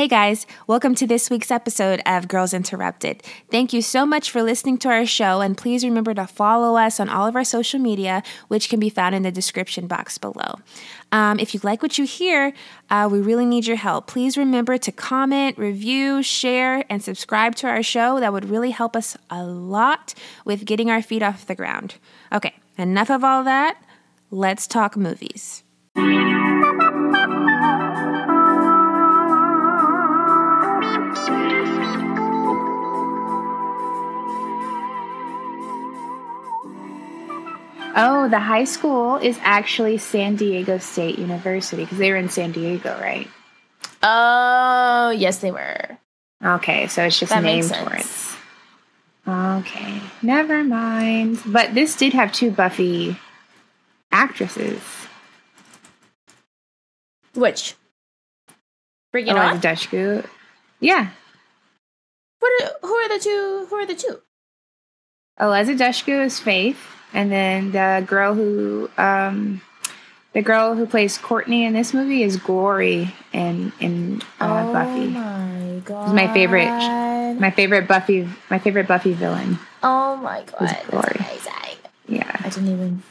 Hey guys, welcome to this week's episode of Girls Interrupted. Thank you so much for listening to our show, and please remember to follow us on all of our social media, which can be found in the description box below. Um, if you like what you hear, uh, we really need your help. Please remember to comment, review, share, and subscribe to our show. That would really help us a lot with getting our feet off the ground. Okay, enough of all that. Let's talk movies. Oh, the high school is actually San Diego State University because they were in San Diego, right? Oh, yes, they were. Okay, so it's just That named for it. Okay, never mind. But this did have two Buffy actresses. Which? Bring it Eliza on. Dushku. Yeah, What are, who are the two? Who are the two? Eliza Dushku is Faith, and then the girl who, um, the girl who plays Courtney in this movie is Glory in in uh, oh Buffy. my god! my favorite- My favorite Buffy, my favorite Buffy villain. oh my god! Glory. Yeah, I didn't even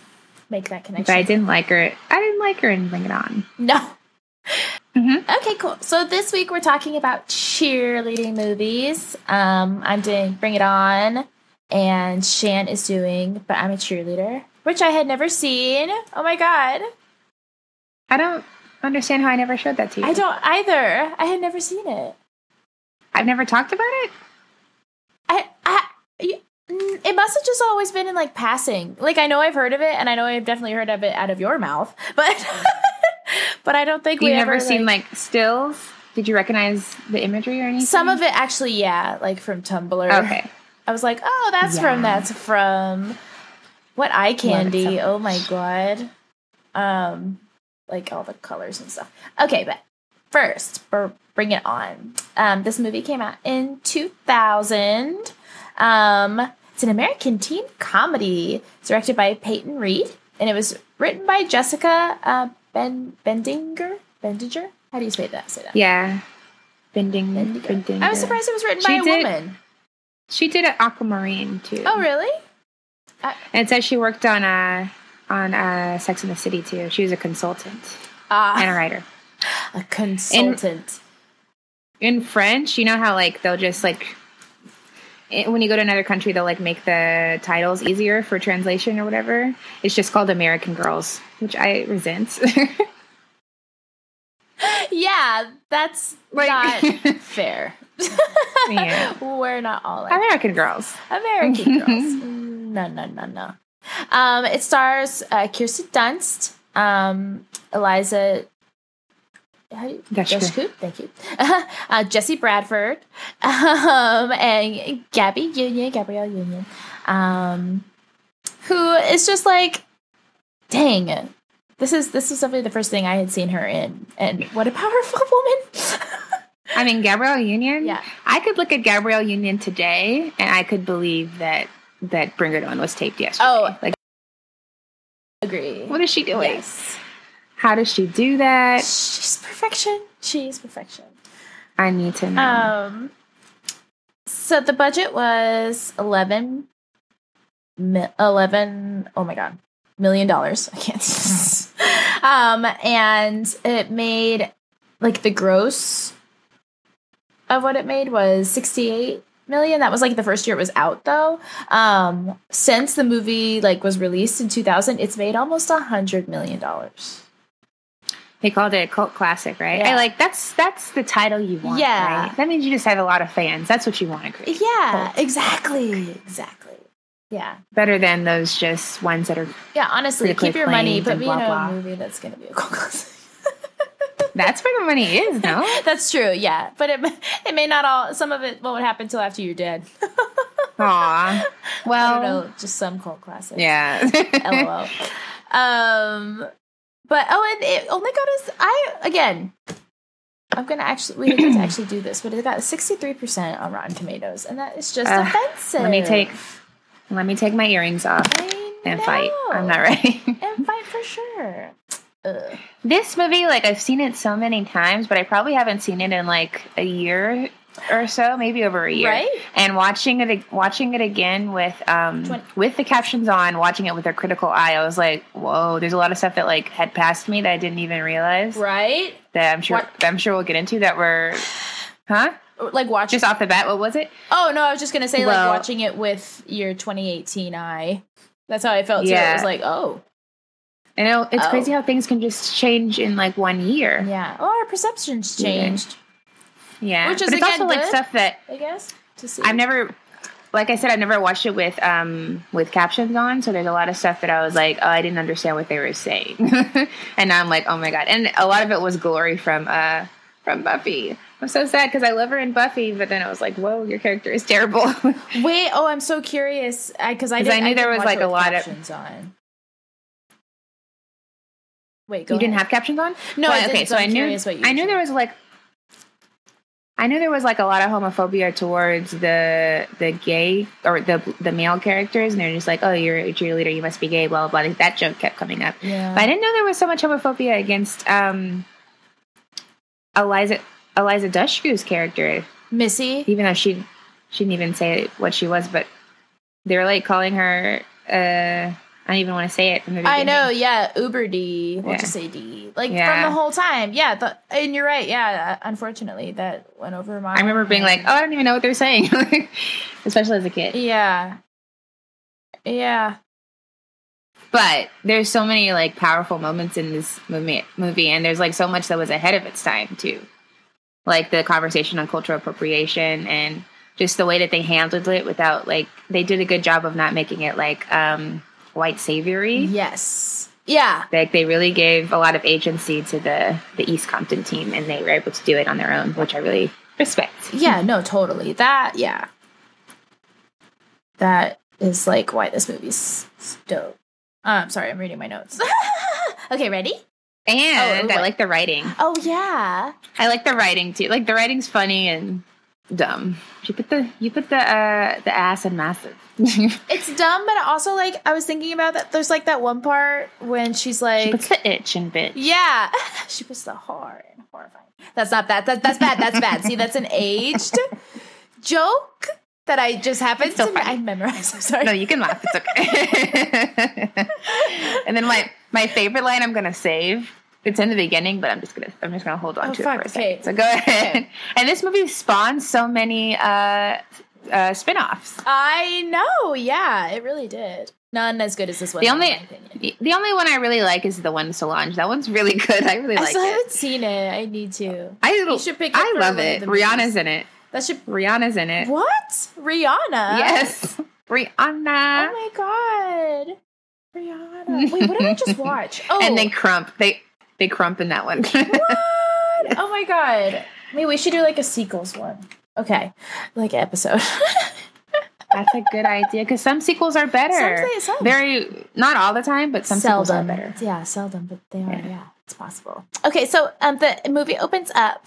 make that connection. but I didn't like her. I didn't like her in Bring It On. No. Mhm. Okay, cool. So this week we're talking about cheerleading movies. Um, I'm doing Bring It On, and Shan is doing But I'm a Cheerleader, which I had never seen. Oh my god. I don't understand how I never showed that to you. I don't either. I had never seen it. I've never talked about it. I, mm, it must have just always been in like passing. Like I know I've heard of it, and I know I've definitely heard of it out of your mouth, but but I don't think we You've ever never seen like stills. Did you recognize the imagery or anything? some of it. Actually, yeah, like from Tumblr. Okay. I was like, oh, that's from that's from what eye candy. so Oh my god. Um, like all the colors and stuff. Okay, but first, br- bring it on. Um, this movie came out in 2000. Um, it's an American teen comedy directed by Peyton Reed, and it was written by Jessica uh, Ben Bendinger. Bendinger. How do you say that? Say that. Yeah. Bending. Bendinger. bending I was surprised it was written She by a did- woman. She did an Aquamarine too. Oh, really? And it says she worked on uh on uh Sex in the City too. She was a consultant Ah, and a writer. a consultant. In French, you know how like they'll just like it- when you go to another country, they'll like make the titles easier for translation or whatever. It's just called American Girls, which I resent. yeah, that's Like- not fair. Yeah. We're not all like American Girls. American girls. No, no, no, no. Um, it stars uh, Kirsten Dunst, um, Eliza. How do you, Dushku. Dushku, thank you. uh, Jesse Bradford, um, and Gabby Union, Gabrielle Union, um, who is just like, dang, this is this is definitely the first thing I had seen her in, and what a powerful woman. I mean, Gabrielle Union. Yeah. I could look at Gabrielle Union today, and I could believe that that Bring It On was taped yesterday. Oh. like Agree. what is she doing? Yes. How does she do that? She's perfection. She's perfection. I need to know. Um, so the budget was 11, 11 oh my god, million dollars. I can't. um, and it made like the gross of what it made was 68 million. That was like the first year it was out though. Um, since the movie like was released in 2000, it's made almost a hundred million dollars. they called it a cult classic, right? Yeah. I like that's that's the title you want. Yeah. right? that means you just have a lot of fans. That's what you want to create. Yeah, exactly, exactly. Yeah, Better than those just ones that are. yeah. Honestly, keep your money. acclaimed Put and me blah, in a movie that's going to be a cult classic. That's where the money is, no? That's true. Yeah, but it it may not all. Some of it won't happen until after you're dead. Aw. Well, know. Just some cult classics. yeah. LOL. Um, but oh, and it only got us. I again. I'm gonna actually we need to actually do this, but it got 63 percent on Rotten Tomatoes, and that is just Ugh, offensive. let me take Let me take my earrings off I and fight. I'm not ready. and fight for sure. Ugh. This movie, like I've seen it so many times, but I probably haven't seen it in like a year or so, maybe over a year. Right? And watching it, watching it again with um Twen- with the captions on, watching it with a critical eye, I was like, whoa, there's a lot of stuff that like had passed me that I didn't even realize Right? that I'm sure What- that I'm sure we'll get into that were, huh? Like watching. Just off the bat, what was it? oh no, I was just gonna say Well- like watching it with your 2018 eye. That's how I felt too. It was like, oh I know it's Oh. crazy how things can just change in like one year. yeah. Oh, our perceptions changed. Yeah, Which is, but it's again, also like good. stuff that I guess to see. I've never, like I said, I've never watched it with um with captions on. So there's a lot of stuff that I was like, oh, I didn't understand what they were saying, and now I'm like, oh my god. And a lot of it was glory from uh from Buffy. I'm so sad because I love her in Buffy, but then I was like, whoa, your character is terrible. Wait, oh, I'm so curious because I, didn't- I knew there didn't was, like, a lot of- captions on. Wait, go you didn't have captions on? No, I Well, okay. so I knew what you I knew there was like. I knew there was like a lot of homophobia towards the the gay or the the male characters, and they're just like, "Oh, you're a cheerleader, you must be gay." Blah blah blah. That joke kept coming up. Yeah. But I didn't know there was so much homophobia against um, Eliza Eliza Dushku's character, Missy. even though she she didn't even say what she was, but they were like calling her. Uh, I don't even want to say it from the beginning. I know, yeah, Uber D. We'll Yeah. just say D. Like from the whole time, yeah. The, and you're right, yeah. uh, Unfortunately, that went over my. I remember being like, "Oh, I don't even know what they're saying," especially as a kid. yeah, yeah, But there's so many like powerful moments in this movie, movie, and there's like so much that was ahead of its time too, like the conversation on cultural appropriation and just the way that they handled it without like they did a good job of not making it like um, white savory. yes, yeah. Like they really gave a lot of agency to the the East Compton team, and they were able to do it on their own, which I really respect. Yeah, no, totally. That, yeah. That is like why this movie's dope. Um, sorry, I'm reading my notes. okay, ready? And Oh, I like the writing. Oh yeah. I like the writing too. Like the writing's funny and dumb. You put the you put the uh the ass in massive. It's dumb, but also like I was thinking about that. There's like that one part when she's like, she puts the itch in bit. yeah, she puts the heart in horrifying. That's not bad. That, that's bad. That's bad. See, that's an aged joke that I just happened to. funny. I memorized. I'm sorry. No, you can laugh. It's okay. and then my my favorite line I'm gonna save. It's in the beginning, but I'm just gonna I'm just gonna hold on Oh, to fuck, it for a okay. second. So go ahead. Okay. And this movie spawned so many uh uh spin-offs. I know. Yeah, it really did. None as good as this one. The only the only one I really like is the one Solange. That one's really good. I really I like it. haven't seen it. I need to. I You should pick it I love it. Rihanna's in it. That should. Rihanna's in it. What? Rihanna? Yes. Rihanna. Oh my god. Rihanna. Wait, what did I just watch? Oh, And they krump. They they krump in that one. what? Oh my god. Maybe we should do like a sequels one. Okay, like an episode. That's a good idea because some sequels are better. Some say- some. Very not all the time, but some sequels are better. Yeah, seldom, but they are. Yeah. Yeah, it's possible. Okay, so um, the movie opens up,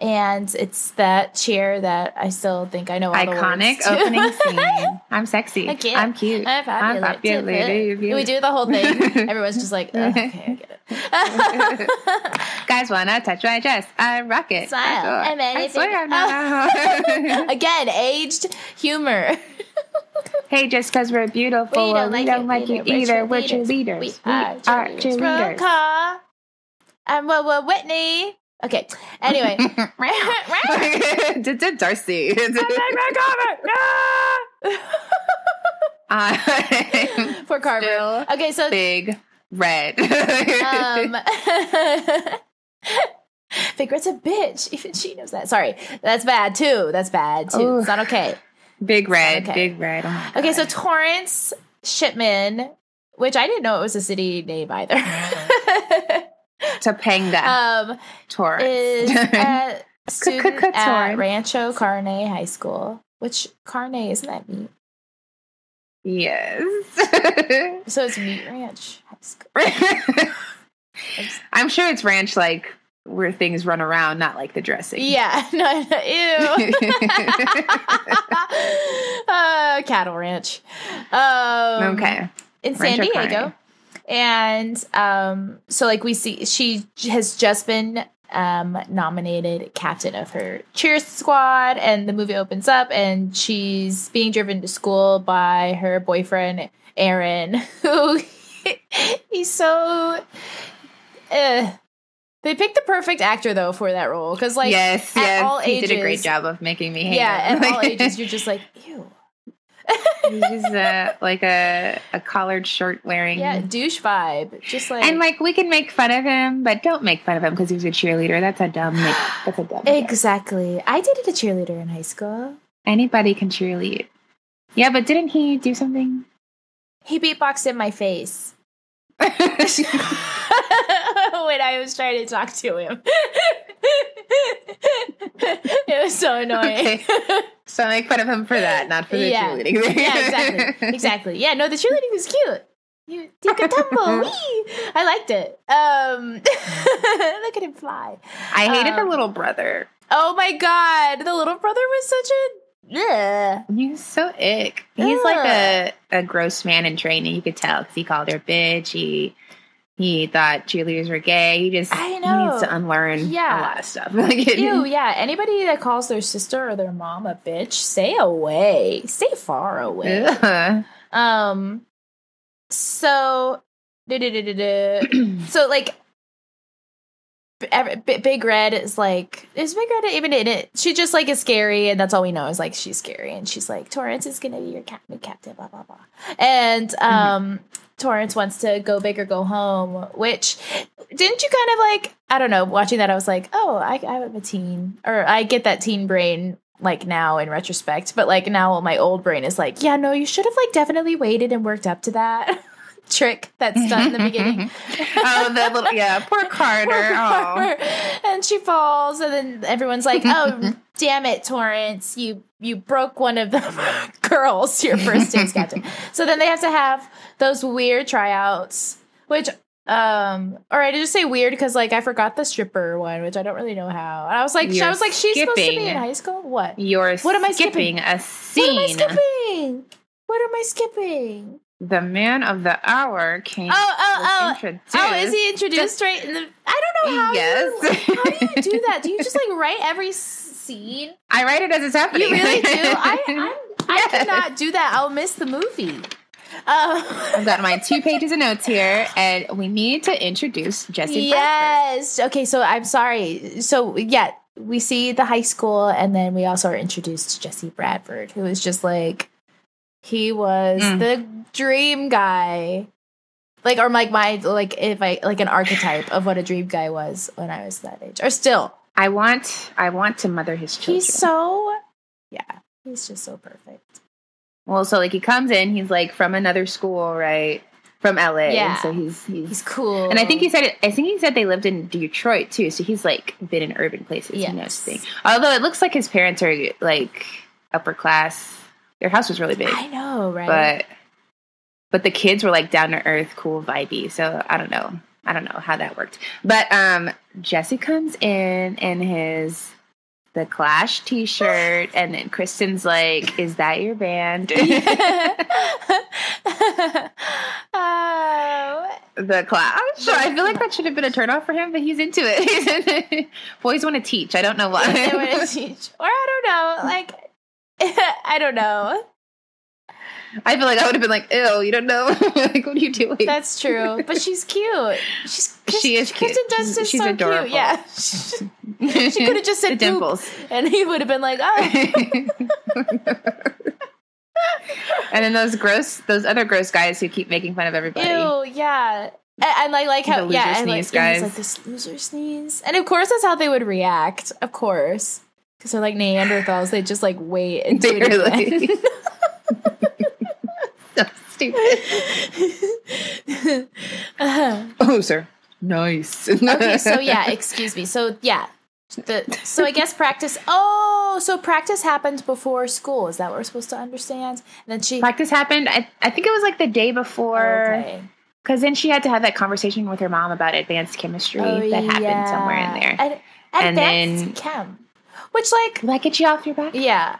and it's that chair that I still think I know all Iconic the opening scene. I'm sexy. I can't. I'm cute. I'm I'm fabulous. fabulous. We do the whole thing. Everyone's just like, "Ugh, okay, I get it. Guys wanna touch my chest? I rock it. Smile. I, I'm I swear I'm not. Oh. Again, aged humor. hey, just because we're beautiful, we don't like, it, it either. We're cheerleaders. We We are cheerleaders. Roll call. I'm Whoa Whitney. Okay. Anyway. Did Darcy. I'm For Carver. still Okay, so big red. um Big Red's a bitch. Even she knows that. Sorry. That's bad too. That's bad too. Ooh. It's not okay. big red. Okay. Big red. Oh Okay, so Torrance Shipman, which I didn't know it was a city name either. Topanga um Torrance. is a student at Rancho Carne High School. Which Carne isn't that meat? yes. So it's Meat Ranch High School. I'm sure it's ranch like where things run around, not like the dressing. Yeah, no, no, ew. uh, cattle ranch. Um, okay. in San Rancho Diego. Carne. And um, so like we see she has just been um, nominated captain of her cheer squad, and the movie opens up, and she's being driven to school by her boyfriend Aaron, who he's so. Uh, they picked the perfect actor though for that role because, like, yes, at yes, all he ages, did a great job of making me hate Yeah, him. at all ages, you're just like, ew. He's uh, like a a collared shirt wearing. Yeah, douche vibe. Just like And like we can make fun of him, but don't make fun of him because he's a cheerleader. That's a dumb. Make, that's a dumb. exactly. I dated a cheerleader in high school. Anybody can cheerlead. Yeah, but didn't he do something? He beatboxed in my face when I was trying to talk to him. it was so annoying. Okay. so I make fun of him for that, not for the Yeah. cheerleading. yeah, exactly. Exactly. Yeah, no, the cheerleading was cute. You take a tumble. Wee! I liked it. Um look at him fly. I hated the Um, little brother. Oh my god, the little brother was such a yeah. He's so ick. He's like a, a gross man in training. You could tell because he called her bitch. He he thought cheerleaders were gay. He just I he know. needs to unlearn Yeah. a lot of stuff. Like, Ew, yeah. Anybody that calls their sister or their mom a bitch, stay away. Stay far away. Ugh. Um so so like B- every- B- Big Red is like is Big Red even in it? She just like is scary, and that's all we know is like she's scary, and she's like Torrance is gonna be your cap- new captain, blah blah blah. And um, Torrance wants to go big or go home. Which didn't you kind of like? I don't know. Watching that, I was like, oh, I, I'm a teen, or I get that teen brain like now in retrospect, but like now my old brain is like, yeah, no, you should have like definitely waited and worked up to that trick that's done in the beginning. oh, the little yeah, poor Carter. Poor Oh. And she falls, and then everyone's like, "Oh, damn it, Torrance! You you broke one of the girls, your first day's captain." So then they have to have those weird tryouts, which um, or I just say weird because like I forgot the stripper one, which I don't really know how. And I was like, You're I was like, she's supposed to be in high school. What? You're What am I skipping, skipping? a What am I scene. skipping? What am I skipping? The man of the hour came. Oh, oh, oh. introduced. Oh, is he introduced right in the? I don't know how. Yes. You, how do you do that? Do you just like write every scene? I write it as it's happening. You really do. I I'm, I Yes. cannot do that. I'll miss the movie. I've Um, got my two pages of notes here, and we need to introduce Jesse. Bradford. yes. Okay. So I'm sorry. So yeah, we see the high school, and then we also are introduced to Jesse Bradford, who is just like he was Mm. the dream guy. Like or like my like if I like an archetype of what a dream guy was when I was that age, or still I want, I want to mother his children. He's so yeah, he's just so perfect. well, so like he comes in, he's like from another school, right? From LA. Yeah. So he's he's, He's cool. and I think he said it, I think he said they lived in Detroit too. So he's like been in urban places. He knows Yes. things. Although it looks like his parents are like upper class. Their house was really big, I know, right? but but the kids were like down to earth, cool, vibey. So I don't know. I don't know how that worked. But um Jesse comes in in his the Clash T-shirt, and then Kristen's like, "Is that your band?" oh, the Clash. I feel like that should have been a turnoff for him, but he's into it. Boys want to teach. I don't know why. they want to teach, or I don't know, like I don't know. I feel like I would have been like, "Ew, you don't know? like, what are you doing?" That's true, but she's cute. She's She is cute. Kristen Dunst She's- is she's so adorable. cute. Yeah, she could have just said dimples. and he would have been like, "Oh, and then those gross, those other gross guys who keep making fun of everybody. Ew, yeah. And, and like like how The yeah, and like, guys. like this loser sneeze, and of course that's how they would react. Of course, because they're like Neanderthals. They just like wait and do it They're like- so stupid. Uh-huh. Oh, sir. Nice. okay, so yeah, excuse me. So yeah, the so I guess practice. Oh, so practice happened before school. Is that what we're supposed to understand? And then she. practice happened. I, I think it was like the day before. Okay. Because then she had to have that conversation with her mom about advanced chemistry Oh, that happened yeah. somewhere in there. Ad- And advanced then- chem, which like Will that get you off your back? Yeah.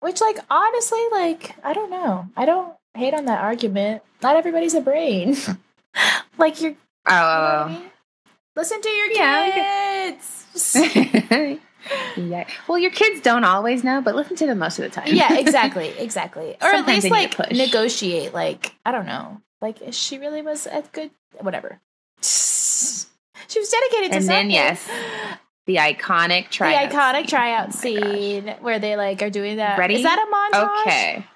Which, like, honestly, like, I don't know. I don't hate on that argument. Not everybody's a brain. like you're. Oh, You know I oh, mean? Listen to your kids. yeah. Well, your kids don't always know, but listen to them most of the time. yeah, exactly, exactly. Or at least like negotiate. Like I don't know. Like she really was a good whatever. She was dedicated to And then, something. yes, the iconic the tryout. iconic tryout Oh scene where they like are doing that. Ready? Is that a montage? Okay.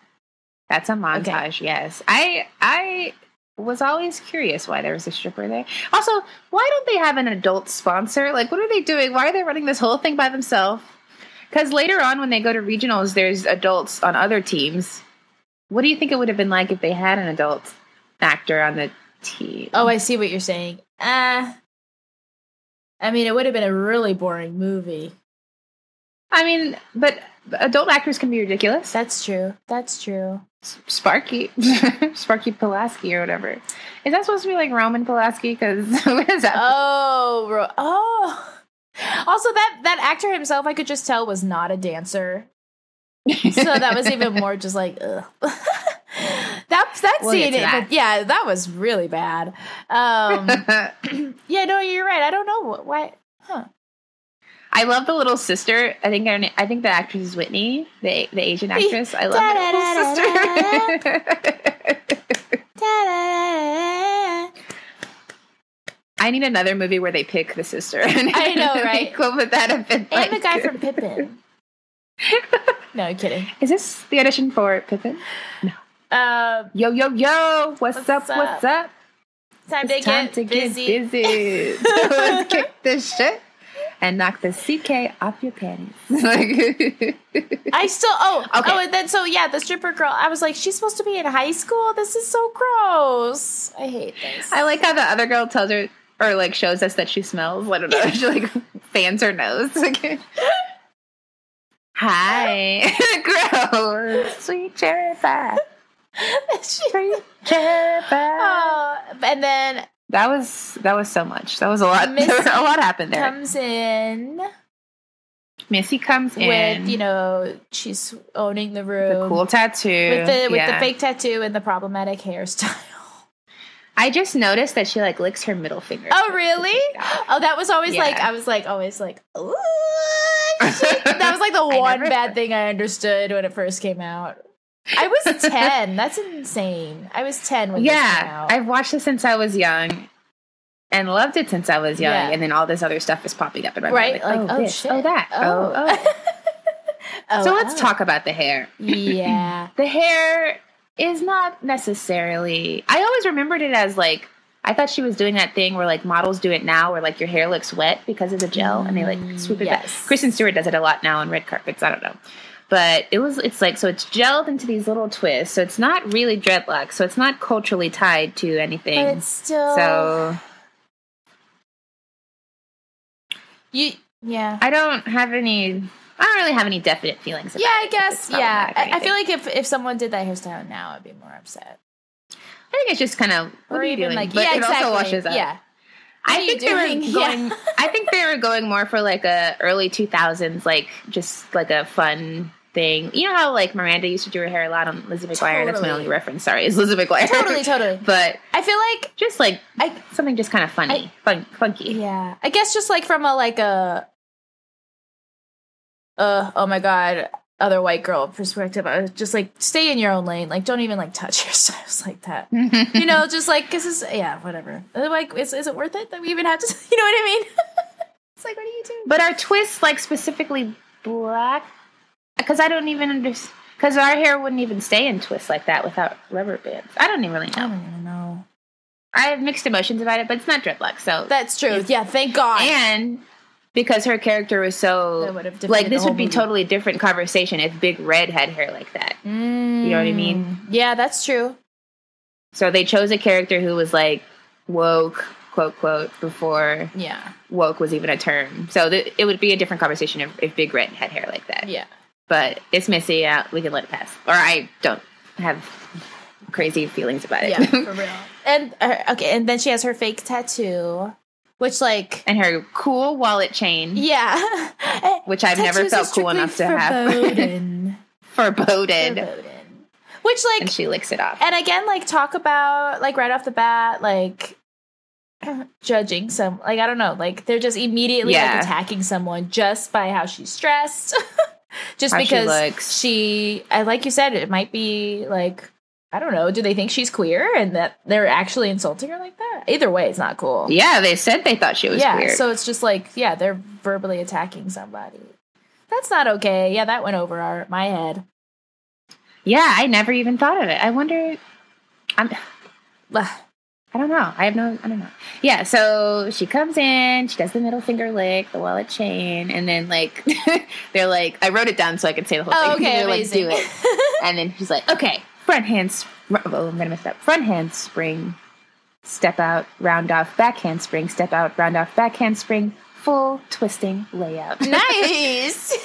That's a montage, yes. I I was always curious why there was a stripper there. Also, why don't they have an adult sponsor? Like what are they doing? Why are they running this whole thing by themselves? Cuz later on when they go to regionals there's adults on other teams. What do you think it would have been like if they had an adult actor on the team? Oh, I see what you're saying. Uh I mean, it would have been a really boring movie. I mean, but adult actors can be ridiculous. That's true. That's true. Sparky, Sparky Pulaski or whatever. Is that supposed to be like Roman Polanski? Because what is that? Oh, ro- oh. Also, that that actor himself, I could just tell, was not a dancer. So that was even more just like, ugh. That that We'll scene, that. yeah, that was really bad. Um, yeah, no, you're right. I don't know wh- why. Huh? I love the little sister. I think her, I think the actress is Whitney, the the Asian actress. I love the little sister. I need another movie where they pick the sister. I know, right? what would that have been? And like? the guy from Pippin. no, I'm kidding. Is this the audition for Pippin? Yo yo yo! What's, What's up, up? What's up? time It's to time get to busy. get busy. So let's kick this shit and knock the CK off your panties. I still oh Okay. oh and then so yeah the stripper girl I was like she's supposed to be in high school this is so gross I hate this I like how the other girl tells her or like shows us that she smells. I don't know. She like fans her nose. Hi, gross, sweet cherry pie, pie. oh, and then That was that was so much. That was a lot. Missy a lot happened there. comes in Missy comes in with you know she's owning the room the cool tattoo with the with Yeah. the fake tattoo and the problematic hairstyle I just noticed that she like licks her middle finger. oh really oh that was always like I was like always like ooh, that was like the one bad thing I understood when it first came out I was 10 that's insane I was 10 when yeah, I've watched this since I was young, and loved it since I was young. Yeah. And then all this other stuff is popping up in my Right, mind. like, oh, oh, this, oh, shit. oh that, oh, Oh. oh. Oh, so let's oh. talk about the hair. Yeah. The hair is not necessarily. I always remembered it as like. I thought she was doing that thing where like models do it now, where like your hair looks wet because of the gel, and they like swoop it back. Mm, Kristen Stewart does it a lot now on red carpets. I don't know, but it was. It's like so it's gelled into these little twists, so it's not really dreadlocks, so it's not culturally tied to anything. But it's still so you yeah. I don't have any. I don't really have any definite feelings. About yeah, I guess. Yeah, I, I feel like if if someone did that hairstyle now, I'd be more upset. I think it's just kind of what are you doing? like, but yeah, it exactly. also washes up. Yeah, I What you think they were going. Yeah. I think they were going more for like a early two thousands, like just like a fun thing. You know how like Miranda used to do her hair a lot on Lizzie McGuire. That's my only reference. Sorry, is Lizzie McGuire. totally, totally. but I feel like just like I something just kind of funny, fun, funky. yeah. I guess just like from a like a uh oh my god other white girl perspective. I was just like stay in your own lane. Like don't even like touch hairstyles like that. you know, just like this is yeah, whatever. Uh, Like, is, is it worth it that we even have to? You know what I mean? it's like, what do you do? But our twists like specifically black? Because I don't even understand. Because our hair wouldn't even stay in twists like that without rubber bands. I don't even really I know. don't even know. I have mixed emotions about it, but it's not dreadlocks. So That's true. Yeah, thank God. and because her character was so would have defeated like this would be movie. totally different conversation if Big Red had hair like that. You know what I mean? Mm, Yeah, that's true. So they chose a character who was like woke, quote quote, before Yeah, woke was even a term. So th- it would be a different conversation if, if Big Red had hair like that. yeah. But it's messy. Uh, we can let it pass. Or I don't have crazy feelings about it. Yeah, for real. And uh, okay, and then she has her fake tattoo, which like and her cool wallet chain, yeah, which I've never felt cool enough to have. forbidden. Foreboded. Forbidden. Which like And she licks it off. and again like talk about like right off the bat like judging some like I don't know, like they're just immediately Yeah. like attacking someone just by how she's dressed. just How she because looks. she I like you said, it might be like I don't know, do they think she's queer and that they're actually insulting her like that? Either way, it's not cool. Yeah, they said they thought she was yeah, weird. so it's just like, yeah, they're verbally attacking somebody. That's not okay. Yeah, that went over our my head. yeah, I never even thought of it. I wonder. I'm. I don't know. I have no. I don't know. Yeah. So she comes in. She does the middle finger lick, the wallet chain, and then like they're like, I wrote it down so I could say the whole Oh, thing. okay, They're like, do it. And then she's like, okay, front hands. Oh, I'm gonna mess it up. Front handspring, step out, round off, back handspring, step out, round off, back handspring, full twisting layout. nice.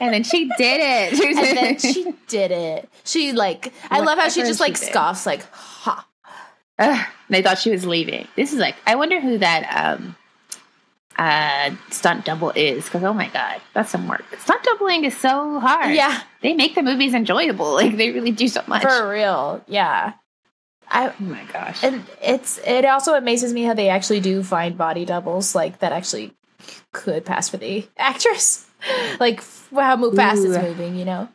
and then she did it. and then she did it. She like I love how she just like scoffs like ha. Ugh, they thought she was leaving. This is like, I wonder who that um, uh, stunt double is because oh my god, that's some work. Stunt doubling is so hard. Yeah, they make the movies enjoyable. Like they really do so much. for real. Yeah. I oh my gosh. and it's it also amazes me how they actually do find body doubles like that actually could pass for the actress. like how move fast it's moving, you know.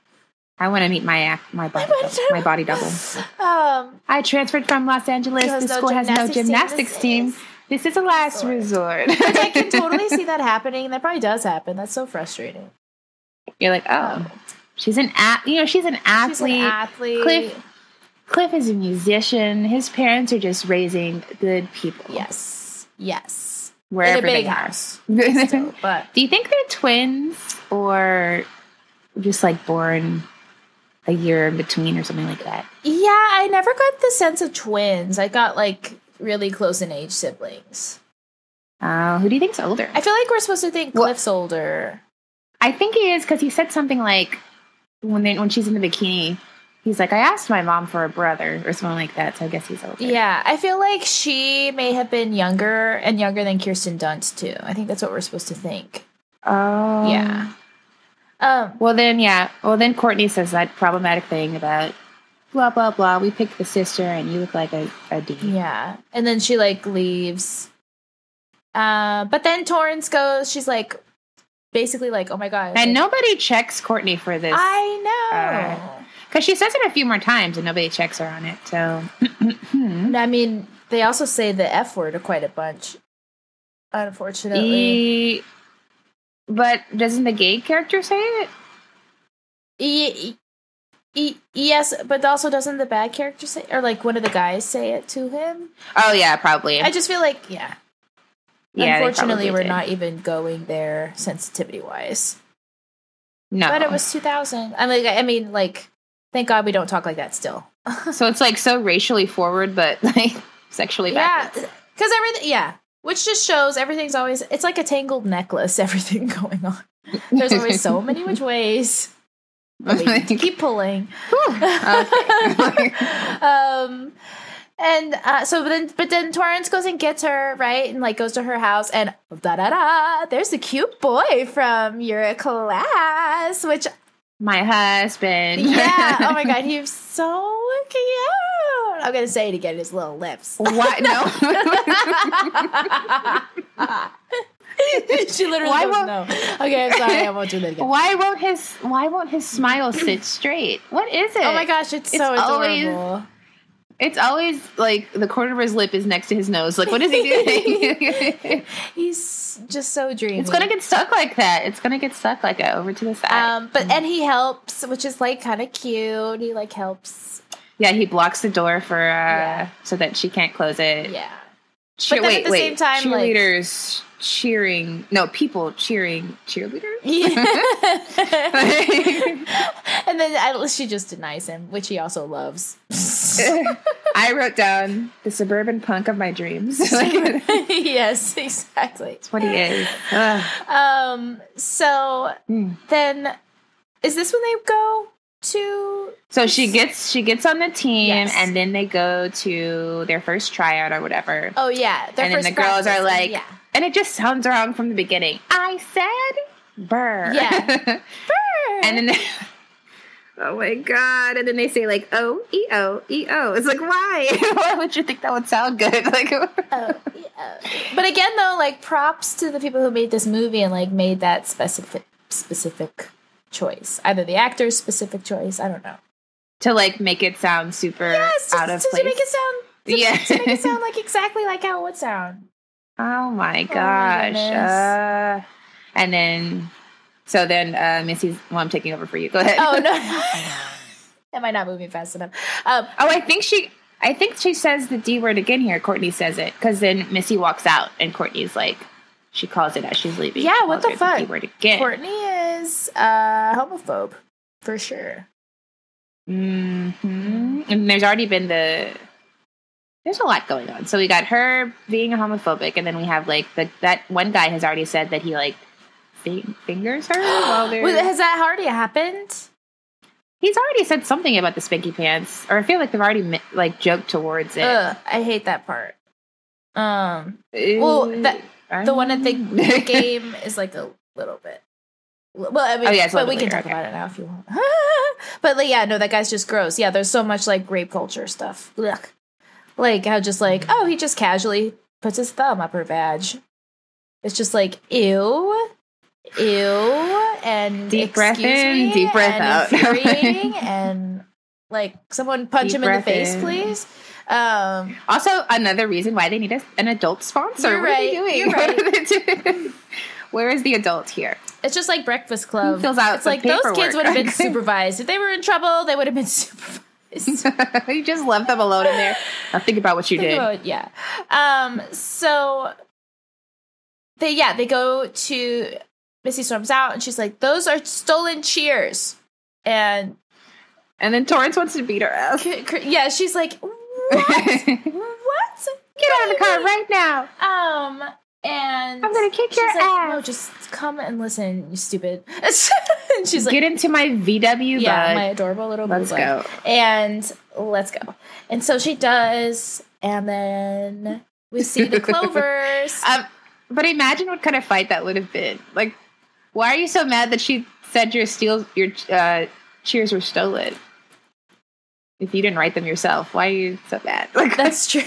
I want to meet my my body, double, my body double. Um I transferred from Los Angeles. The no school has no gymnastics team. This team. is- This is a last resort. I can totally see that happening. That probably does happen. That's so frustrating. You're like, oh, she's an at, you know, she's an She's an athlete. athlete. Cliff Cliff is a musician. His parents are just raising good people. Yes. Yes. wherever In a big they are. house. Do So, but you think they're twins or just like born a year in between or something like that? Yeah, I never got the sense of twins. I got like really close in age siblings. Uh, who do you think's older? I feel like we're supposed to think Cliff's older. I think he is because he said something like when they when she's in the bikini, he's like, "I asked my mom for a brother" or something like that. So I guess he's older. Yeah, I feel like she may have been younger and younger than Kirsten Dunst too. I think that's what we're supposed to think. Oh. Yeah. Um. Well then, yeah. Well then, Courtney says that problematic thing about blah blah blah. We picked the sister, and you look like a, a D. Yeah, and then she like leaves. Uh, but then Torrance goes. She's like, basically like, "Oh my god!" And like, nobody checks Courtney for this I know. uh, because she says it a few more times, and nobody checks her on it. So I mean, they also say the F word quite a bunch. Unfortunately. E- but doesn't the gay character say it? E- e- e- yes, but also doesn't the bad character say, or like one of the guys say it to him? Oh yeah, probably. I just feel like, yeah. yeah, Unfortunately, we're did. not even going there sensitivity wise. No, But it was 2000. I mean, I mean, like, thank God we don't talk like that still. so it's like so racially forward, but like sexually yeah, backwards. because everything, yeah, which just shows everything's always. It's like a tangled necklace. Everything going on. There's always so many which ways. Keep pulling. um and uh, so but then but then Torrance goes and gets her right and like goes to her house and da da da there's a cute boy from your class which My husband. yeah oh my god he's so cute I'm gonna say it again his little lips What? No. she literally why won't, no okay I'm sorry I won't do that again why won't his Why won't his smile sit straight? What is it? oh my gosh it's, It's so always- adorable It's always like the corner of his lip is next to his nose. Like, what is he doing? he's just so dreamy it's gonna get stuck like that. It's gonna get stuck like that over to the side. Um, but and he helps, which is like kind of cute. He like helps. yeah, he blocks the door for uh Yeah. so that she can't close it. Yeah. Cheer- But then wait, at the wait. same time, like- cheerleaders cheering. No, people cheering cheerleaders. and then I, she just denies him, which he also loves. I wrote down the suburban punk of my dreams. Yes, exactly. That's what he is. Ugh. Um. So Hmm. then, is this when they go to? So she gets she gets on the team, Yes. and then they go to their first tryout or whatever. Oh yeah, their and then the girls are like, yeah. And it just sounds wrong from the beginning. I said, "Burr." Yeah. Burr. And then Oh my god! And then they say like O E O E O. It's like why? why would you think that would sound good? Like, oh, yeah. But again, though, like props to the people who made this movie and like made that specific specific choice. Either the actor's specific choice. I don't know. to like make it sound super Yes, to, of to, place. to make it sound. To, Yeah. to make it sound like exactly like how it would sound. Oh my my gosh. goodness. uh, and then, so then uh, Missy's, well, I'm taking over for you. Go ahead. Oh no, am I not moving fast enough? Um, oh, I think she, I think she says the D word again here. Courtney says it because then Missy walks out and Courtney's like, she calls it as she's leaving. Yeah, She what the fuck? D word again. Courtney is uh, homophobe for sure. hmm And there's already been the. There's a lot going on. So we got her being homophobic, and then we have like the that one guy has already said that he like fi- fingers her while they're. Wait, has that already happened? He's already said something about the spanky pants, or I feel like they've already like joked towards it. Ugh, I hate that part. Um, well, that- the one at the, the game is like a little bit. Well, I mean, Oh, yeah, but we can bit talk later, about it now if you want. but like, yeah, no, that guy's just gross. Yeah, there's so much like rape culture stuff. Ugh. Like how just like, oh, he just casually puts his thumb up her badge. It's just like, ew, ew, and Deep breath in, deep breath out. and like someone punch Deep him in the face, in. please. Um, Also, another reason why they need a, an adult sponsor. You're what are they right, doing? you're What are they doing? Where is the adult here? It's just like Breakfast Club. Who fills out it's like those kids would have been supervised. If they were in trouble, they would have been supervised. you just left them alone in there. Now think about what you Think did. about yeah. Um. So they yeah they go to Missy storms out and she's like, "Those are stolen cheers," and And then Torrance wants to beat her c- c- yeah, she's like, "What? What? Get out of the car right now. Um." And I'm gonna kick your like, ass. No, just come and listen, you stupid. and she's like, Get into my VW yeah, bud. my adorable little Let's blue bug. go. and let's go. And so she does, and then we see the clovers. Um, but imagine what kind of fight that would have been. Like, why are you so mad that she said your steals your uh, cheers were stolen? If you didn't write them yourself, why are you so mad? Like That's true.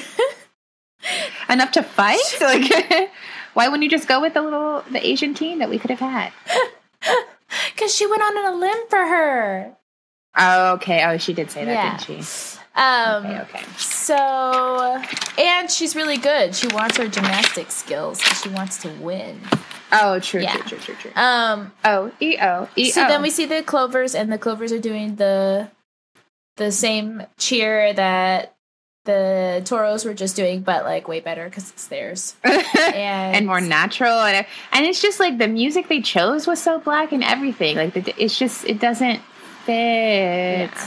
enough to fight? Like, why wouldn't you just go with the little the Asian team that we could have had? Because she went on a limb for her. Oh, okay. Oh, she did say that, Yeah. didn't she? Um, Okay, okay. So, and she's really good. She wants her gymnastics skills. She wants to win. Oh, true, Yeah. true, true, true, true. Um, Oh, E O E O. so then we see the clovers, and the clovers are doing the the same cheer that the toros were just doing, but like way better because it's theirs. And, and more natural and and it's just like the music they chose was so black and everything like the, it's just it doesn't fit Yeah.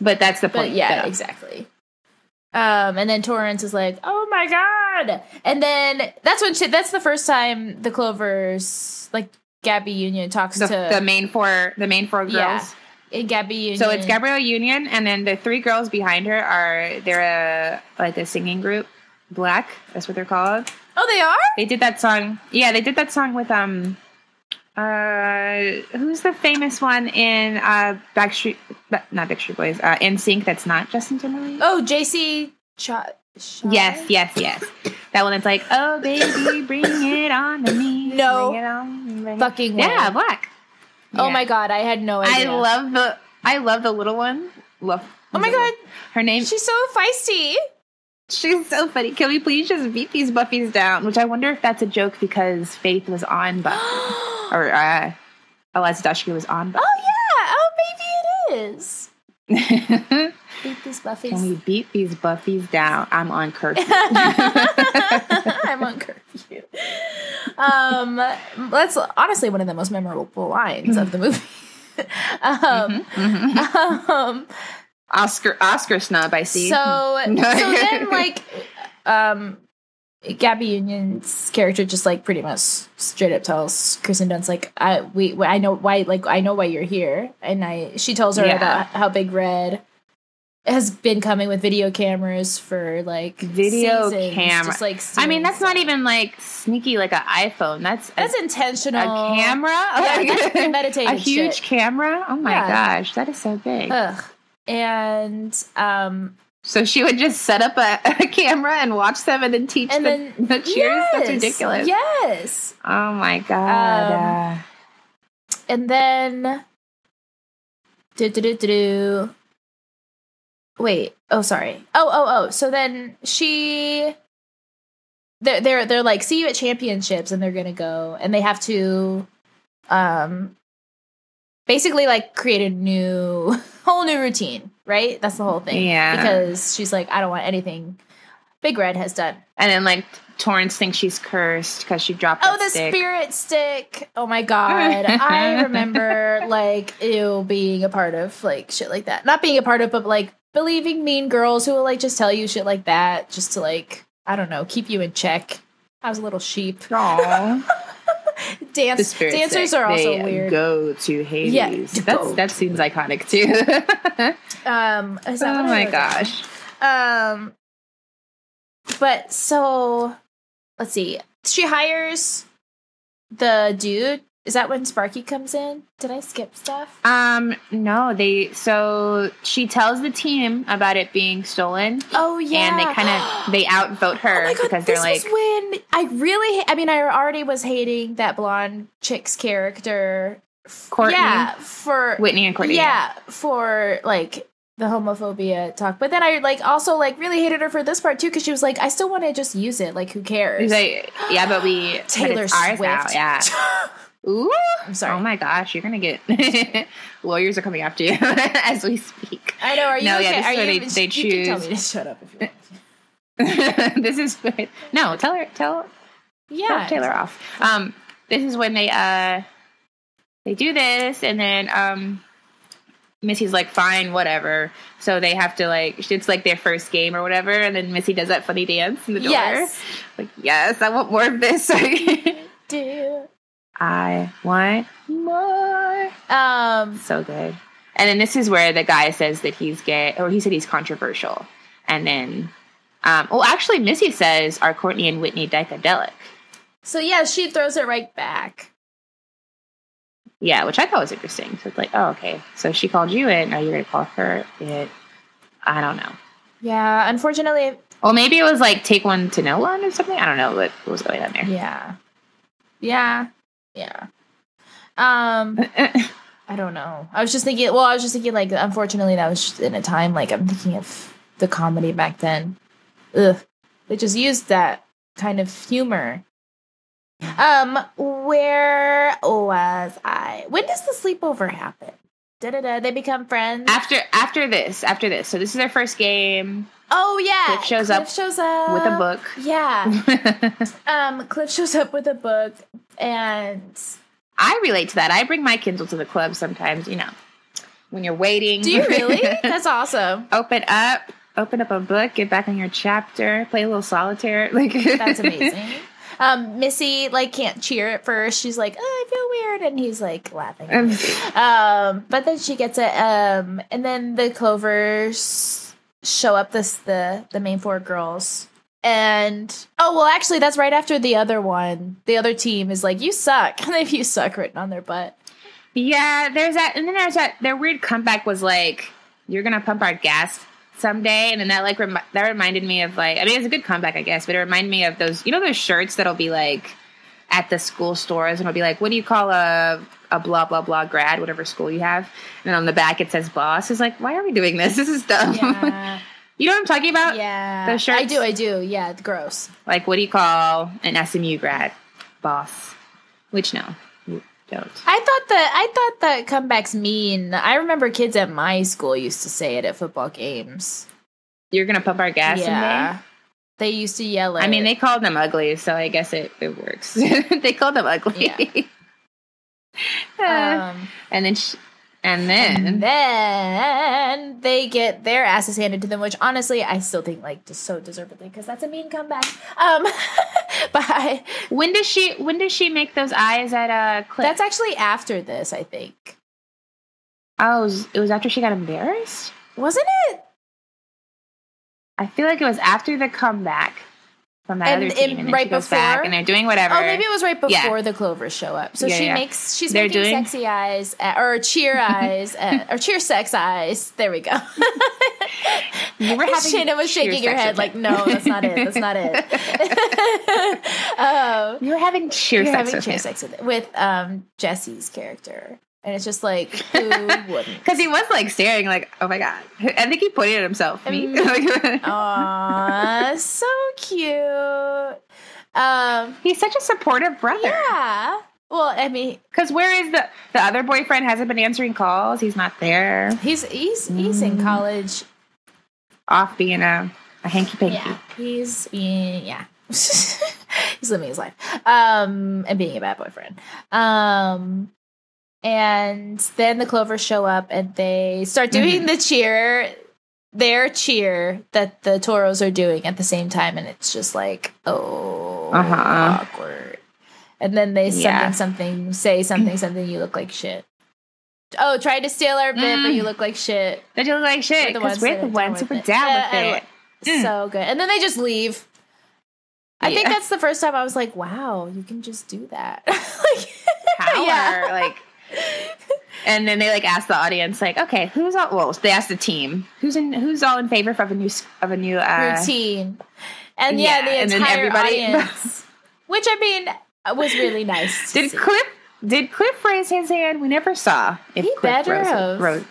but that's the But point yeah, though. exactly. Um, and then Torrance is like, "Oh my god!" And then that's when she, that's the first time the Clovers, like Gabby Union, talks the, to the main four the main four girls Yeah. Gabby Union. so it's gabrielle union and then the three girls behind her are they're a like a singing group Blaque that's what they're called Oh, they are. they did that song yeah they did that song with um uh who's the famous one in uh backstreet not backstreet boys uh NSYNC that's not justin timberlake Oh, JC. Ch- Ch- Yes, yes, yes. That one that's like, oh baby, bring it on to me. No. Bring it on. Bring Fucking way. Yeah, Blaque. Oh my god, I had no idea. I love the I love the little one. Love Oh my god, Her name she's so feisty. she's so funny. Can we please just beat these Buffies down? Which I wonder if that's a joke because Faith was on Buffy. oh or uh Eliza Dushku was on Buffy. yeah. Oh, maybe it is. Beat these buffies. Can we beat these Buffies down? I'm on curfew. I'm on curfew. Um, that's honestly one of the most memorable lines of the movie. um, Mhm. um, Oscar Oscar snub, I see. so so then like um, Gabby Union's character just like pretty much straight up tells Kristen Dunst like I we I know why like I know why you're here and I she tells her Yeah. about how Big Red has been coming with video cameras for like Video seasons, camera. Like I mean, that's not even like sneaky like an iPhone. That's a, that's intentional. a camera. Yeah, Like, a huge shit. camera. Oh my Yeah. gosh, that is so big. Ugh. And um, so she would just set up a, a camera and watch them, and then teach and the, then the cheers. That's ridiculous. Yes. Oh my god. Um, and then do do do do. Wait. Oh, sorry. Oh, oh, oh. So then she, they're they're they're like, see you at championships, and they're gonna go, and they have to, um, basically like create a new whole new routine. Right. That's the whole thing. Yeah. Because she's like, I don't want anything Big Red has done. and then like Torrance thinks she's cursed because she dropped. Oh, the stick. spirit stick. Oh my god. I remember like ew being a part of like shit like that. Not being a part of, but like believing mean girls who will like just tell you shit like that just to like, I don't know, keep you in check. I was a little sheep. Aw. Dance dancers stick. are also They weird. Go to Hades. Yeah, That's, that seems iconic too. Um is that oh my gosh. Um but so let's see. She hires the dude. Is that when Sparky comes in? Did I skip stuff? Um, no, they so she tells the team about it being stolen. Oh yeah, And they kind of they outvote her Oh God, because they're this like when I really, I mean, I already was hating that blonde chick's character. Courtney. yeah, for Whitney and Courtney. yeah, for like the homophobia talk. But then I like also like really hated her for this part too because she was like, I still want to just use it. Like, who cares? Like, yeah, but we but Taylor ours Swift. now, yeah. Ooh, I'm sorry. Oh my gosh, you're gonna get lawyers are coming after you as we speak. I know. Are you No, okay? yeah, this are is where you, they- they you can tell choose- me to shut up if you want. this is no. Tell her. Tell Yeah, Tell Taylor off. Um, this is when they uh they do this, and then um Missy's like, fine, whatever. So they have to like it's like their first game or whatever, and then Missy does that funny dance in the door. Yes. Like, yes, I want more of this. Do. I want more. Um. So good. And then this is where the guy says that he's gay, or he said he's controversial. And then, um, well, actually, Missy says, are Courtney and Whitney dicadelic? So yeah, she throws it right back. Yeah, which I thought was interesting. So it's like, oh, okay. So she called you it. Now you're going to call her it. I don't know. Yeah. Unfortunately, Well, maybe it was like take one to know one or something. I don't know what, what was going on there. Yeah. Yeah. Yeah. Um, I don't know. I was just thinking, well, I was just thinking, like, unfortunately, that was just in a time, like, I'm thinking of the comedy back then. Ugh. They just used that kind of humor. Um, where was I? When does the sleepover happen? Da da da. They become friends. after after this, after this. So this is their first game oh yeah, Cliff shows Cliff up shows up with a book. Yeah. Um, Cliff shows up with a book, and I relate to that. I bring my Kindle to the club sometimes, you know, when you're waiting. do you really? That's awesome. open up, open up a book, get back on your chapter, play a little solitaire. Like That's amazing. Um, Missy like can't cheer at first. She's like, "Oh, I feel weird," and he's like laughing. Um, but then she gets it. Um, and then the Clovers show up. This the the main four girls. And oh well, actually, that's right after the other one. The other team is like, "You suck," and they have "You suck" written on their butt. yeah, there's that, and then there's that. Their weird comeback was like, "You're gonna pump our gas someday," and then that like that reminded me of like, I mean, it's a good comeback, I guess, but it reminded me of those, you know, those shirts that'll be like at the school stores, and it'll be like, "What do you call a a blah blah blah grad, whatever school you have?" And on the back it says "boss." It's like, why are we doing this? This is dumb. Yeah, you know what I'm talking about? yeah. Those shirts? I do. I do. Yeah, it's gross. Like, what do you call an SMU grad? Boss. Which, no, don't. I thought that I thought that comebacks mean. I remember kids at my school used to say it at football games. You're going to pump our gas yeah, they used to yell it. I mean, they called them ugly, so I guess it, it works. they called them ugly. Uh, um, and then, sh- and then, and then they get their asses handed to them, which honestly I still think like just so deservedly because that's a mean comeback. Um, but when does she? When does she make those eyes at uh, Cliff? that's actually after this. I think oh, it was, it was after she got embarrassed. wasn't it? I feel like it was after the comeback from that And- other team, and and right goes back, before? and they're doing whatever. Oh, maybe it was right before Yeah. the Clovers show up. So Yeah, she yeah. makes she's They're making doing- sexy eyes at, or cheer eyes at, or cheer sex eyes. There we go. You were having Shannon was shaking her head like, no, that's not it. That's not it. um, you were having cheer you're sex having with cheer sex with, with um, Jesse's character, and it's just like, who wouldn't? Because he was like staring, like, oh my god. I think he pointed at himself. Me. Mm. Aw, so cute. Um, He's such a supportive brother. yeah. Well, I mean, Because where is the the other boyfriend? Hasn't been answering calls. He's not there. he's he's he's in Mm. college. Off being a a hanky panky. Yeah, he's being yeah. he's living his life. Um, and being a bad boyfriend. Um, and then the Clovers show up and they start doing Mhm. the cheer, their cheer that the Toros are doing at the same time, and it's just like oh, Uh-huh. awkward. And then they Yeah. something something say something something. You look like shit. Oh, tried to steal our bit, but Mm. you look like shit. That you look like shit. the Because we're the ones who with were it. down Yeah, with it. Mm. So good. And then they just leave. I think that's the first time I was like, wow, you can just do that. like, Power. Yeah. Like and then they like ask the audience, like, okay, who's all well, they asked the team. Who's in who's all in favor of a new of a new uh routine. And yeah, yeah, the and entire everybody- audience. which I mean was really nice. Did see. Cliff did Cliff raise his hand? We never saw if He Cliff better rose-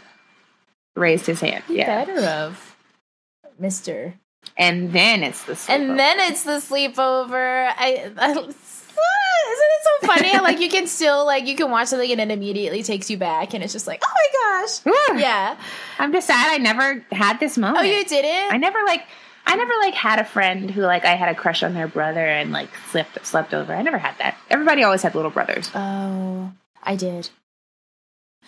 raised his hand. He yeah. better of Mister. And then it's the And then it's the sleepover. I, I isn't it so funny like you can still like you can watch something and it immediately takes you back and it's just like oh my gosh yeah I'm just sad I never had this moment. oh you didn't I never like I never like had a friend who like I had a crush on their brother and like slept slept over. I never had that. Everybody always had little brothers. Oh, I did.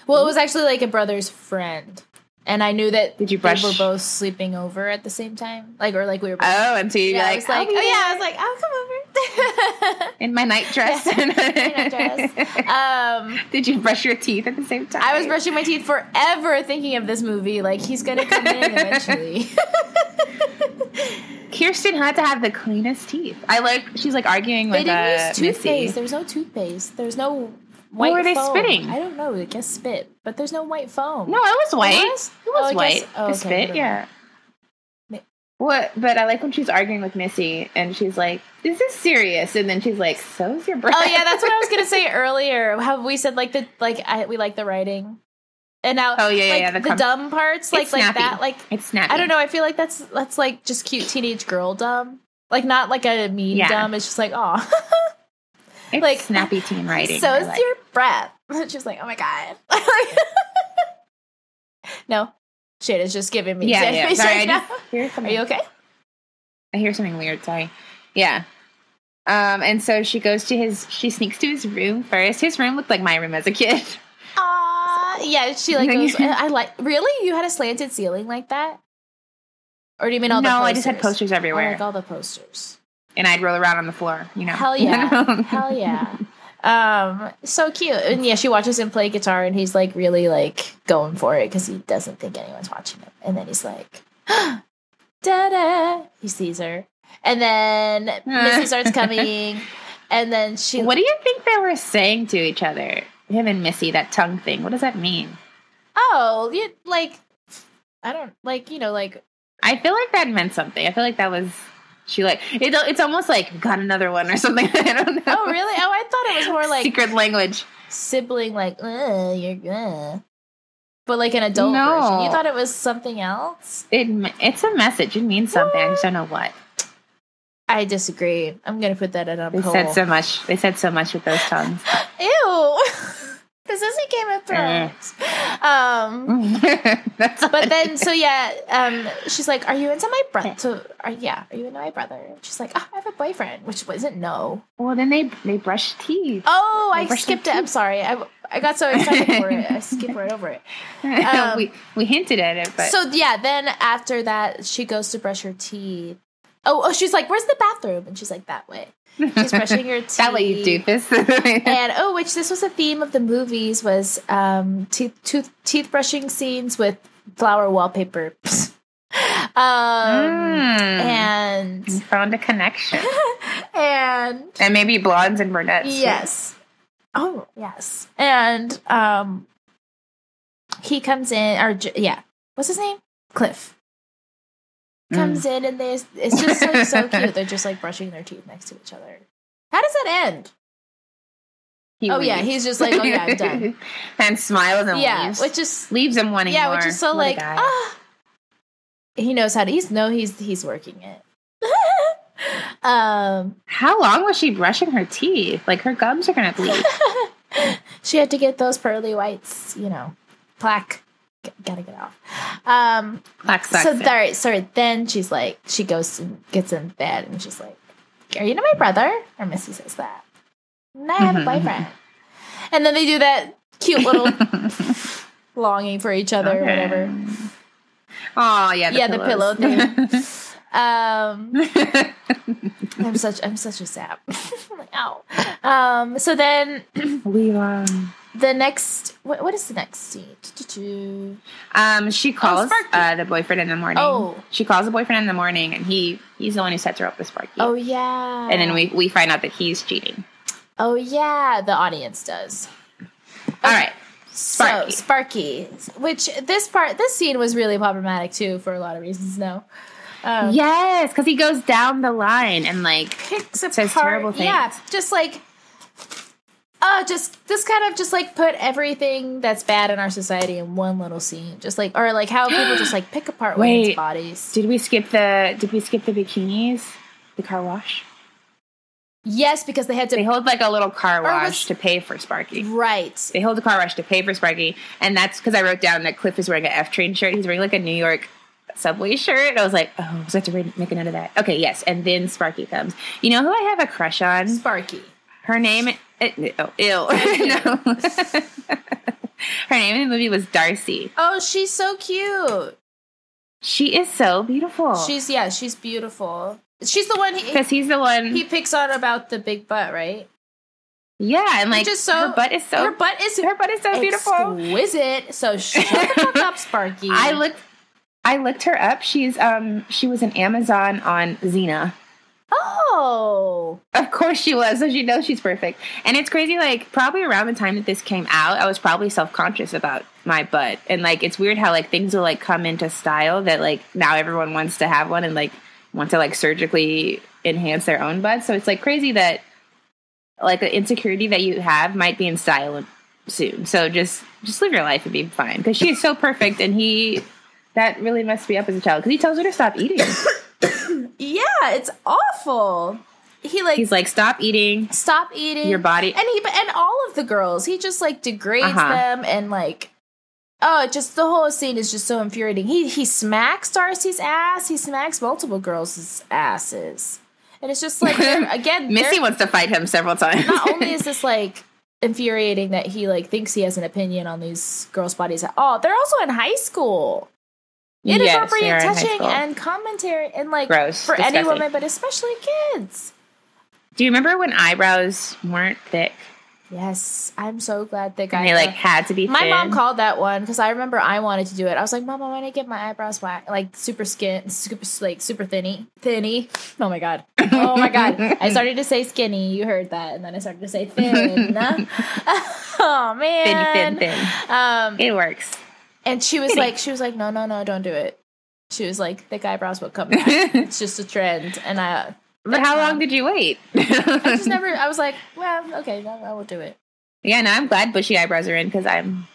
Well, it was actually like a brother's friend, and I knew that Did you they brush- were both sleeping over at the same time, like or like we were. Both, Oh, and so you'd be yeah, I like, was like, "I'll oh yeah, I was like, I'll come over. in my night dress. Yeah, my night um, Did you brush your teeth at the same time? I was brushing my teeth forever, thinking of this movie. Like he's gonna come in eventually. Kirsten had to have the cleanest teeth. I like. She's like arguing with. they didn't uh, use toothpaste. Missy. There was no toothpaste. There was no. What White were they foam. spitting? I don't know. I guess spit, but there's no white foam. No, it was white. It was? was, Oh, I guess- white. oh, okay, spit, yeah. What? But I like when she's arguing with Missy, and she's like, "Is this serious?" And then she's like, "So's your breath." Oh yeah, that's what I was gonna say earlier. How we said like the like I we like the writing, and now Oh, yeah, like, yeah, the the, com- dumb parts like like that like it's snappy. I don't know. I feel like that's that's like just cute teenage girl dumb, like not like a mean Yeah. dumb. It's just like oh, It's like, snappy teen writing. so is like. your breath. she was like oh my god. no, shit is just giving me. Yeah, yeah. Sorry, right just Are you okay? I hear something weird. Sorry. Yeah. Um, and so she goes to his. She sneaks to his room first. His room looked like my room as a kid. Aw, yeah. She like goes. I like really. You had a slanted ceiling like that, or do you mean all the no. I just had posters I everywhere, like all the posters. and I'd roll around on the floor. You know. Hell yeah. Hell yeah. Um, so cute. And yeah, she watches him play guitar and he's like really like going for it because he doesn't think anyone's watching him. And then he's like, da da. He sees her. And then Missy starts coming. And then she What do you think they were saying to each other? Him and Missy, that tongue thing. What does that mean? Oh, you like I don't like, you know, like I feel like that meant something. I feel like that was she like it, it's almost like got another one or something. I don't know. oh really? Oh I thought it was more like secret language. sibling like, uh, you're good, but like an adult No. version. You thought it was something else? It it's a message. It means something. I just don't know what. I disagree. I'm gonna put that in a They poll. said so much. They said so much with those tongues. Ew. This isn't Game of Thrones. um That's but then so yeah, um she's like, Are you into my brother? So are yeah, are you into my brother? She's like, oh, I have a boyfriend, which wasn't no. well, then they they brush teeth. Oh, They I skipped it. I'm sorry. I I got so excited for it. I skipped right over it. um, we we hinted at it, but So yeah, then after that, she goes to brush her teeth. Oh, oh, she's like, "Where's the bathroom?" And she's like, "That way." She's brushing her teeth. that way you doofus. and oh, which this was a theme of the movies was um teeth tooth teeth brushing scenes with flower wallpaper. Um, Mm. and You found a connection. and and maybe blondes and brunettes. yes, oh yes, and um, he comes in, or yeah, what's his name? Cliff. Comes in, and there's it's just so so cute. They're just like brushing their teeth next to each other. How does that end? He oh yeah, he's just like, oh yeah, I'm done. and smiles and yeah, leaves. which just leaves him wanting yeah, more. which is so What like ah, he knows how to. He's no, he's he's working it. um, How long was she brushing her teeth? Like her gums are gonna bleed. she had to get those pearly whites, you know, plaque. Gotta get off. Um, sucks so sorry, sorry. Then she's like, she goes and gets in bed, and she's like, "Are you not my brother?" Or Missy says that. And I have a Mhm, boyfriend. And then they do that cute little longing for each other, or whatever. Oh yeah, the Yeah, the pillow thing. Um, I'm such I'm such a sap. Like, ow. Um, so then we um, the next what, what is the next scene? Um she calls Sparky. uh, the boyfriend in the morning. Oh. she calls the boyfriend in the morning, and he he's the one who sets her up with Sparky. Oh yeah. and then we we find out that he's cheating. Oh yeah, the audience does. All right, Sparky. Sparky. So Sparky, which this part this scene was really problematic too for a lot of reasons. No. Um, yes, because he goes down the line and like picks apart. Says terrible things. Yeah, just like, uh, just this kind of just like put everything that's bad in our society in one little scene. Just like, or like how people just like pick apart women's Wait. bodies. Did we skip the Did we skip the bikinis? The car wash. Yes, because they had to. They hold like a little car wash was- to pay for Sparky. right. They hold the car wash to pay for Sparky, and that's because I wrote down that Cliff is wearing an F train shirt. He's wearing like a New York subway shirt. I was like, oh, was I have to read, make a note of that? Okay, yes. And then Sparky comes. You know who I have a crush on? Sparky. Her name. It, oh, ill. no. Her name in the movie was Darcy. Oh, she's so cute. She is so beautiful. She's yeah, she's beautiful. She's the one he because he's the one. he picks on about the big butt, right? yeah, and like is so- her butt is so her butt is her butt is so beautiful. exquisite. So shut the fuck up, Sparky. I looked I looked her up. She's um she was an Amazon on Xena. Oh, Of course she was, so she knows she's perfect. And it's crazy, like probably around the time that this came out, I was probably self conscious about my butt. And like it's weird how like things will like come into style that like now everyone wants to have one and like want to like surgically enhance their own butt. So it's like crazy that like the insecurity that you have might be in style soon. So just just live your life and be fine. Because she is so perfect and he that really messed me up as a child because he tells her to stop eating. yeah, it's awful. He like He's like, stop eating. stop eating Your body- and he and all of the girls. He just like degrades Uh-huh. them and like. Oh, just the whole scene is just so infuriating. He he smacks Darcy's ass. He smacks multiple girls' asses, and it's just like again. Missy wants to fight him several times. not only is this like infuriating that he like thinks he has an opinion on these girls' bodies at all, they're also in high school. Yes, Inappropriate are in high touching and commentary and like Gross, for any woman, but especially kids. Do you remember when eyebrows weren't thick Yes, I'm so glad that guy. and they like had to be? my thin? mom called that one because I remember I wanted to do it. I was like, "Mom, I want to get my eyebrows like super skin, super like super thinny, thinny." Oh my god! Oh my god! I started to say skinny. You heard that, and then I started to say thin. oh thin, man! thin, thin. Um, It works. And she was like, she was like, "No, no, no, don't do it." She was like, "Thick eyebrows will come back. it's just a trend." And I, But how long did you wait? I just never. I was like, "Well, okay, no, I will do it." yeah, no, I'm glad bushy eyebrows are in because I'm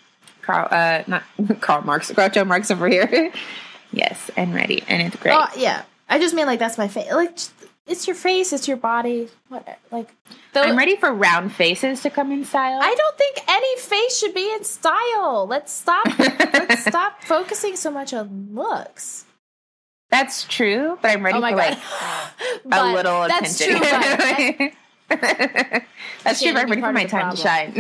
Carl, uh, not Karl Marx, Groucho Marx over here. yes, and ready, and it's great. Oh yeah, I just mean like that's my face. Like it's your face, it's your body. What like? Though, I'm ready for round faces to come in style. I don't think any face should be in style. Let's stop. let's stop focusing so much on looks. That's true, but I'm ready oh my for god, like a But little That's attention. true. But I- That's true, but I'm ready for my of the time to shine.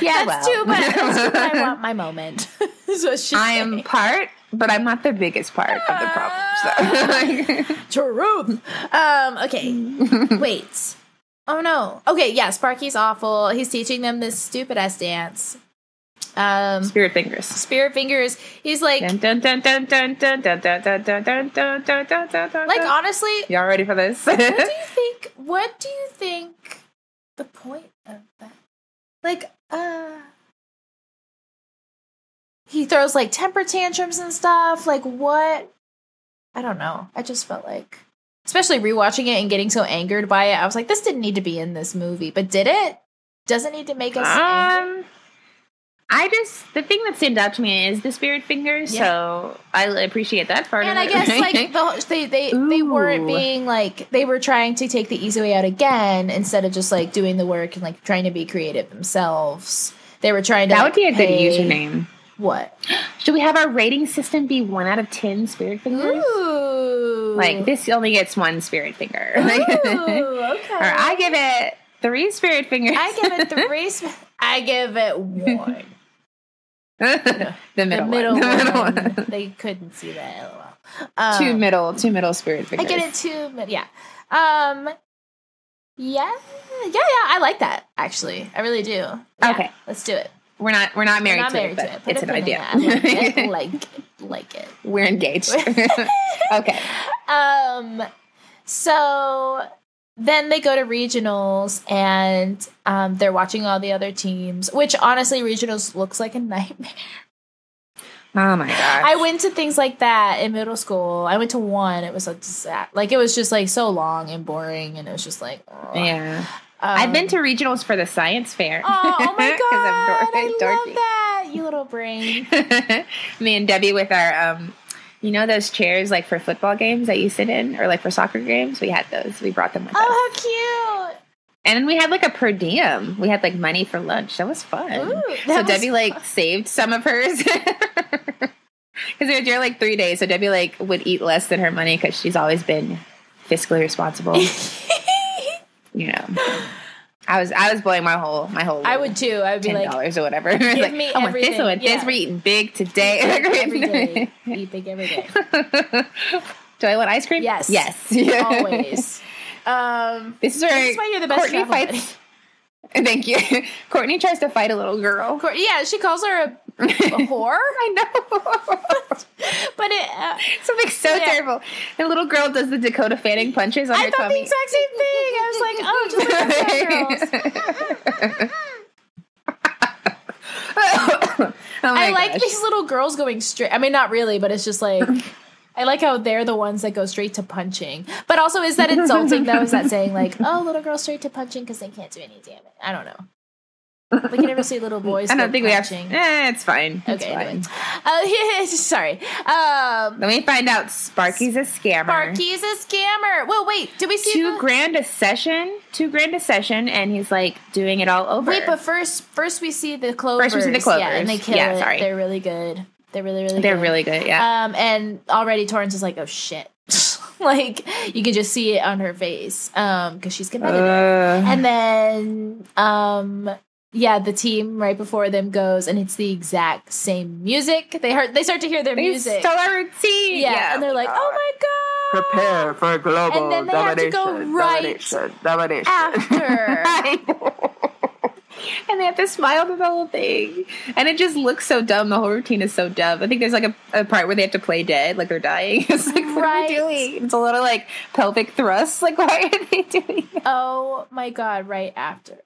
yeah, that's well. true. But that's true. But I want my moment. is what she's I am part, but I'm not the biggest part of the problem. So. Truth. Um, okay. Wait. Oh no. Okay, yeah, Sparky's awful. He's teaching them this stupid ass dance. Um, Spirit fingers. Spirit fingers. He's like Like honestly Y'all ready for this? what do you think what do you think the point of that? Like, uh he throws like temper tantrums and stuff. Like, what? I don't know. I just felt like, especially rewatching it and getting so angered by it, I was like, this didn't need to be in this movie, but did it? Doesn't need to make us angry. Um, I just the thing that stands out to me is the spirit fingers, Yeah. so I appreciate that part. And of I it, guess like the, they they they weren't being like they were trying to take the easy way out again instead of just like doing the work and like trying to be creative themselves. They were trying to that like, would be a good username. What? Should we have our rating system be one out of ten spirit fingers? Ooh, Like this only gets one spirit finger. Ooh, or. I give it three spirit fingers. I give it three. sp- I give it one. the middle, the middle one. one. The middle one. They couldn't see that. LOL. Um, two middle, two middle spirit fingers. I get it two. mid- Yeah. Um. Yeah. Yeah. Yeah. I like that. Actually, I really do. Yeah, Okay. Let's do it. We're not, we're not We're married, not to, married it, to it. It's an idea. Like it. Like like it. we're engaged. okay. Um. So then they go to regionals and um, they're watching all the other teams. Which honestly, regionals looks like a nightmare. Oh my god! I went to things like that in middle school. I went to one. It was a disa- like it was just like so long and boring, and it was just like ugh. yeah. Um, I've been to regionals for the science fair. Oh, oh my god! I'm I dor- love that, you little brain. Me and Debbie with our um you know those chairs like for football games that you sit in or like for soccer games? We had those. We brought them with us. Oh, how cute! And then we had like a per diem. We had like money for lunch. That was fun. Ooh, so was Debbie like fun. saved some of hers. Because we were there like three days, so Debbie like would eat less than her money because she's always been fiscally responsible. You know, I was I was blowing my whole my whole. I would too. I would be ten like, dollars or whatever. give like, me I want this everything. one. Yeah. This we're eating big today. every day, eat big every day, Do I want ice cream? Yes. Yes. always. Um, This is where This is why you're the best Courtney fights. Thank you. Courtney tries to fight a little girl. Cour- yeah, she calls her a, a whore, I know. but it. Uh, Something so Yeah. terrible. The little girl does the Dakota Fanning punches on I her thought the exact same thing. I was like, oh, just like girls. oh I like gosh. these little girls going straight. I mean, not really, but it's just like I like how they're the ones that go straight to punching. But also, is that insulting though? Is that saying like, oh, little girl straight to punching because they can't do any damage? I don't know. Like you never see little boys. I don't think we have. Eh, it's fine. It's Okay, fine. anyway. Uh, sorry. Um, Let me find out. Sparky's a scammer. Sparky's a scammer. Well, wait. Did we see Two the- grand a session. Two grand a session, and he's like doing it all over. Wait, but first, first we see the clovers. First we see the clovers. Yeah, and they kill Yeah, it. sorry. They're really good. They're really, really. they're good. really good. Yeah. Um, and already Torrance is like, oh shit. like you can just see it on her face. Um, because she's competitive. Uh, and then um yeah, the team right before them goes and it's the exact same music. They heard they start to hear their they music. stole our routine. yeah, and they're like, "Oh my god." Prepare for a global And then they have to domination. go right domination, domination. After. And they have to smile through the whole thing. And it just looks so dumb. The whole routine is so dumb. I think there's like a, a part where they have to play dead, like they're dying. It's like, what Right. are we doing? It's a lot of like pelvic thrusts. Like, why are they doing that? Oh my god, right after.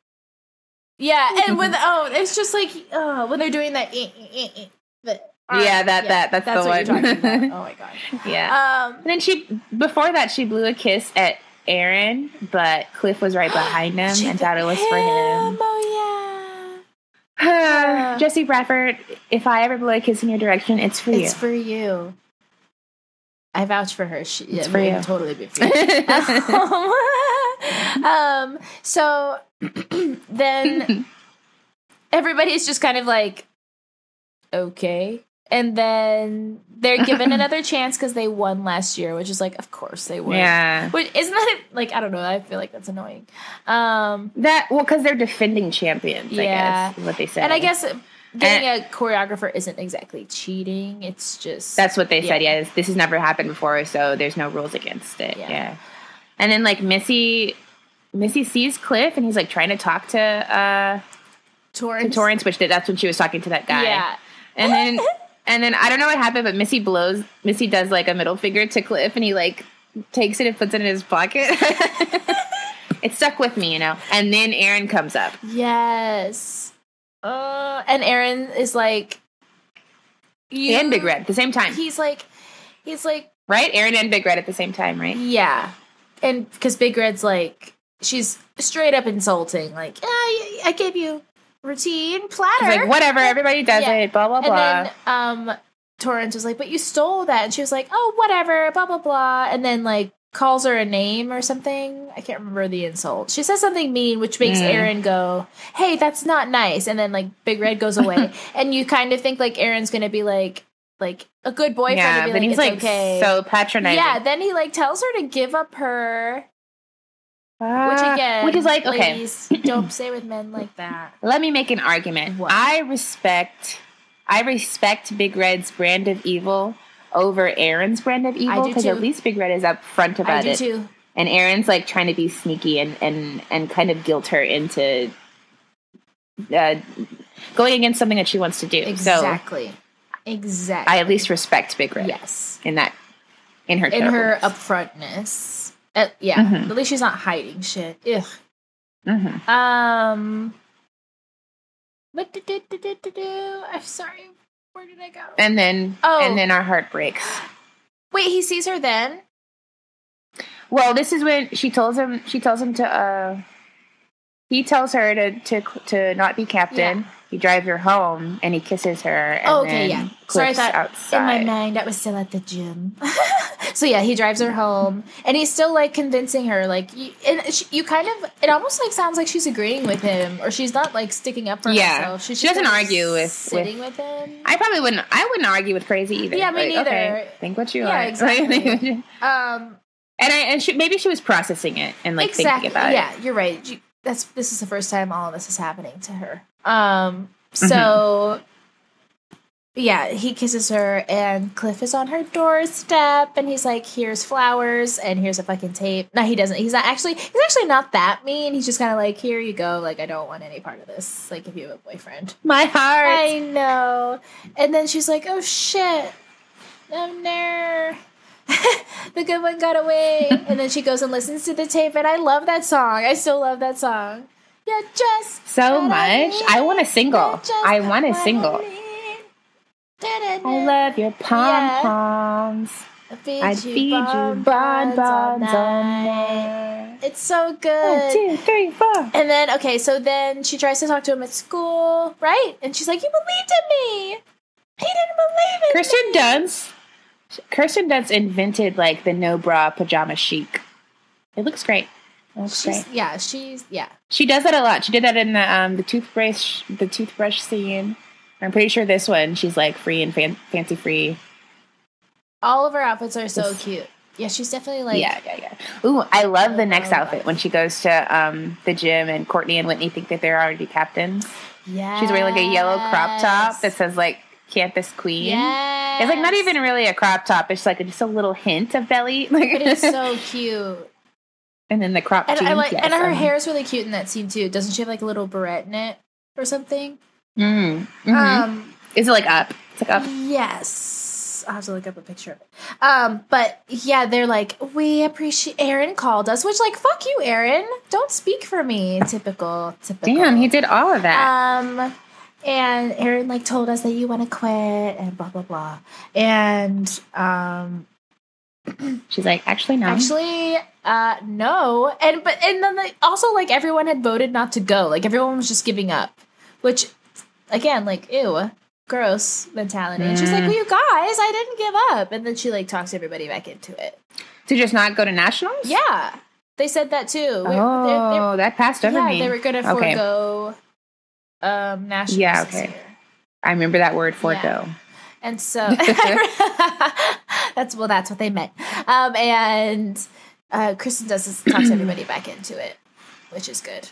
Yeah, and with oh, it's just like oh, when they're doing that. eh, eh, eh, eh, the- Yeah, that- that- that's the what you're one. Oh my god. Yeah. Um, and then she, before that, she blew a kiss at Aaron, but Cliff was right behind him and thought it was for him. Oh yeah. Jesse Bradford, if I ever blow a kiss in your direction, it's for you. It's for you. I vouch for her. She, It's it for you. Totally be for you. um. So then everybody's just kind of like, okay, and then they're given another chance because they won last year, which is like, of course they would. yeah. Which isn't that like I don't know. I feel like that's annoying. Um. That well, because they're defending champions. I Yeah. guess is what they said. And I guess getting a choreographer isn't exactly cheating. It's just that's what they Yeah. said. Yeah, this has never happened before, so there's no rules against it. Yeah. Yeah. And then like Missy, Missy sees Cliff, and he's like trying to talk to uh Torrance. Torrance, which that's when she was talking to that guy. Yeah. And then and then I don't know what happened, but Missy blows Missy does like a middle finger to Cliff and he like takes it and puts it in his pocket. it stuck with me, you know. And then Aaron comes up. Yes. Uh, and Aaron is like, you, And Big Red at the same time. He's like, he's like, right? Aaron and Big Red at the same time, right? yeah, and because Big Red's like, she's straight up insulting, like, yeah, I I gave you routine platter. Like, whatever, everybody does Yeah. it, blah blah and blah. then um, Torrance was like, but you stole that, and she was like, oh, whatever, blah blah blah, and then like calls her a name or something. I can't remember the insult. She says something mean, which makes Mm. Aaron go, "Hey, that's not nice." And then like Big Red goes away, and you kind of think like Aaron's gonna be like like a good boyfriend. yeah, and be but like, he's like okay. so patronizing. yeah, then he like tells her to give up her, which Ah, again, which is like okay. don't say with men like that. Let me make an argument. What? I respect I respect Big Red's brand of evil over Aaron's brand of evil because at least Big Red is upfront about it, too. and Aaron's like trying to be sneaky and and and kind of guilt her into uh, going against something that she wants to do. Exactly. exactly. So I at least respect Big Red yes. in that in her in her upfrontness. Uh, yeah, Mhm. at least she's not hiding shit. Ugh. Mhm. Um. What did did did did do? I'm sorry. Where did I go? And then Oh. and then our heart breaks. Wait, he sees her then. Well, this is when she tells him. She tells him to. uh He tells her to to to not be captain. Yeah. He drives her home and he kisses her. And Oh, okay, yeah. Sorry, I thought outside. in my mind I was still at the gym. so yeah, he drives her home, and he's still like convincing her, like, you, and she, you kind of, it almost like sounds like she's agreeing with him, or she's not like sticking up for Yeah. herself. She's She just doesn't argue with- sitting with, him. I probably wouldn't. I wouldn't argue with crazy either. Yeah, me Like, neither. Okay, think what you Yeah, want. exactly. and Um, I and she, maybe she was processing it and like exactly. thinking about yeah, it. Yeah, you're right. You, that's this is the first time all of this is happening to her. Um, Mm-hmm. so yeah, he kisses her, and Cliff is on her doorstep, and he's like, "Here's flowers, and here's a fucking tape." No, he doesn't. He's not actually. He's actually not that mean. He's just kind of like, "Here you go. Like, I don't want any part of this. Like, if you have a boyfriend." My heart. I know. And then she's like, "Oh shit, oh no." the good one got away. and then she goes and listens to the tape, and I love that song. I still love that song. Yeah, just so much. I want a single. I want a single. I love your pom Yeah. poms. I feed I'd you feed you bonbons bonbons all all night. night. It's so good. two, three, four. And then, okay, so then she tries to talk to him at school, right? And she's like, "You believed in me. He didn't believe in Kirsten me." Kirsten Dunst. Kirsten Dunst invented like the no bra pajama chic. It looks great. It looks She's, great. yeah, she's yeah. She does that a lot. She did that in the um the toothbrush the toothbrush scene. I'm pretty sure this one she's like free and fan- fancy free. All of her outfits are so This- cute. Yeah, she's definitely like yeah, yeah, yeah. Ooh, I love the next Oh, outfit when she goes to um the gym and Courtney and Whitney think that they're already captains. Yeah, She's wearing like a yellow crop top that says like campus queen. Yeah, It's like not even really a crop top. It's like just a little hint of belly. Like, it's so cute, and then the crop and jeans. I like, yes, and her um, hair is really cute in that scene too. Doesn't she have like a little barrette in it or something? Mm, mhm. Um, Is it like up? It's like up. yes. I'll have to look up a picture of it. Um, but yeah, they're like, we appreciate Aaron called us, which like, fuck you, Aaron. Don't speak for me. Typical, typical. Damn, he did all of that. Um, and Aaron like told us that you want to quit and blah blah blah. And um, She's like, actually, no. actually, uh, no. And but and then like, also like everyone had voted not to go. Like everyone was just giving up, which again, like ew, gross mentality. And she's like, Mm. well, you guys, I didn't give up. And then she like talks everybody back into it. to just not go to nationals? Yeah, they said that too. We- Oh, they're- they're- that passed over yeah, me. they were gonna Okay. forego um nationals Yeah, okay. I remember that word for Yeah. And so that's well, that's what they meant. Um, and uh, Kirsten does this, talks everybody back into it, which is good.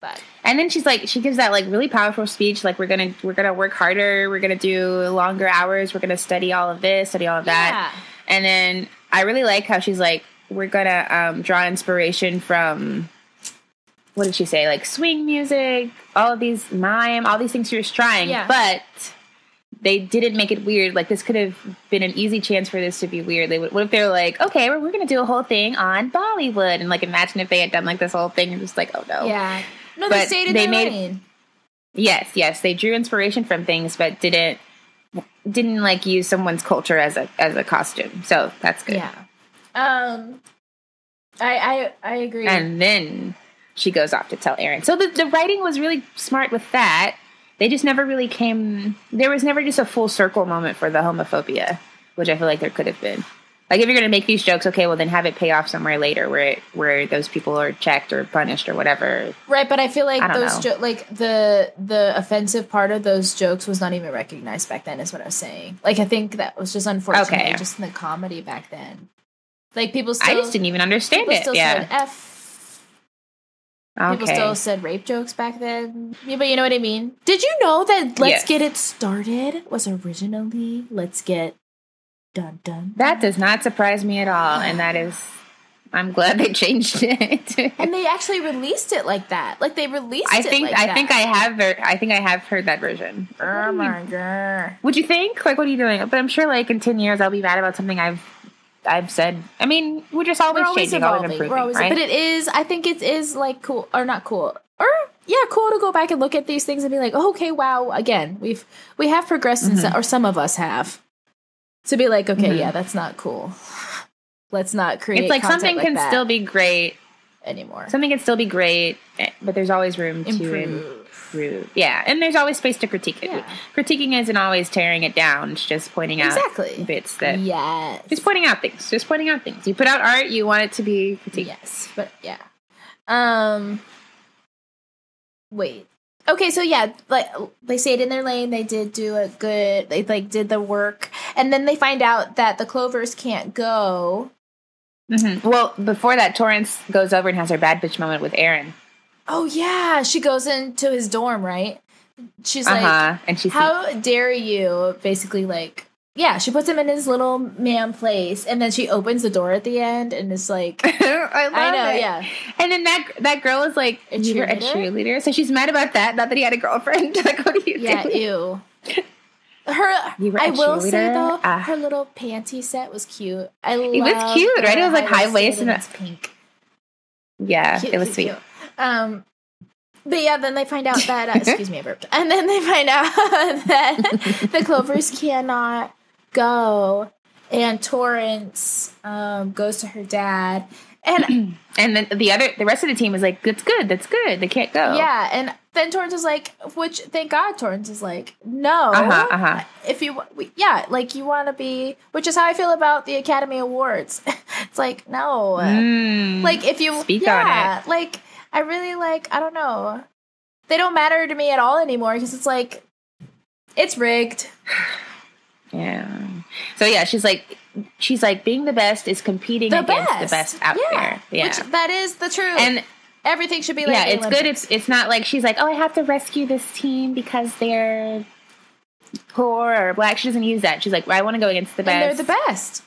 But And then she's like, she gives that like really powerful speech, like we're gonna we're gonna work harder, we're gonna do longer hours, we're gonna study all of this, study all of that. yeah, And then I really like how she's like, we're gonna um, draw inspiration from what did she say? Like swing music, all of these mime, all these things she was trying, Yeah. but they didn't make it weird. Like this could have been an easy chance for this to be weird. They would, what if they were like, okay, we're, we're going to do a whole thing on Bollywood, and like imagine if they had done like this whole thing and just like, oh no, Yeah. No, they But stayed in they their made- lane. yes, yes, they drew inspiration from things, but didn't didn't like use someone's culture as a as a costume. So that's good. Yeah. Um, I I I agree. And then she goes off to tell Aaron. So the, the writing was really smart with that. They just never really came. There was never just a full circle moment for the homophobia, which I feel like there could have been. Like if you're going to make these jokes, okay, well then have it pay off somewhere later, where it, where those people are checked or punished or whatever. right, but I feel like I those jo- like the the offensive part of those jokes was not even recognized back then. Is what I was saying. Like I think that was just unfortunate, Okay. just in the comedy back then. Like people still, I just didn't even understand it. Yeah. f. People still said rape jokes back then. Yeah, but you know what I mean. Did you know that "Let's Yes. Get It Started" was originally "Let's Get Dun Dun"? that does not surprise me at all, and that is, I'm glad they changed it. and they actually released it like that. Like they released. I it think like I that. think I have ver- I think I have heard that version. Oh my god. Would you think? Like, what are you doing? But I'm sure, like, in ten years, I'll be mad about something I've I've said. I mean, we're just always, We're always changing, evolving. always improving, We're always, right? but it is. I think it is like cool or not cool or yeah, cool to go back and look at these things and be like, oh, okay, wow. Again, we've we have progressed, Mm-hmm. some, or some of us have. To be like, okay, Mhm. yeah, that's not cool. Let's not create. it's like something like can still be great. anymore. Something can still be great, eh, but there's always room to Improve. Yeah, and there's always space to critique it. Yeah. Critiquing isn't always tearing it down. It's just pointing out Exactly. bits that. Yes. Just pointing out things. Just pointing out things. You put out art, you want it to be critiqued. Yes, but yeah. Um wait. Okay, so yeah, like they stayed in their lane, they did do a good they like did the work and then they find out that the clovers can't go. Mhm. Well, before that, Torrance goes over and has her bad bitch moment with Aaron. Oh yeah, she goes into his dorm, right? She's Uh like. And she's how dare you basically like yeah, she puts him in his little man place and then she opens the door at the end and it's like I I know, it. yeah. And then that that girl is like A a cheerleader? so she's mad about that. Not that he had a girlfriend. like, what are you Yeah, doing? ew. Her, You were I will say though, Ah. her little panty set was cute. I it was cute, right? It was, like, high-waisted high-waisted and pink. Yeah, Cute, it was cute, sweet. cute. Um, but yeah, then they find out that uh, excuse me, I burped. And then they find out that the Clovers cannot go, and Torrance um, goes to her dad, and And then the other, the rest of the team is like, "That's good. That's good. They can't go." yeah, and then Torrance is like, which thank God Torrance is like, no, Uh huh. Uh huh. if you yeah like you want to be which is how i feel about the academy awards it's like no Mm. like if you Speak on yeah like i really like i don't know they don't matter to me at all anymore because it's like it's rigged Yeah. So yeah, she's like, she's like, being the best is competing the against best the best out yeah. there. Yeah. which that is the truth and everything should be like yeah, it's good. It's it's not like she's like, oh, I have to rescue this team because they're poor or black. She doesn't use that. She's like, I want to go against the and best. they're the best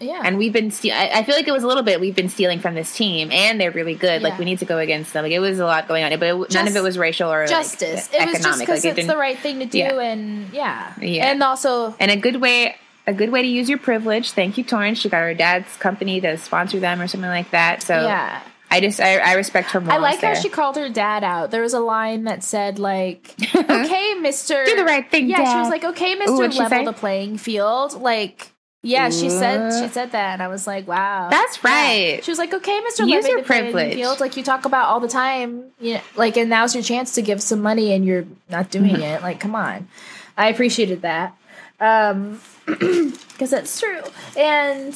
yeah And we've been, ste- I, I feel like it was a little bit. We've been stealing from this team, and they're really good. Yeah. Like we need to go against them. Like it was a lot going on, but it, none of it was racial or like, justice it was just because like, it it's the right thing to do Yeah. and yeah Yeah. and also and a good way, a good way to use your privilege. Thank you, Torrance. She got her dad's company to sponsor them or something like that. So yeah I just, I, I respect her more. I like how she called her dad out. There was a line that said like, "Okay, Mister, Do the right thing, Yeah, she was like, "Okay, Mister, level the playing field." Like, yeah, she said she said that, and I was like, "Wow, That's Yeah. right. She was like, "Okay, Mister, Use your privilege. field." Like you talk about all the time, you know, like, and now's your chance to give some money, and you're not doing it. Like, come on, I appreciated that. Um, because that's true, and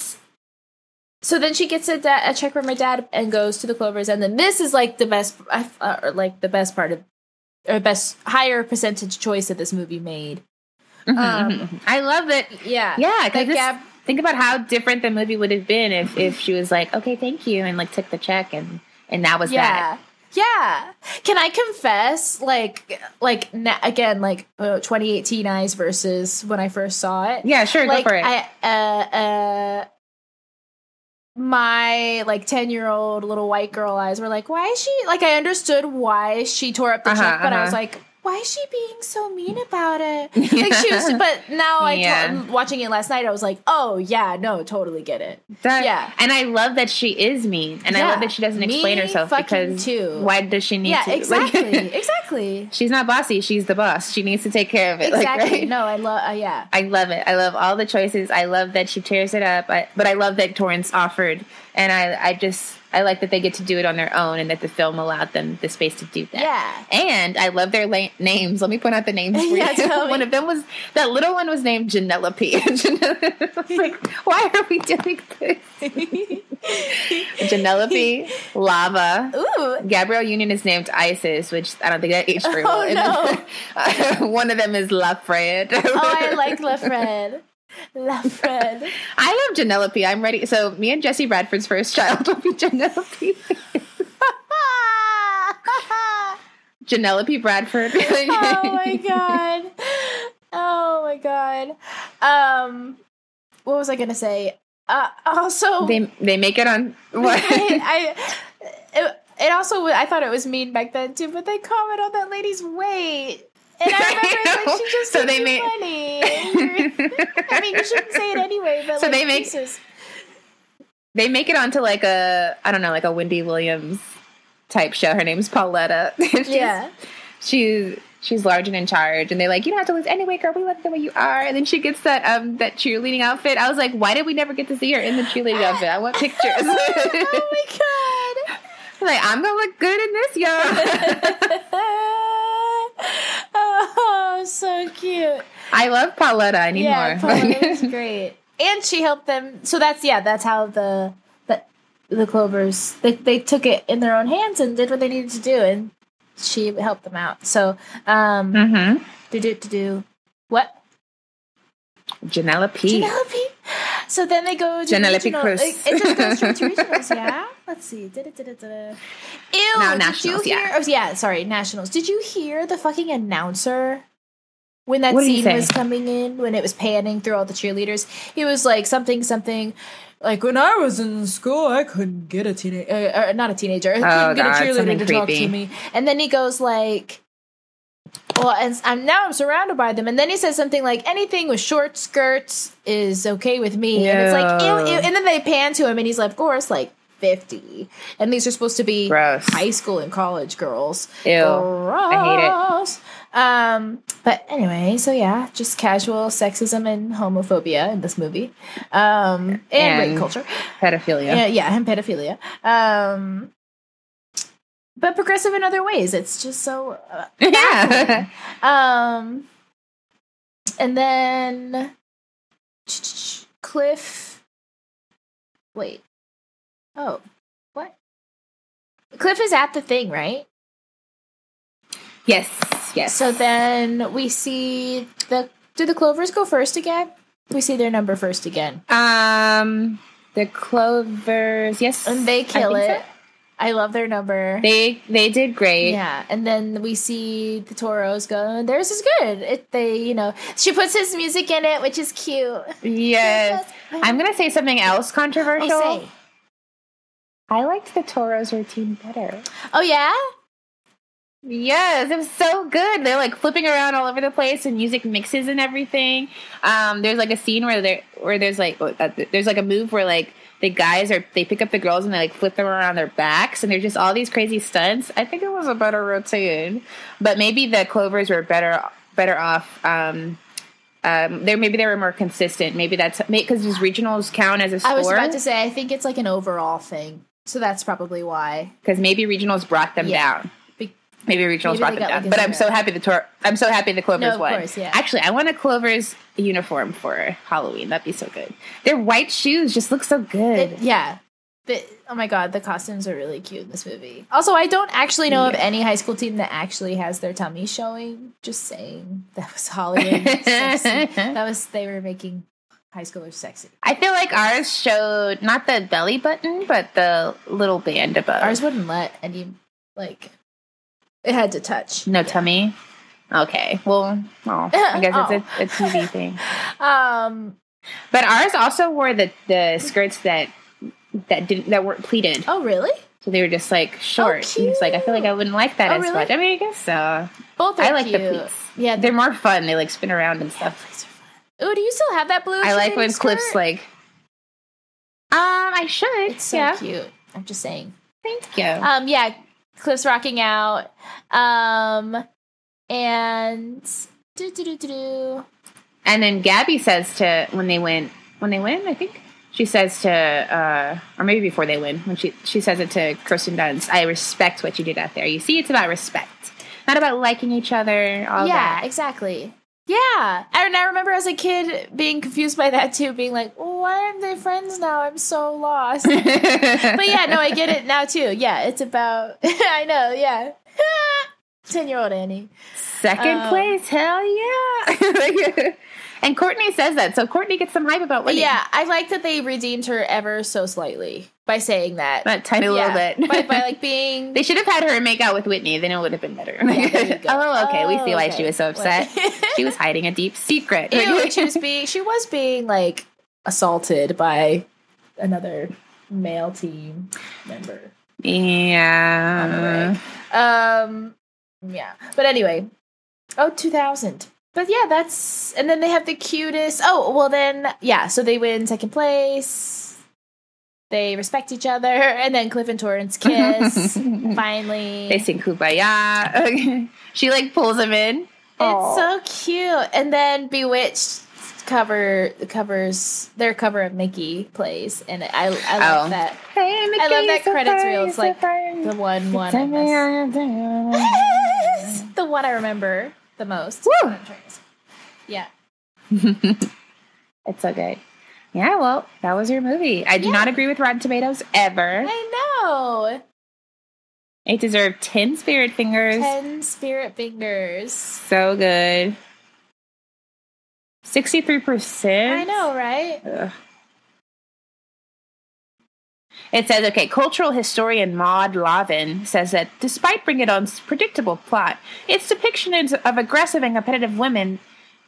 so then she gets a, da- a check from her dad and goes to the Clovers, and then this is like the best, uh, or like the best part of, or best higher percentage choice that this movie made. Mhm, Um, mhm. I love that. Yeah, Yeah, because Like, Gab- think about how different the movie would have been if if she was like, okay, thank you, and like took the check and and that was that. yeah, yeah. Can I confess, like, like na- again, like uh, 2018 eyes versus when I first saw it. Yeah, sure, like go for it. I uh uh my like 10 year old little white girl eyes were like, why is she like I understood why she tore up the Uh-huh, check, but I was uh-huh. like, why is she being so mean about it? Like she was but now I Yeah. watching it last night, I was like, oh yeah, no, totally get it. That- Yeah. and I love that she is mean, and I love that she doesn't explain Me herself because too. why does she need Yeah, to? Like- exactly. exactly. she's not bossy; she's the boss. She needs to take care of it. like, Exactly. right? No, I love uh, yeah. I love it. I love all the choices. I love that she tears it up. I, but I love that Torrance offered, and I, I just, I like that they get to do it on their own, and that the film allowed them the space to do that. Yeah. And I love their la- names. Let me point out the names for Yeah, you. tell me. One of them was that little one was named Jenelope. I was like, why are we doing this? Jenelope, Lava. Ooh. Gabrielle Union is named Isis, which I don't think that aged very Oh, well. And then, uh, one of them is La Fred. Oh, I like La Fred. La Fred. I love Jenelope. I'm ready. So me and Jesse Bradford's first child will be Jenelope. Jenelope Bradford. oh my god. Oh my god. Um what was I gonna say? Uh also they they make it on what? I, I it, it also I thought it was mean back then too, but they comment on that lady's weight. And I remember like she just So they made- money. I mean you shouldn't say it anyway, but So like, they make- they make it onto like a I don't know like a Wendy Williams type show. Her name's Pauletta. She's- Yeah. she's she's large and in charge, and they're like, you don't have to lose any weight, girl. We love the way you are. And then she gets that um that cheerleading outfit. I was like, why did we never get to see her in the cheerleading outfit? I want pictures. oh my god. like I'm gonna look good in this, y'all. Oh, so cute. I love Pauletta. I need yeah, more. Pauletta great, and she helped them. So that's yeah, that's how the the the Clovers they they took it in their own hands and did what they needed to do, and she helped them out. So um, mm-hmm. do do do do what Janela P. Penelope. So then they go to Penelope regional. Cruz. It, it just goes straight to regionals. Yeah. Let's see. Da-da-da-da-da. Ew. Now did nationals, you hear? yeah. Oh, yeah. Sorry, nationals. Did you hear the fucking announcer when that scene was coming in? When it was panning through all the cheerleaders, he was like something something. Like when I was in school, I couldn't get a teenager, uh, uh, not a teenager. I couldn't Oh, get a cheerleader to talk to me. And then he goes like, well, and I'm now I'm surrounded by them, and then he says something like, "Anything with short skirts is okay with me," and it's like, Ew. ew. and then they pan to him, and he's like, "Of course, like 50," and these are supposed to be Gross. high school and college girls. Ew. Gross. I hate it. Um, but anyway, so yeah, just casual sexism and homophobia in this movie, um, and, And- rape culture. Pedophilia. Yeah, yeah, and pedophilia. Um, but progressive in other ways. It's just so uh, Yeah. um, and then Cliff. Wait. Oh, what? Cliff is at the thing, right? yes. Yes. So then we see the. Do the Clovers go first again? We see their number first again, um, the Clovers. Yes. and they kill think it. so. I love their number. They they did great. Yeah, and then we see the Toros go. Theirs is good. It, they, you know, she puts his music in it, which is cute. Yes. I'm gonna say something else controversial. Oh, say. I liked the Toro's routine better. Oh yeah. Yes, it was so good. They're like flipping around all over the place, and music mixes and everything. Um, there's like a scene where there where there's like uh, there's like a move where like the guys are they pick up the girls and they like flip them around their backs, and there's just all these crazy stunts. I think it was a better routine, but maybe the Clovers were better better off. Um, um, there maybe they were more consistent. Maybe that's because these regionals count as a I was score. about to say. I think it's like an overall thing, so that's probably why. because maybe regionals brought them Yeah. down. Be- Maybe regionals Maybe brought them down. like, but I'm so happy the tour. I'm so happy the Clovers No, of won. course, yeah. Actually, I want a Clovers uniform for Halloween. That'd be so good. Their white shoes just look so good. It, yeah. But oh my god, the costumes are really cute in this movie. Also, I don't actually know of any high school team that actually has their tummy showing. Just saying, that was Hollywood. That was they were making high schoolers sexy. I feel like ours showed not the belly button, but the little band above. Ours wouldn't let any like it had to touch. no tummy. Okay, well, oh, I guess Oh. it's a, a TV thing. Um But ours also wore the the skirts that that didn't that weren't pleated. Oh, really? So they were just like short. and he's like, I feel like I wouldn't like that Oh, as really? much. I mean, I guess so. Both are I like the cute. pleats. Yeah, They're more fun. They like spin around and stuff. Pleats are fun. Ooh, do you still have that blue? I like when shading Cliff's skirt? like, um, I should. It's so yeah. cute. I'm just saying. Thank you. Um, yeah, Cliff's rocking out. Um, and do do do do do. And then Gabby says to when they win, when they win, I think she says to, uh, or maybe before they win, when she she says it to Kirsten Dunst, "I respect what you did out there. You see, it's about respect, not about liking each other. All yeah, that. exactly. Yeah, and I remember as a kid being confused by that too, being like, well, "Why aren't they friends now? I'm so lost." but yeah, no, I get it now too. Yeah, it's about. I know. Yeah, ten year old Annie. Second Um, place, hell yeah! and Courtney says that, so Courtney gets some hype about winning. yeah, I like that they redeemed her ever so slightly by saying that. that tiny little bit. by, by like being. They should have had her make out with Whitney. Then it would have been better. Yeah, there you go. oh, okay. We Oh, see why okay. she was so upset. She was hiding a deep secret. Ew, she was being she was being like assaulted by another male team member. yeah. Um yeah. But anyway. Oh, 2000. But yeah, that's and then they have the cutest. Oh, well then yeah, so they win second place. They respect each other and then Cliff and Torrance kiss finally. They sing Kumbaya. She like pulls him in. It's so cute. And then B*Witched cover covers their cover of Mickey plays, and I I love Oh. that. Hey, I love that credits reel. It's like the one one I the one I remember the most. Woo! I'm trying to say. Yeah. it's so good. Yeah, well, that was your movie. I do Yeah. not agree with Rotten Tomatoes ever. I know. It deserved 10 spirit fingers. Ten spirit fingers. So good. 63%. I know, right? Ugh. It says, okay, cultural historian Maud Lavin says that despite Bring It On's predictable plot, its depiction of aggressive and competitive women,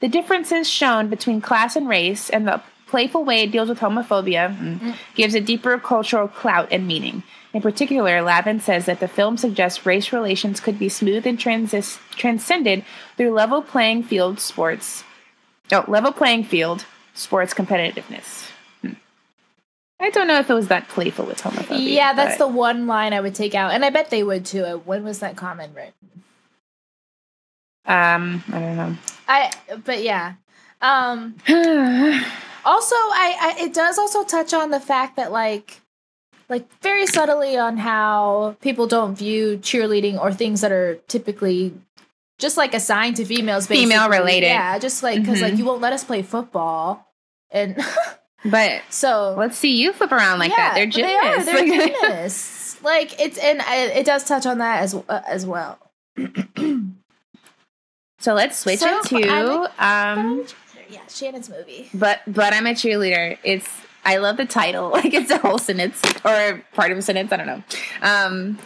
the differences shown between class and race, and the playful way it deals with homophobia mm, gives a deeper cultural clout and meaning. In particular, Lavin says that the film suggests race relations could be smooth and transis- transcended through level playing field sports. Oh, level playing field sports competitiveness. Hmm. I don't know if it was that playful with homophobia. yeah, that's but- the one line I would take out, and I bet they would too. When was that comment written? Um, I don't know. I. But yeah. Um. also I, I it does also touch on the fact that like like very subtly on how people don't view cheerleading or things that are typically just like assigned to females basically. Female related. yeah just like because like Mhm. you won't let us play football and but so let's see you flip around like that. They're but they are gymnasts. they're gymnasts like it's and it does touch on that as uh, as well so let's switch So, into um, yeah Shannon's movie but but I'm a cheerleader. It's I love the title. Like it's a whole sentence or part of a sentence. I don't know. Um,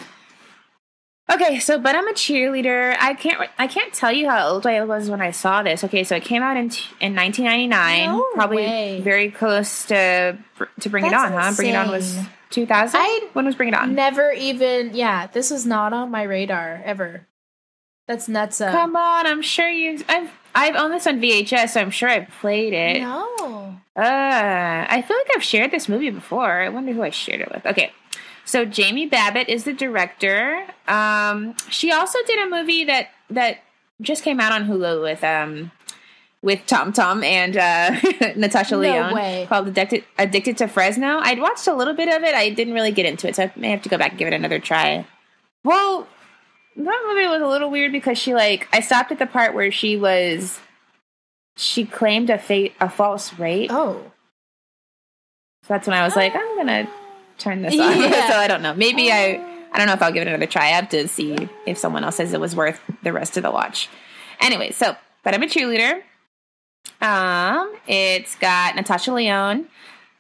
okay, so but I'm a cheerleader. I can't I can't tell you how old I was when I saw this. Okay, so it came out in in 1999, No probably way. very close to to Bring It That's On, huh? Bring It On was 2000. When was Bring It On? Never even, yeah, this was not on my radar ever. That's nuts. Uh, Come on, I'm sure you. I've I've owned this on VHS, so I'm sure I've played it. No. Uh, I feel like I've shared this movie before. I wonder who I shared it with. Okay, so Jamie Babbitt is the director. Um, she also did a movie that that just came out on Hulu with um with Tom Tom and uh, Natasha No Lyonne way. called Addicted Addicted to Fresno. I'd watched a little bit of it. I didn't really get into it, so I may have to go back and give it another try. Well, that movie was a little weird because she like I stopped at the part where she was she claimed a fate a false rape. Oh. So that's when I was like, I'm gonna turn this on. Yeah. so I don't know. Maybe I I don't know if I'll give it another try. I have to see if someone else says it was worth the rest of the watch. Anyway, so but I'm a cheerleader. Um, it's got Natasha Lyonne,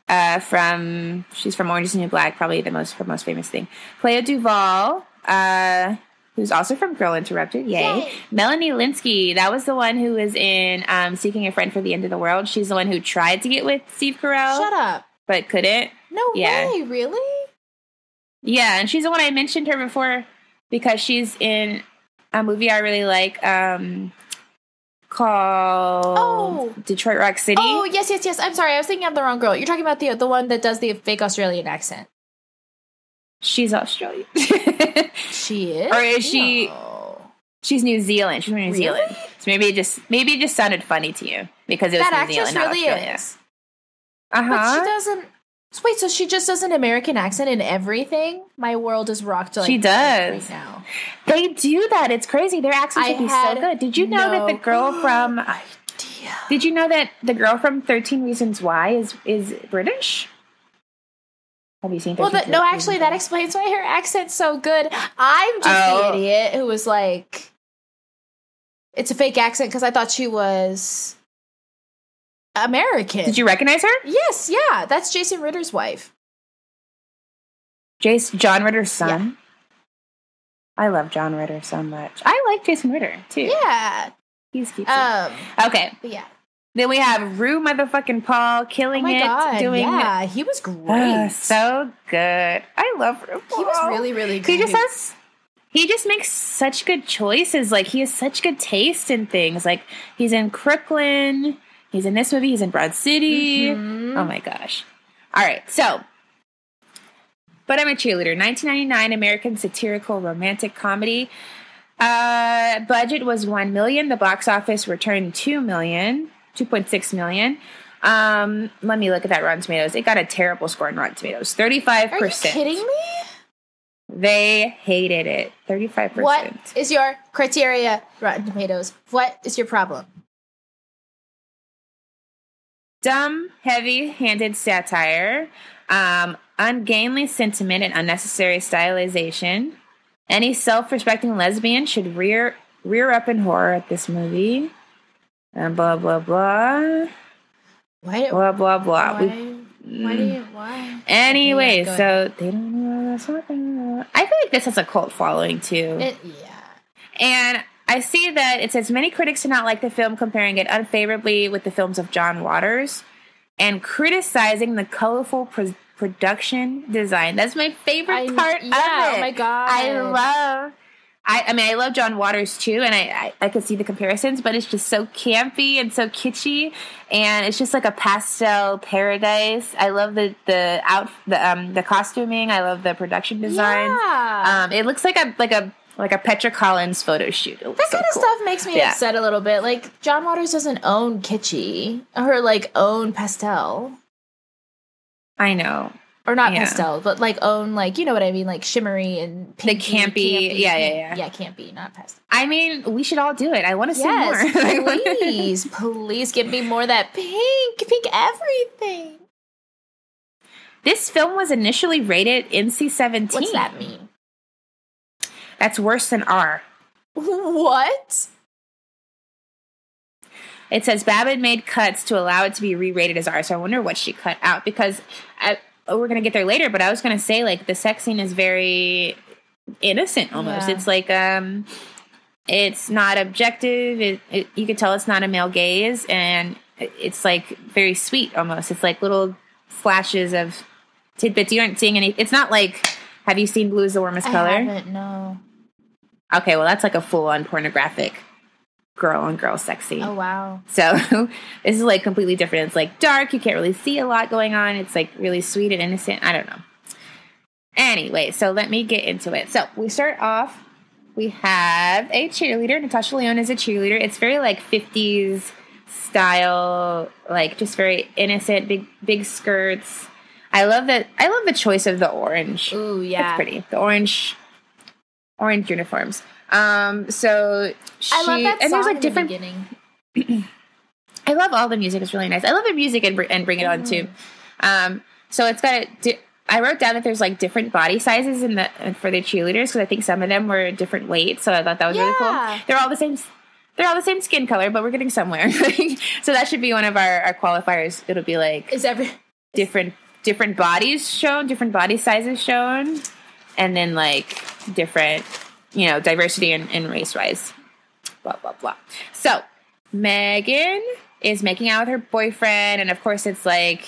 uh, from she's from Orange is the New Black, probably the most her most famous thing. Clea DuVall, uh, who's also from Girl Interrupted. Yay. Yay. Melanie Lynskey, that was the one who was in um, Seeking a Friend for the End of the World. She's the one who tried to get with Steve Carell Shut up. but couldn't. No Yeah. way, really? Yeah, and she's the one I mentioned her before because she's in a movie I really like um called Oh. Detroit Rock City. Oh yes, yes, yes. I'm sorry, I was thinking of the wrong girl. You're talking about the the one that does the fake Australian accent. She's Australian. She is, Or is she- No. she's New Zealand. She's from New Really? Zealand. So maybe it just maybe it just sounded funny to you because it was That New Zealand, not really Australia. is. Uh But she doesn't. Wait, so she just does an American accent in everything? My world is rocked. Like, She does. right now. They do that. It's crazy. Their accents would be so good. Did you know that the girl from idea. Did you know that the girl from Thirteen Reasons Why is is British? Have you seen? Well, 13 the, no, actually, Why? that explains why her accent's so good. I'm just Oh. the idiot who was like, it's a fake accent because I thought she was American. Did you recognize her? Yes, yeah, that's Jason Ritter's wife. Jace John Ritter's son. I love John Ritter so much. I like Jason Ritter too. Yeah. he's cute. Um. okay, But yeah. Then we have Ru motherfucking Paul Oh killing my it, god. doing yeah, he was great. Ah, so good. I love Ru. Paul. he was really, really good. He just has. He just makes such good choices. Like he has such good taste in things. Like he's in Crooklyn. He's in this movie. He's in Broad City. Mhm. Oh my gosh. All right. So, but I'm a cheerleader. 1999 American satirical romantic comedy. Uh, budget was 1 million. The box office returned 2 million, 2.6 million. Um, let me look at that Rotten Tomatoes. It got a terrible score in Rotten Tomatoes. 35%. Are you kidding me? They hated it. 35%. What is your criteria, Rotten Tomatoes? What is your problem? Dumb, heavy handed satire, um, ungainly sentiment, and unnecessary stylization. Any self respecting lesbian should rear rear up in horror at this movie. And blah, blah, blah. Why? Blah, blah, blah. why? We- Why do you? Mm. Why? Anyway, yeah, so they don't know what I'm talking about. I feel like this has a cult following too. It, yeah. And I see that it says many critics do not like the film, comparing it unfavorably with the films of John Waters and criticizing the colorful pro- production design. That's my favorite I- part yeah, of it. oh my God. I love. I, I mean, I love John Waters too, and I, I I could see the comparisons, but it's just so campy and so kitschy, and it's just like a pastel paradise. I love the the out the um the costuming. I love the production design. Yeah. Um, it looks like a like a like a Petra Collins photo shoot. That so kind of cool. stuff makes me Yeah. upset a little bit. Like John Waters doesn't own kitschy or like own pastel I know or not Yeah. pastel, but like own like you know what I mean, like shimmery and pink. The pinky, campy- yeah, yeah, yeah. yeah, campy, not be not pastel. I mean, we should all do it. I want to see Yes, more. please, please give me more of that pink, pink everything. this film was initially rated NC-17. What's that mean? That's worse than R. What? It says Babbitt made cuts to allow it to be re-rated as R. So I wonder what she cut out because I, oh, we're gonna get there later. But I was gonna say like the sex scene is very innocent almost. Yeah. It's like um, it's not objective. It, it you could tell it's not a male gaze, and it's like very sweet almost. It's like little flashes of tidbits. You aren't seeing any. It's not like. Have you seen Blue is the Warmest I Color? haven't. No. Okay, well that's like a full-on pornographic girl on girl sex scene. Oh wow. So this is like completely different. It's like dark. You can't really see a lot going on. It's like really sweet and innocent. I don't know. Anyway, so let me get into it. So we start off. We have a cheerleader. Natasha Lyonne is a cheerleader. It's very like 50s style, like just very innocent, big big skirts. I love that. I love the choice of the orange. Ooh yeah. It's pretty. The orange, orange uniforms. Um. So she, I love that and there's like different the beginning. I love all the music. It's really nice. I love the music and, and bring it on too. Um, so it's got. Di- I wrote down that there's like different body sizes in the for the cheerleaders because I think some of them were different weights. So I thought that was really Yeah. cool. They're all the same. They're all the same skin color, but we're getting somewhere. so that should be one of our, our qualifiers. It'll be like Is every different different bodies shown, different body sizes shown, and then like different, you know, diversity and, and race wise. Blah blah blah. So Megan is making out with her boyfriend, and of course it's like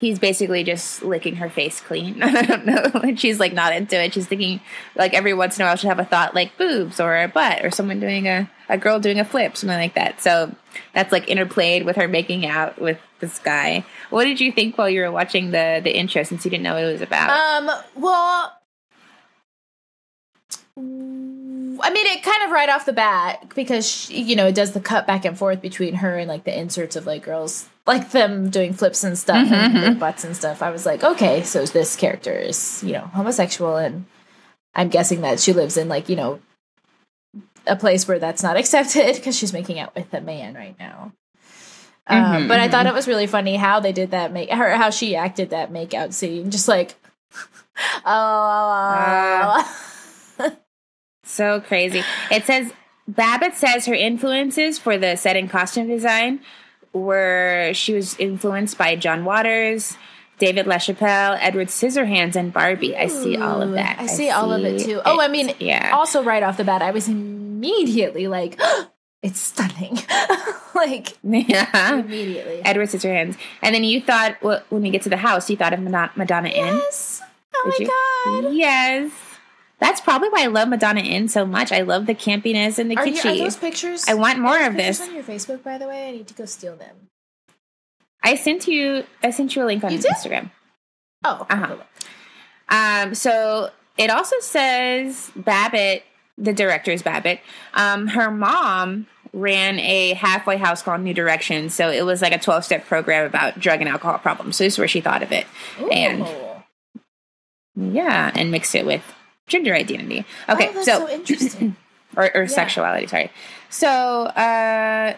he's basically just licking her face clean. I don't know. She's like not into it. She's thinking like every once in a while she'll have a thought like boobs or a butt or someone doing a, a girl doing a flip, something like that. So that's like interplayed with her making out with this guy. What did you think while you were watching the the intro since you didn't know what it was about? Um, well, I mean, it kind of right off the bat because she, you know it does the cut back and forth between her and like the inserts of like girls like them doing flips and stuff and their butts and stuff. I was like, okay, so this character is you know homosexual, and I'm guessing that she lives in like you know a place where that's not accepted because she's making out with a man right now. Um, Mhm, but I thought it was really funny how they did that make her how she acted that makeout scene, just like oh. So crazy. It says Babbitt says her influences for the set and costume design were she was influenced by John Waters, David LaChapelle, Edward Scissorhands, and Barbie. I see all of that. I see all of it see too. Oh, I mean, yeah. also right off the bat, I was immediately like, it's stunning. like, yeah. immediately. Edward Scissorhands. And then you thought, well, when we get to the house, you thought of Madonna, Madonna Inn. Yes. Oh Did my you? god. Yes. That's probably why I love Madonna Inn so much. I love the campiness and the Are, you, are kitschy. those pictures? I want more of this. on your Facebook, by the way. I need to go steal them. I sent you I sent you a link on? Instagram. Oh, Uh-huh. Um, so it also says Babbitt, the director is Babbitt. Um, her mom ran a halfway house called New Direction. So it was like a 12 step program about drug and alcohol problems. So this is where she thought of it. Ooh. And yeah, and mixed it with gender identity. Okay, oh, that's so, so interesting. or, or Yeah. sexuality, sorry. So uh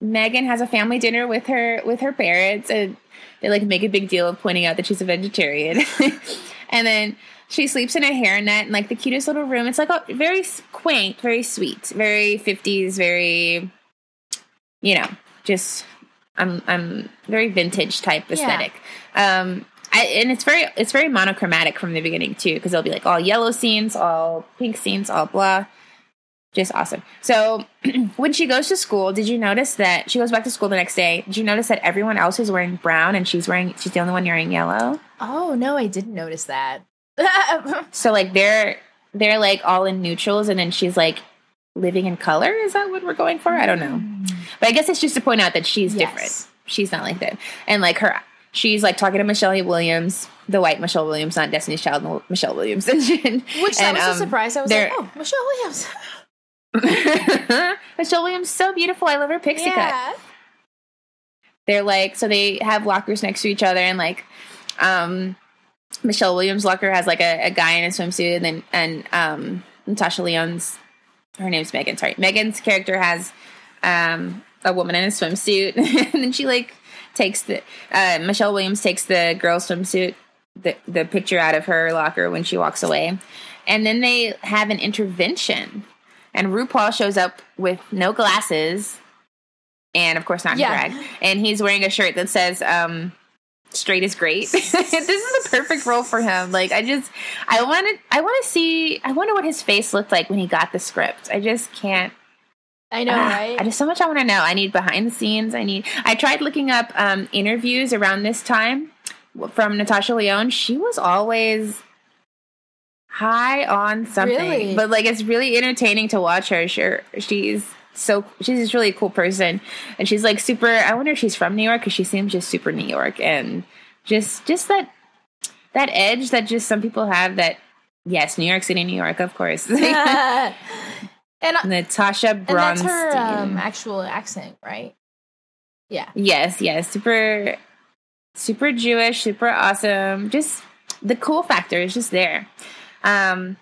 Megan has a family dinner with her with her parents and they like make a big deal of pointing out that she's a vegetarian. and then she sleeps in a hairnet in like the cutest little room. It's like a very quaint, very sweet, very 50s, very you know, just I'm I'm very vintage type Yeah. aesthetic. Um I, and it's very it's very monochromatic from the beginning too because it'll be like all yellow scenes, all pink scenes, all blah. Just awesome. So when she goes to school, did you notice that she goes back to school the next day? Did you notice that everyone else is wearing brown and she's wearing she's the only one wearing yellow? oh no, I didn't notice that. So like they're they're like all in neutrals and then she's like living in color. Is that what we're going for? I don't know. Hmm. But I guess it's just to point out that she's Yes. different. She's not like that. And like her she's like talking to Michelle Williams, the white Michelle Williams, not Destiny's Child Michelle Williams. and, Which that and, was a um, surprise. I was like, oh, Michelle Williams. Michelle Williams so beautiful. I love her pixie cut. they're like so they have lockers next to each other and like um Michelle Williams locker has like a, a guy in a swimsuit and then and um Natasha Lyonne's her name's Megan, sorry. Megan's character has um a woman in a swimsuit and then she like takes the uh Michelle Williams takes the girl's swimsuit the the picture out of her locker when she walks away. And then they have an intervention and RuPaul shows up with no glasses and of course not in Yeah. drag. And he's wearing a shirt that says um straight is great. this is the perfect role for him. Like I just I want to I want to see I wonder what his face looked like when he got the script. I just can't I know, Ah, right? I just so much I want to know. I need behind the scenes. I need. I tried looking up um, interviews around this time from Natasha Lyonne. She was always high on something, Really? but like it's really entertaining to watch her. Sure, she's so she's just really a cool person, and she's like super. I wonder if she's from New York because she seems just super New York and just just that that edge that just some people have. That yes, New York City, New York, of course. and, Natasha and that's her um, actual accent, right? Yeah. Yes, yes, super, super Jewish, super awesome. Just the cool factor is just there. Um,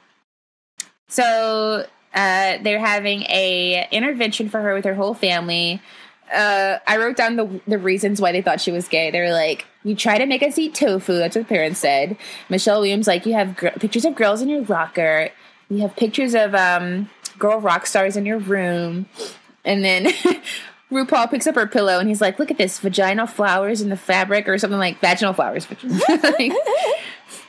so uh, they're having a intervention for her with her whole family. Uh, I wrote down the the reasons why they thought she was gay. They were like, "You try to make us eat tofu." That's what the parents said. Michelle Williams like, "You have gr- pictures of girls in your locker. You have pictures of um, girl rock stars in your room." And then RuPaul picks up her pillow and he's like, "Look at this vaginal flowers in the fabric, or something like vaginal flowers." Like,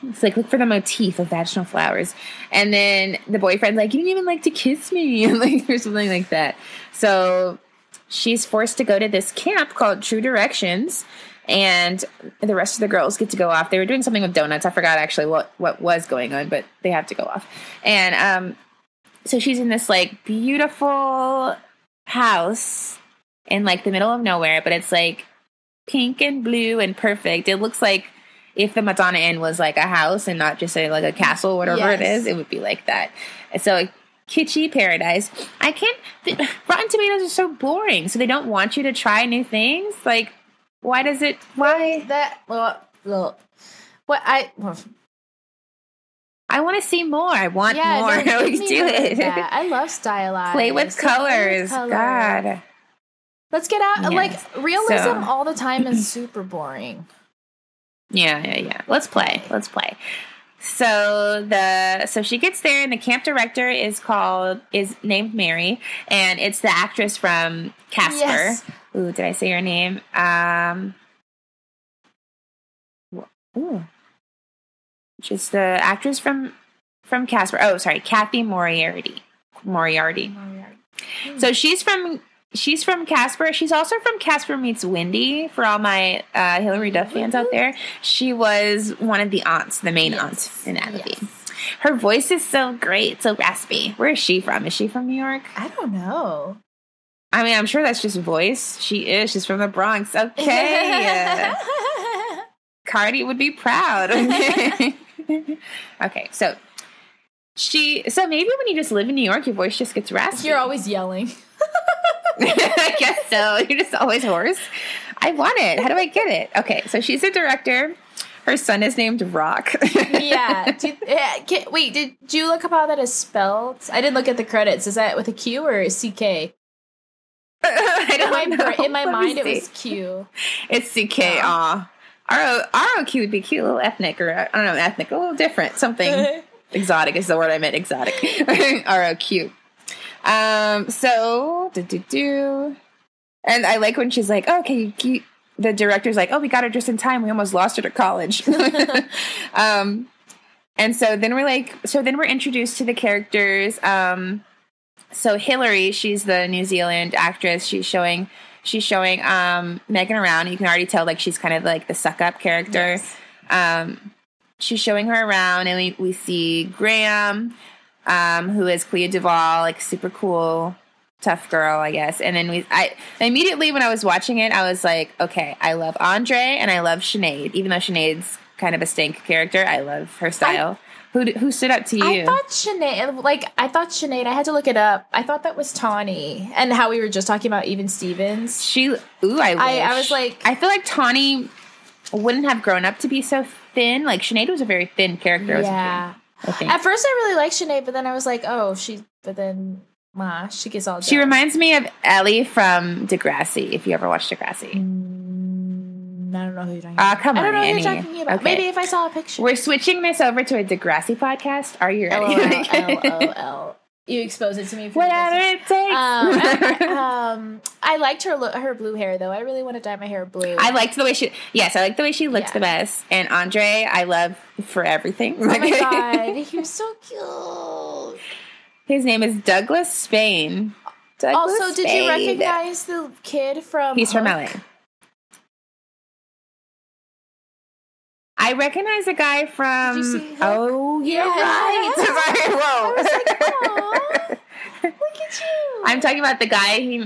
it's like look for the motif of vaginal flowers, and then the boyfriend's like, "You didn't even like to kiss me," like or something like that. So she's forced to go to this camp called True Directions, and the rest of the girls get to go off. They were doing something with donuts. I forgot actually what what was going on, but they have to go off. And um, so she's in this like beautiful house in like the middle of nowhere, but it's like pink and blue and perfect. It looks like if the Madonna Inn was like a house and not just a, like a castle, whatever it Yes. is, it would be like that. And so like, kitschy paradise. I can't. The, Rotten Tomatoes are so boring, so they don't want you to try new things. Like, why does it? Why? That well, well, what I well, I want to see more. I want yeah, more. no, Let's do it. that. I love stylized. Play with colors. color. God. Let's get out. Yes. Like realism So- all the time is super boring. Yeah, yeah, yeah. Let's play. Let's play. So the so she gets there and the camp director is called is named Mary and it's the actress from Casper. Yes. Ooh, did I say her name? Um Ooh. She's the actress from from Casper. Oh, sorry, Cathy Moriarty. Moriarty. So she's from she's from Casper. She's also from Casper Meets Wendy for all my uh, Hilary Duff fans out there. She was one of the aunts, the main Yes. aunt in movie. Yes. Her voice is so great, so raspy. Where is she from? Is she from New York? I don't know. I mean, I'm sure that's just voice. She is. She's from the Bronx. Okay. Cardi would be proud. okay, so she. So maybe when you just live in New York, your voice just gets raspy. You're always yelling. I guess so. You're just always hoarse. I want it. How do I get it? Okay, so she's a director. Her son is named Rock. yeah. Yeah, can- wait, did you look up how that is spelled? I didn't look at the credits. Is that with a Q or a CK? I In don't my, know. in my Let mind, it was Q. It's CK. Aw. Oh. RO, ROQ would be cute, a little ethnic, or I don't know, ethnic, a little different. Something exotic is the word I meant. Exotic. ROQ. Um. So do do do. And I like when she's like, oh, "Okay, you, you, the director's like, oh, we got her just in time. We almost lost her to college." um. And so then we're like, so then we're introduced to the characters. Um. So Hillary, she's the New Zealand actress. She's showing she's showing um Megan around. You can already tell like she's kind of like the suck up character. Yes. Um she's showing her around and we, we see Graham, um, who is Clea DuVall, like super cool, tough girl, I guess. And then we I immediately when I was watching it, I was like, okay, I love Andre and I love Sinead. Even though Sinead's kind of a stink character, I love her style. Who who stood up to you? I thought Sinead, like, I thought Sinead, I had to look it up. I thought that was Tawny. And how we were just talking about even Stevens. She, ooh, I, I- I was like- I feel like Tawny wouldn't have grown up to be so thin. Like Sinead was a very thin character. Yeah. At first, I really liked Sinead, but then I was like, oh, she, but then, ma, she gets all She jealous. reminds me of Ellie from Degrassi. If you ever watched Degrassi, Mm, I don't know who you're talking Ah, about. come I don't know who you're Annie. talking about. Okay. Maybe if I saw a picture. we're switching this over to a Degrassi podcast. Are you ready? LOL. You expose it to me. For Whatever it takes. Um, I, um, I liked her lo- her blue hair though. I really want to dye my hair blue. I liked the way she. Yes, I like the way she looks Yeah. the best. And Andre, I love for everything. Oh my god, he was so cute. His name is Douglas Spain. Douglas Also, did you recognize the kid from? He's from? LA. I recognize a guy from. Did you see Hook? oh, Yeah. right. Sorry, whoa. I was like, "Aw, look at you. I'm talking about the guy. He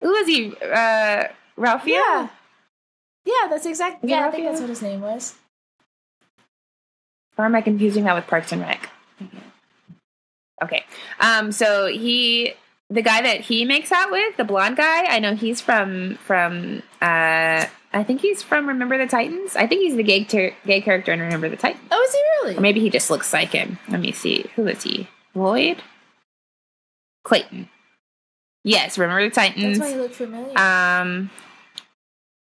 who was he? Uh, Ralphio. Yeah. Yeah, that's exactly. It Yeah, I think that's what his name was. Or am I confusing that with Parks and Rec? Okay. Um. So he, the guy that he makes out with, the blonde guy. I know he's from from. Uh, I think he's from Remember the Titans. I think he's the gay ter- gay character in Remember the Titans. Oh, is he Or really? maybe he just looks like him. Let me see. Who is he? Lloyd? Clayton. Yes, remember the Titans. That's why he looked familiar. Um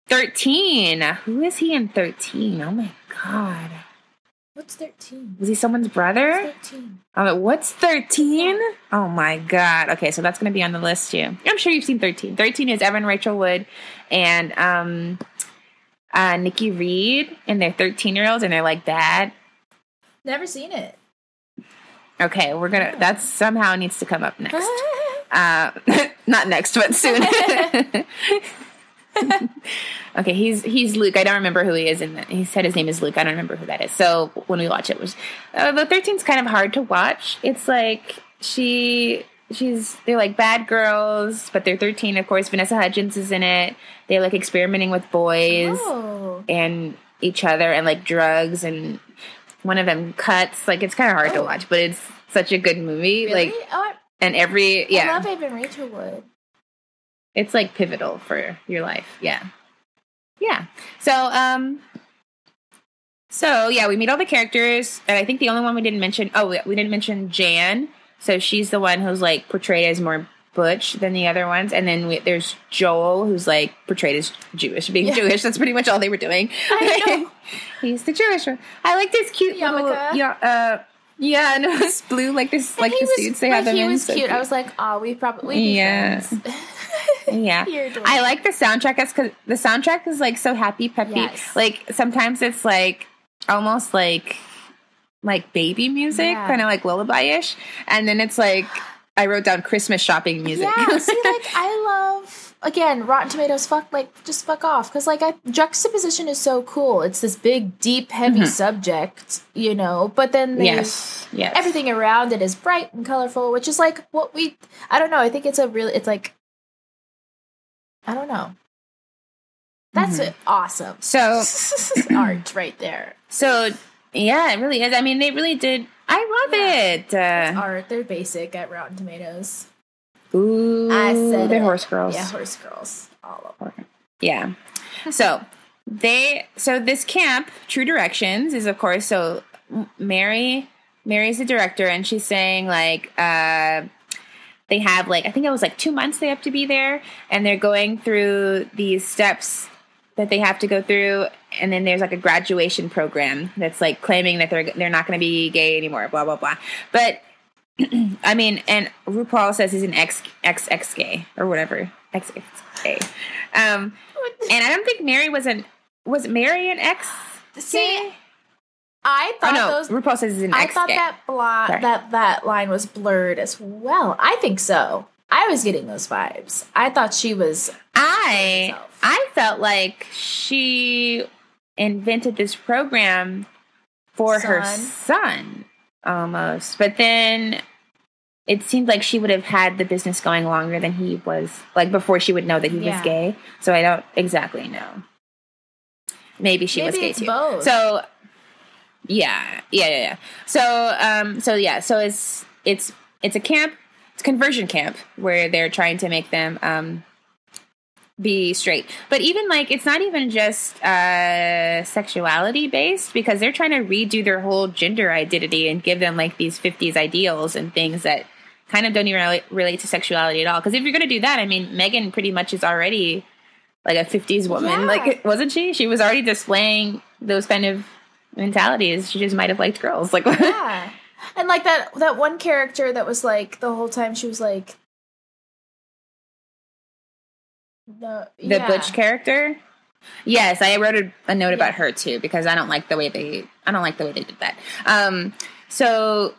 13. Who is he in 13? Oh my god. What's thirteen? Was he someone's brother? Thirteen. Oh, what's 13? Oh my god. Okay, so that's going to be on the list too. I'm sure you've seen 13. 13 is Evan Rachel Wood and um uh Nikki Reed and they're 13 year olds and they're like that. Never seen it. Okay, we're gonna. That somehow needs to come up next. Uh, not next, but soon. okay, he's he's Luke. I don't remember who he is, and he said his name is Luke. I don't remember who that is. So when we watch it, was uh, the 13's kind of hard to watch. It's like she she's they're like bad girls, but they're thirteen. Of course, Vanessa Hudgens is in it. They're like experimenting with boys Oh. and each other and like drugs, and one of them cuts. Like it's kind of hard to Oh. watch, but it's such a good movie. Really? Like oh, I, and every yeah, I love Evan Rachel Wood. It's like pivotal for your life. Yeah. Yeah. So, um, so yeah, we meet all the characters, and I think the only one we didn't mention, oh, we, didn't mention Jan. So she's the one who's like portrayed as more butch than the other ones, and then we, there's Joel, who's like portrayed as Jewish, being Yeah. Jewish. That's pretty much all they were doing. I know. He's the Jewish one. I like this cute Yarmulke. yeah, uh, yeah, no, it's blue like this, like the was, suits they have them he in. was so cute. I was like, oh, we probably be Yeah. Yeah. I like the soundtrack because the soundtrack is like so happy peppy. Yes. Like sometimes it's like almost like like baby music, Yeah. kind of like lullaby ish, and then it's like I wrote down Christmas shopping music. Yeah, see, like I love again Rotten Tomatoes. Fuck, like just fuck off because like I, juxtaposition is so cool. It's this big, deep, heavy subject, you know. But then they, Mm-hmm. yes, yes, everything around it is bright and colorful, which is like what we. I don't know. I think it's a really. It's like. I don't know. That's Mhm. awesome. So art right there. so yeah, it really is. I mean, they really did. I love it. Uh, Art. They're basic at Rotten Tomatoes. ooh, I said the it. horse girls. Yeah, horse girls. All of them. Yeah. So they so this camp, True Directions, is of course so Mary Mary's the director and she's saying like uh they have like I think it was like 2 months they have to be there and they're going through these steps that they have to go through and then there's like a graduation program that's like claiming that they're they're not going to be gay anymore blah blah blah. But I mean, and RuPaul says he's an ex ex ex gay or whatever ex ex gay, um, and I don't think Mary was an was Mary an ex? See, I Oh thought no, those RuPaul says he's an I thought that bla- Sorry. that that line was blurred as well. I think so. I was getting those vibes. I thought she was I herself. I felt like she invented this program for her Son. son almost, but then. It seemed like she would have had the business going longer than he was, like before she would know that he Yeah. was gay. So I don't exactly know. Maybe she was gay too. both. So yeah, yeah, yeah, yeah. So um, so yeah, so it's it's it's a camp, it's a conversion camp where they're trying to make them um be straight. But even like it's not even just uh sexuality based because they're trying to redo their whole gender identity and give them like these 50s ideals and things that kind of don't even relate, relate to sexuality at all. Because if you're going to do that, I mean, Megan pretty much is already like a 50s woman. Yeah. Like, wasn't she? She was already displaying those kind of mentalities. She just might have liked girls. Like, yeah. And like that that one character that was like the whole time she was like the the yeah. butch character. Yes, I wrote a, a note about her too because I don't like the way they I don't like the way they did that. Um, so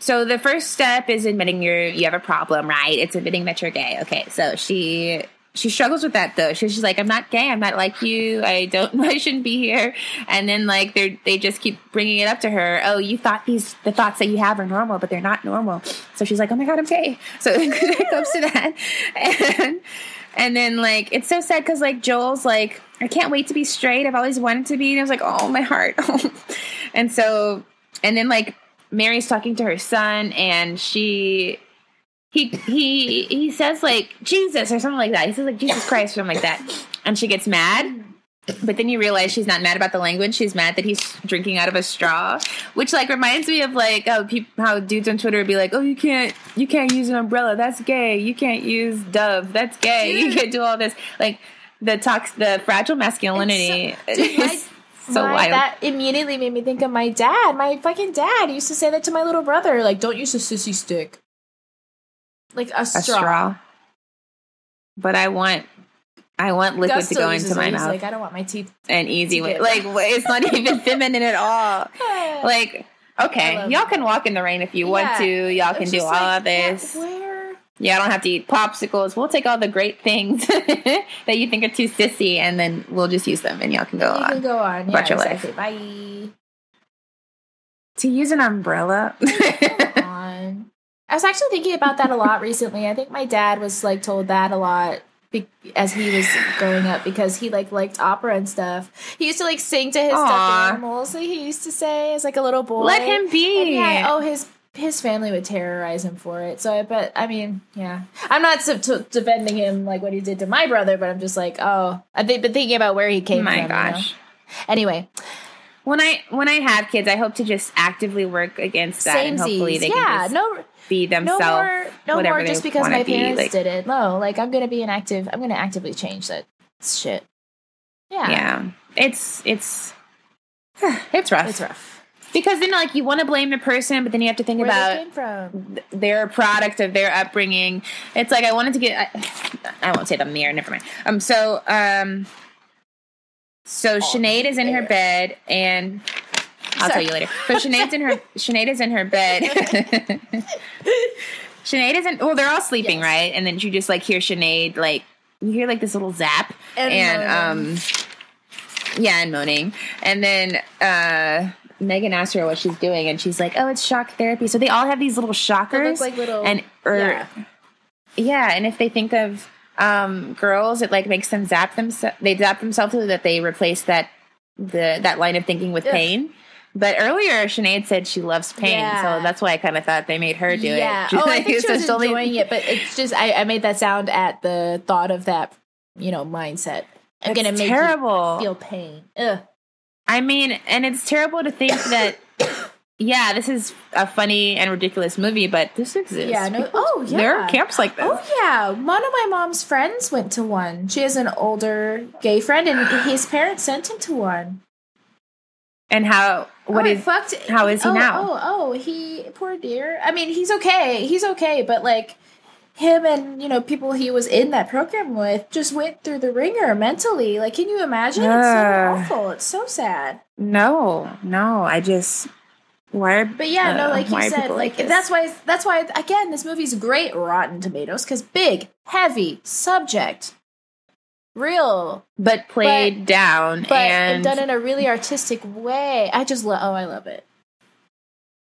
so the first step is admitting you're you have a problem, right? It's admitting that you're gay. Okay, so she she struggles with that though. She's, just like, I'm not gay. I'm not like you. I don't. I shouldn't be here. And then like they they just keep bringing it up to her. Oh, you thought these the thoughts that you have are normal, but they're not normal. So she's like, Oh my god, I'm gay. So it comes to that, and and then like it's so sad because like Joel's like, I can't wait to be straight. I've always wanted to be. And I was like, oh my heart. and so and then like Mary's talking to her son and she he he he says like Jesus or something like that. He says like Jesus Christ or something like that. And she gets mad. But then you realize she's not mad about the language. She's mad that he's drinking out of a straw, which like reminds me of like how people, how dudes on Twitter would be like, "Oh, you can't, you can't use an umbrella. That's gay. You can't use Dove. That's gay. You can't do all this." Like the tox, the fragile masculinity so- dude, my- so My- wild. That immediately made me think of my dad. My fucking dad used to say that to my little brother. Like, don't use a sissy stick. Like a a straw. straw. But I want, I want liquid Gus to go into my mouth. Like, I don't want my teeth. an easy way. Like it's not even feminine at all. Like okay, y'all it. can walk in the rain if you want to. Y'all can do all like, of this. yeah, where? Yeah, I don't have to eat popsicles. We'll take all the great things that you think are too sissy, and then we'll just use them, and y'all can go You on. can go on. about yeah, your life. Bye. to use an umbrella. I was actually thinking about that a lot recently. I think my dad was like told that a lot be- as he was growing up because he like liked opera and stuff. He used to like sing to his Aw. stuffed animals. Like he used to say as like a little boy. Let him be. Yeah, oh his his family would terrorize him for it. So I bet I mean yeah, I'm not sub- to defending him like what he did to my brother, but I'm just like oh I've been thinking about where he came My from. you know? gosh. Anyway, When I when I have kids, I hope to just actively work against that, and hopefully they yeah, can just no be no more no whatever more they just because my be, parents like- did it no like i'm gonna be an active i'm gonna actively change that shit yeah Yeah, it's it's it's rough. it's rough because then like you want to blame the person, but then you have to think where about they came from th- their product of their upbringing. It's like I wanted to get. I, I won't say the air. Never mind. Um. So um. So Sinead is in her bed, and I'll tell you later. So Sinead's in her. Sinead is in her bed. Sinead isn't. Well, they're all sleeping, Yes. right? And then you just like hear Sinead like you hear like this little zap, And and, um, yeah, and moaning, and then uh. Megan asked her what she's doing, and she's like, "Oh, it's shock therapy." So they all have these little shockers, like little- and or yeah. yeah, and if they think of um, girls, it like makes them zap themselves. They zap themselves so that they replace that the that line of thinking with Ugh. pain. But earlier, Sinead said she loves pain, Yeah. so that's why I kind of thought they made her do yeah it. oh i think she was enjoying it but it's just I, I made that sound at the thought of that you know mindset i'm It's gonna make terrible. feel pain Ugh. I mean, and it's terrible to think that. Yeah, this is a funny and ridiculous movie, but this exists. yeah no People- oh yeah there are camps like this. Oh yeah, one of my mom's friends went to one. She has an older gay friend, and his parents sent him to one. And how? What oh, is? fucked? how is he oh, now? Oh, oh, he poor dear. I mean, he's okay. He's okay, but like him and you know people he was in that program with just went through the wringer mentally. Like, can you imagine? It's so awful. It's so sad. No, no. I just. Why are? But yeah, no, uh, like you said, like this? that's why that's why again this movie's great Rotten Tomatoes because big, heavy subject, real, but played down but and done in a really artistic way. I just love. Oh, I love it.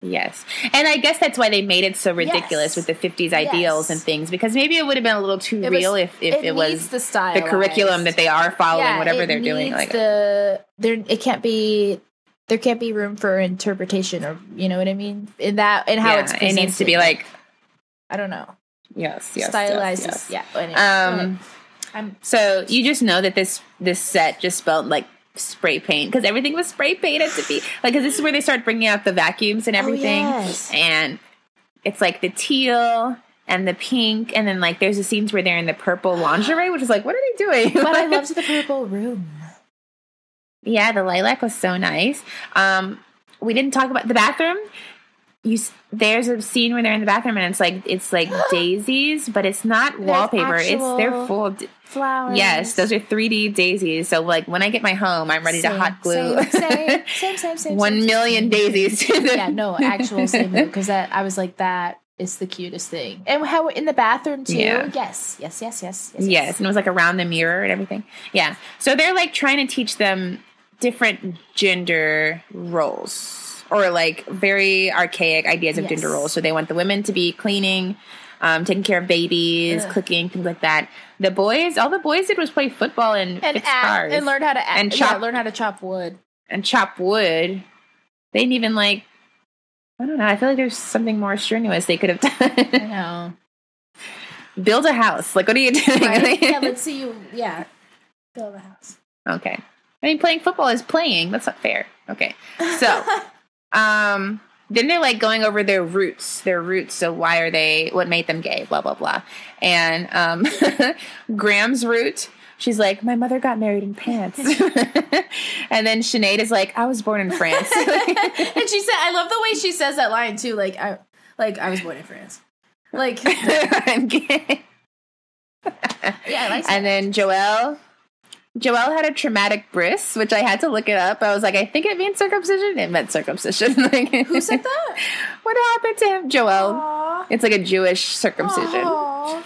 yes and i guess that's why they made it so ridiculous Yes. with the 50s ideals Yes. and things because maybe it would have been a little too It was- real if, if it, needs was the style, the curriculum that they are following Yeah, whatever they're doing like the there. It can't be. There can't be room for interpretation, or you know what I mean. In that, in how yeah, it's it needs to be like I don't know, yes yes stylized. yes, yes. Yeah. Anyway, um I'm so you just know that this this set just spelled like spray paint because everything was spray painted to be like because this is where they start bringing out the vacuums and everything Oh, yes. and it's like the teal and the pink and then like there's the scenes where they're in the purple lingerie which is like what are they doing but I loved the purple room. yeah the lilac was so nice um we didn't talk about the bathroom you there's a scene where they're in the bathroom and it's like it's like daisies but it's not wallpaper it's they're full of d- Flowers. yes those are 3d daisies so like when i get my home i'm ready to hot glue Same, same, same, same, same. one same, million same. daisies Yeah, no, actual same because that I was like that is the cutest thing. And how in the bathroom too. Yeah. Yes, yes, yes, yes, yes. Yes, and it was like around the mirror and everything. Yeah. So they're like trying to teach them different gender roles or like very archaic ideas of Yes. gender roles. So they want the women to be cleaning, um, taking care of babies, Ugh. cooking, things like that. The boys, all the boys did was play football and, And fix act, cars and learn how to act, And yeah, chop- learn how to chop wood. and chop wood. They didn't even like. I don't know. I feel like there's something more strenuous they could have done. I know. Build a house. Like, what are you doing? Right? yeah, let's see you. Yeah, build a house. Okay. I mean, playing football is playing. That's not fair. Okay. So, um, then they're like going over their roots, their roots. So why are they? What made them gay? Blah blah blah. And um, Graham's root. She's like, my mother got married in pants. and then Sinead is like, I was born in France. and she said, "I love the way she says that line too. Like, I, like I was born in France. Like, I'm gay. yeah, I like. And then Joelle, Joelle had a traumatic bris, which I had to look it up. I was like, I think it means circumcision. It meant circumcision. like, Who said that? what happened to him, Joelle? Aw. It's like a Jewish circumcision. Aw.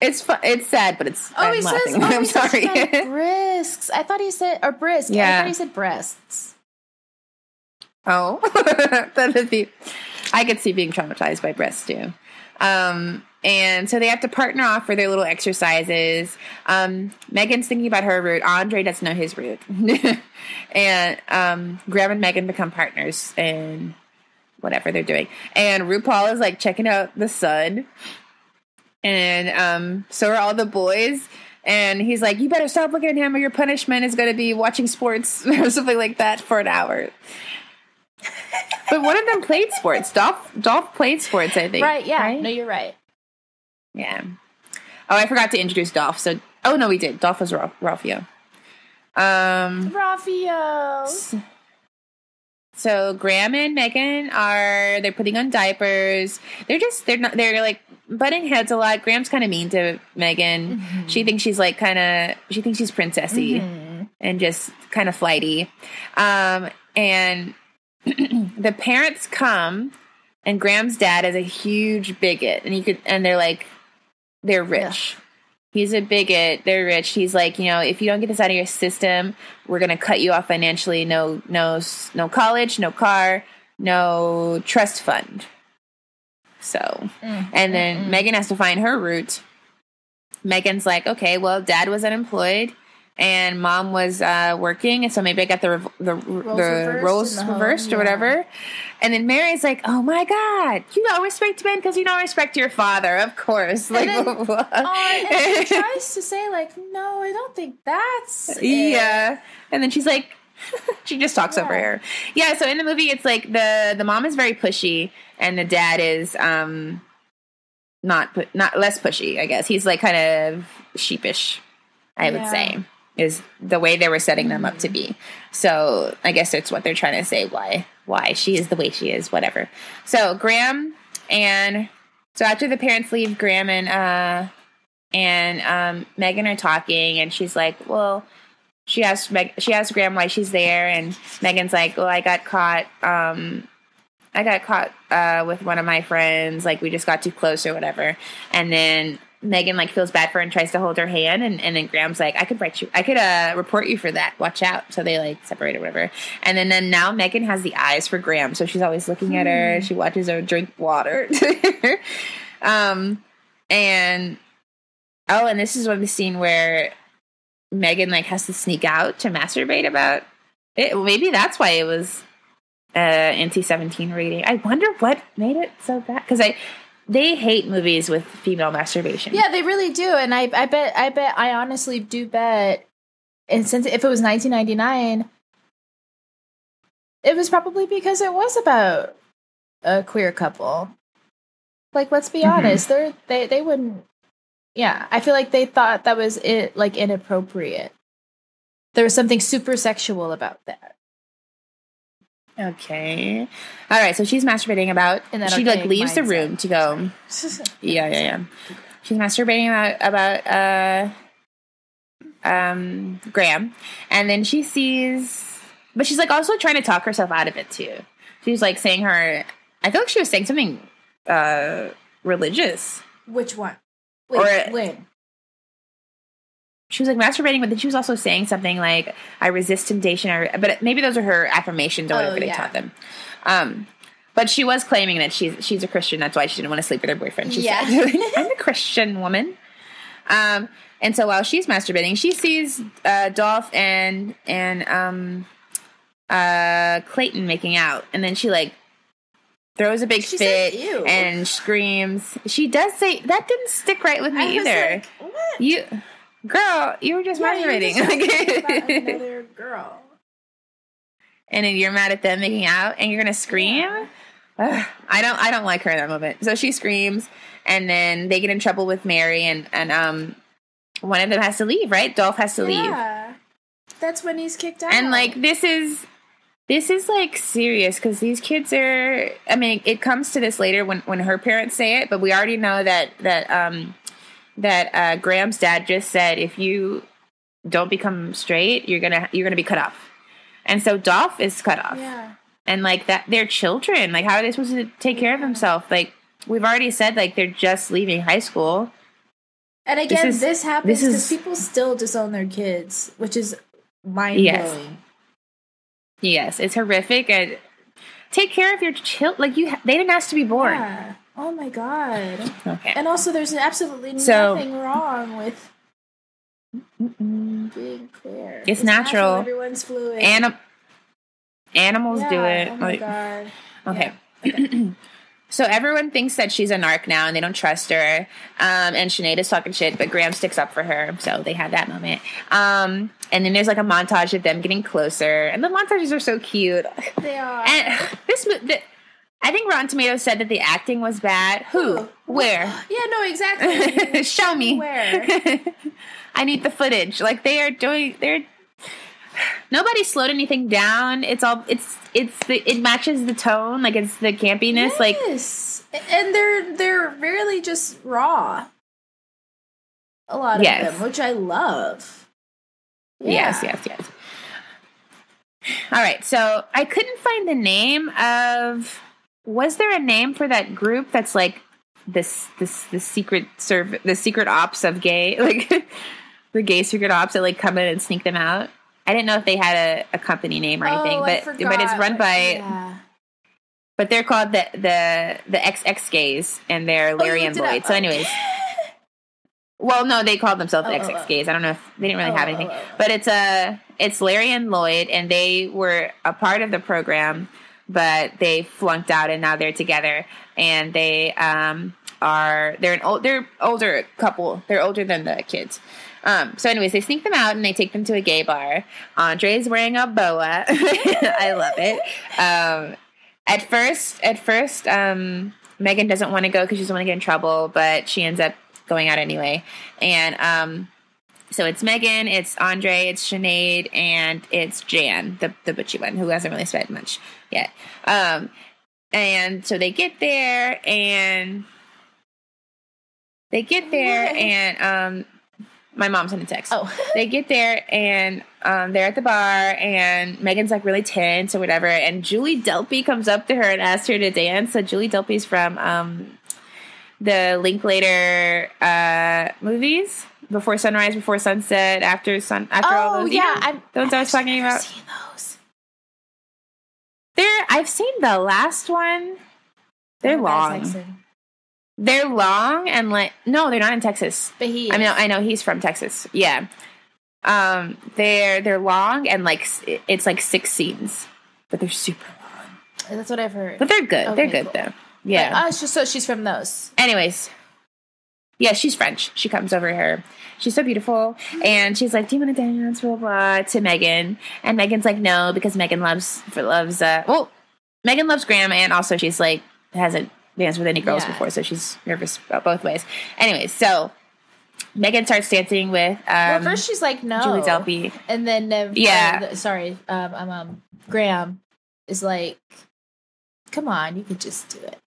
It's fun. It's sad, but it's. Oh, I'm he says. laughing. Oh, I'm he says sorry. like brisks. I thought he said or brisk. I Yeah. thought he said breasts. oh, that would be. I could see being traumatized by breasts too. Um, and so they have to partner off for their little exercises. Um, Megan's thinking about her root. Andre doesn't know his root, and um, Graham and Megan become partners in whatever they're doing. And RuPaul is like checking out the sun, and um, so are all the boys. And he's like, "You better stop looking at him, or your punishment is going to be watching sports or something like that for an hour." but one of them played sports. Dolph Dolph played sports, I think. Right? Yeah. Right? No, you're right. Yeah. Oh, I forgot to introduce Dolph. So, oh no, we did. Dolph was Ra- Ralphio. Um. Raffio. So Graham and Megan are they're putting on diapers. They're just they're not they're like butting heads a lot. Graham's kind of mean to Megan. Mm-hmm. She thinks she's like kind of she thinks she's princessy Mhm. and just kind of flighty. Um, and the parents come, and Graham's dad is a huge bigot, and you could and they're like they're rich. He's a bigot. They're rich. He's like, you know, if you don't get this out of your system, we're gonna cut you off financially. No, no, no college, no car, no trust fund. So, Mm. and then Megan has to find her root. Megan's like, okay, well, dad was unemployed and mom was uh, working, and so maybe I got the rev- the roles, the reversed roles the home, reversed or yeah. whatever. And then Mary's like, oh my god, you don't respect men because you don't respect your father, of course. Like, then- what? Oh, and she tries to say like, no, I don't think that's it. Yeah. And then she's like, she just talks over her. Yeah. So in the movie, it's like the the mom is very pushy, and the dad is um not not less pushy. I guess he's like kind of sheepish. I would say is the way they were setting them up to be. So I guess that's what they're trying to say. Why why she is the way she is. Whatever. So Graham and so after the parents leave, Graham and uh and um, Megan are talking, and she's like, "Well," she asked Meg- she asked Graham why she's there, and Megan's like, "Well, I got caught. Um, I got caught uh, with one of my friends. Like, we just got too close or whatever." And then Megan like feels bad for her and tries to hold her hand, and, and then Graham's like, "I could write you. I could uh, report you for that. Watch out." So they like separate or whatever. And then then now Megan has the eyes for Graham, so she's always looking at her. She watches her drink water. um, and Oh, and this is one of the scene where Megan like has to sneak out to masturbate about it. Well, maybe that's why it was uh NC seventeen rating. I wonder what made it so bad because I they hate movies with female masturbation. Yeah, they really do, and I, I bet, I bet, I honestly do bet. And since if it was 1999, it was probably because it was about a queer couple. Like, let's be Mhm. honest, they're they they wouldn't. Yeah, I feel like they thought that was it, like inappropriate. There was something super sexual about that. Okay. All right. So she's masturbating about. That she like leaves the room to go. Yeah, yeah, yeah. She's masturbating about about uh um Graham, and then she sees, but she's like also trying to talk herself out of it too. She's like saying her. I feel like she was saying something uh religious. Which one? Or- Wait, when? She was like masturbating, but then she was also saying something like "I resist temptation," or but maybe those are her affirmations or Oh, whatever they taught them. Um, but she was claiming that she's she's a Christian. That's why she didn't want to sleep with her boyfriend. She Yeah. said, "I'm a Christian woman." Um, and so while she's masturbating, she sees uh, Dolph and and um, uh, Clayton making out, and then she like throws a big She fit "Ew." and screams. She does say that didn't stick right with me I either. like, what? You, girl, you were just Yeah, masturbating, Like- another girl. and then you're mad at them making out, and you're gonna scream. Ugh, I don't, I don't like her in that moment. So she screams, and then they get in trouble with Mary, and and um, one of them has to leave. Right, Dolph has to leave, Yeah. That's when he's kicked out. and like this is. This is like serious because these kids are. I mean, it comes to this later when when her parents say it, but we already know that that um that uh, Graham's dad just said if you don't become straight, you're gonna you're gonna be cut off. And so Dolph is cut off. Yeah. And like that they're children. Like how are they supposed to take care of themselves? Like we've already said like they're just leaving high school. And again, is- this, happens because people still disown their kids, which is mind blowing. Yes, it's horrific and take care of your child like you ha- they didn't ask to be born. Yeah. Oh my god. Okay. And also, there's absolutely So- nothing wrong with being queer. It's natural. Everyone's fluid. Anim- animals do it. Oh my like- god. Okay. so everyone thinks that she's a narc now and they don't trust her. Um, and Sinead is talking shit, but Graham sticks up for her. So they had that moment. Um, and then there's like a montage of them getting closer. And the montages are so cute. They are. And this, the, I think Rotten Tomatoes said that the acting was bad. Who? Who? Where? yeah, no, exactly. Show me. Where? I need the footage. Like they are doing. They're nobody slowed anything down. It's all. It's it's the. It matches the tone. Like it's the campiness. Like and they're they're really just raw. A lot of Yes. them, which I love. yes, yes, yes. All right. So I couldn't find the name of. Was there a name for that group that's like this this the secret serv the secret ops of gay like the gay secret ops that like come in and sneak them out? I didn't know if they had a, a company name or anything, Oh, but but it's run by Yeah. but they're called the the the XX gays and they're Oh, Larry and looked it. Lloyd. So, anyways, well, no, they called themselves Oh, oh, XX oh. gays. I don't know if they didn't really Oh, have oh, anything, oh, oh. but it's a it's Larry and Lloyd, and they were a part of the program, but they flunked out, and now they're together, and they um are they're an old they're older couple. They're older than the kids. Um, so, anyways, they sneak them out and they take them to a gay bar. Andre's wearing a boa. I love it. Um, at first, at first, um, Megan doesn't want to go because she doesn't want to get in trouble, but she ends up going out anyway. And um, so it's Megan, it's Andre, it's Sinead, and it's Jan, the the butchy one who hasn't really said much yet. Um, and so they get there and they get there and um, my mom sent a text Oh. they get there and um, they're at the bar and Megan's like really tense or whatever and Julie Delpy comes up to her and asks her to dance. So Julie Delpy's from um, the Linklater uh, movies, Before Sunrise, Before Sunset, After Sun, After all Oh those. you yeah, know, I'm the ones I was talking about. seen those. They're I've seen the last one. They're Oh, long. They're long and like no, they're not in Texas. But he I mean. I know he's from Texas. Yeah. Um, they're they're long and like it's like six scenes, but they're super long. that's what I've heard. But they're good. Okay, they're good cool. though. Yeah. But, uh, so she's from those. Anyways, yeah, she's French. She comes over here. She's so beautiful, and she's like, "Do you want to dance?" Blah blah to Megan, and Megan's like, "No," because Megan loves loves. Uh, well, Megan loves Graham, and also she's like hasn't danced with any girls Yeah. before, so she's nervous about both ways. Anyways, so Megan starts dancing with um, well, first she's like no, Julie Delpy. and then um, Yeah. uh, the- sorry, um, um, um, Graham is like, come on, you could just do it.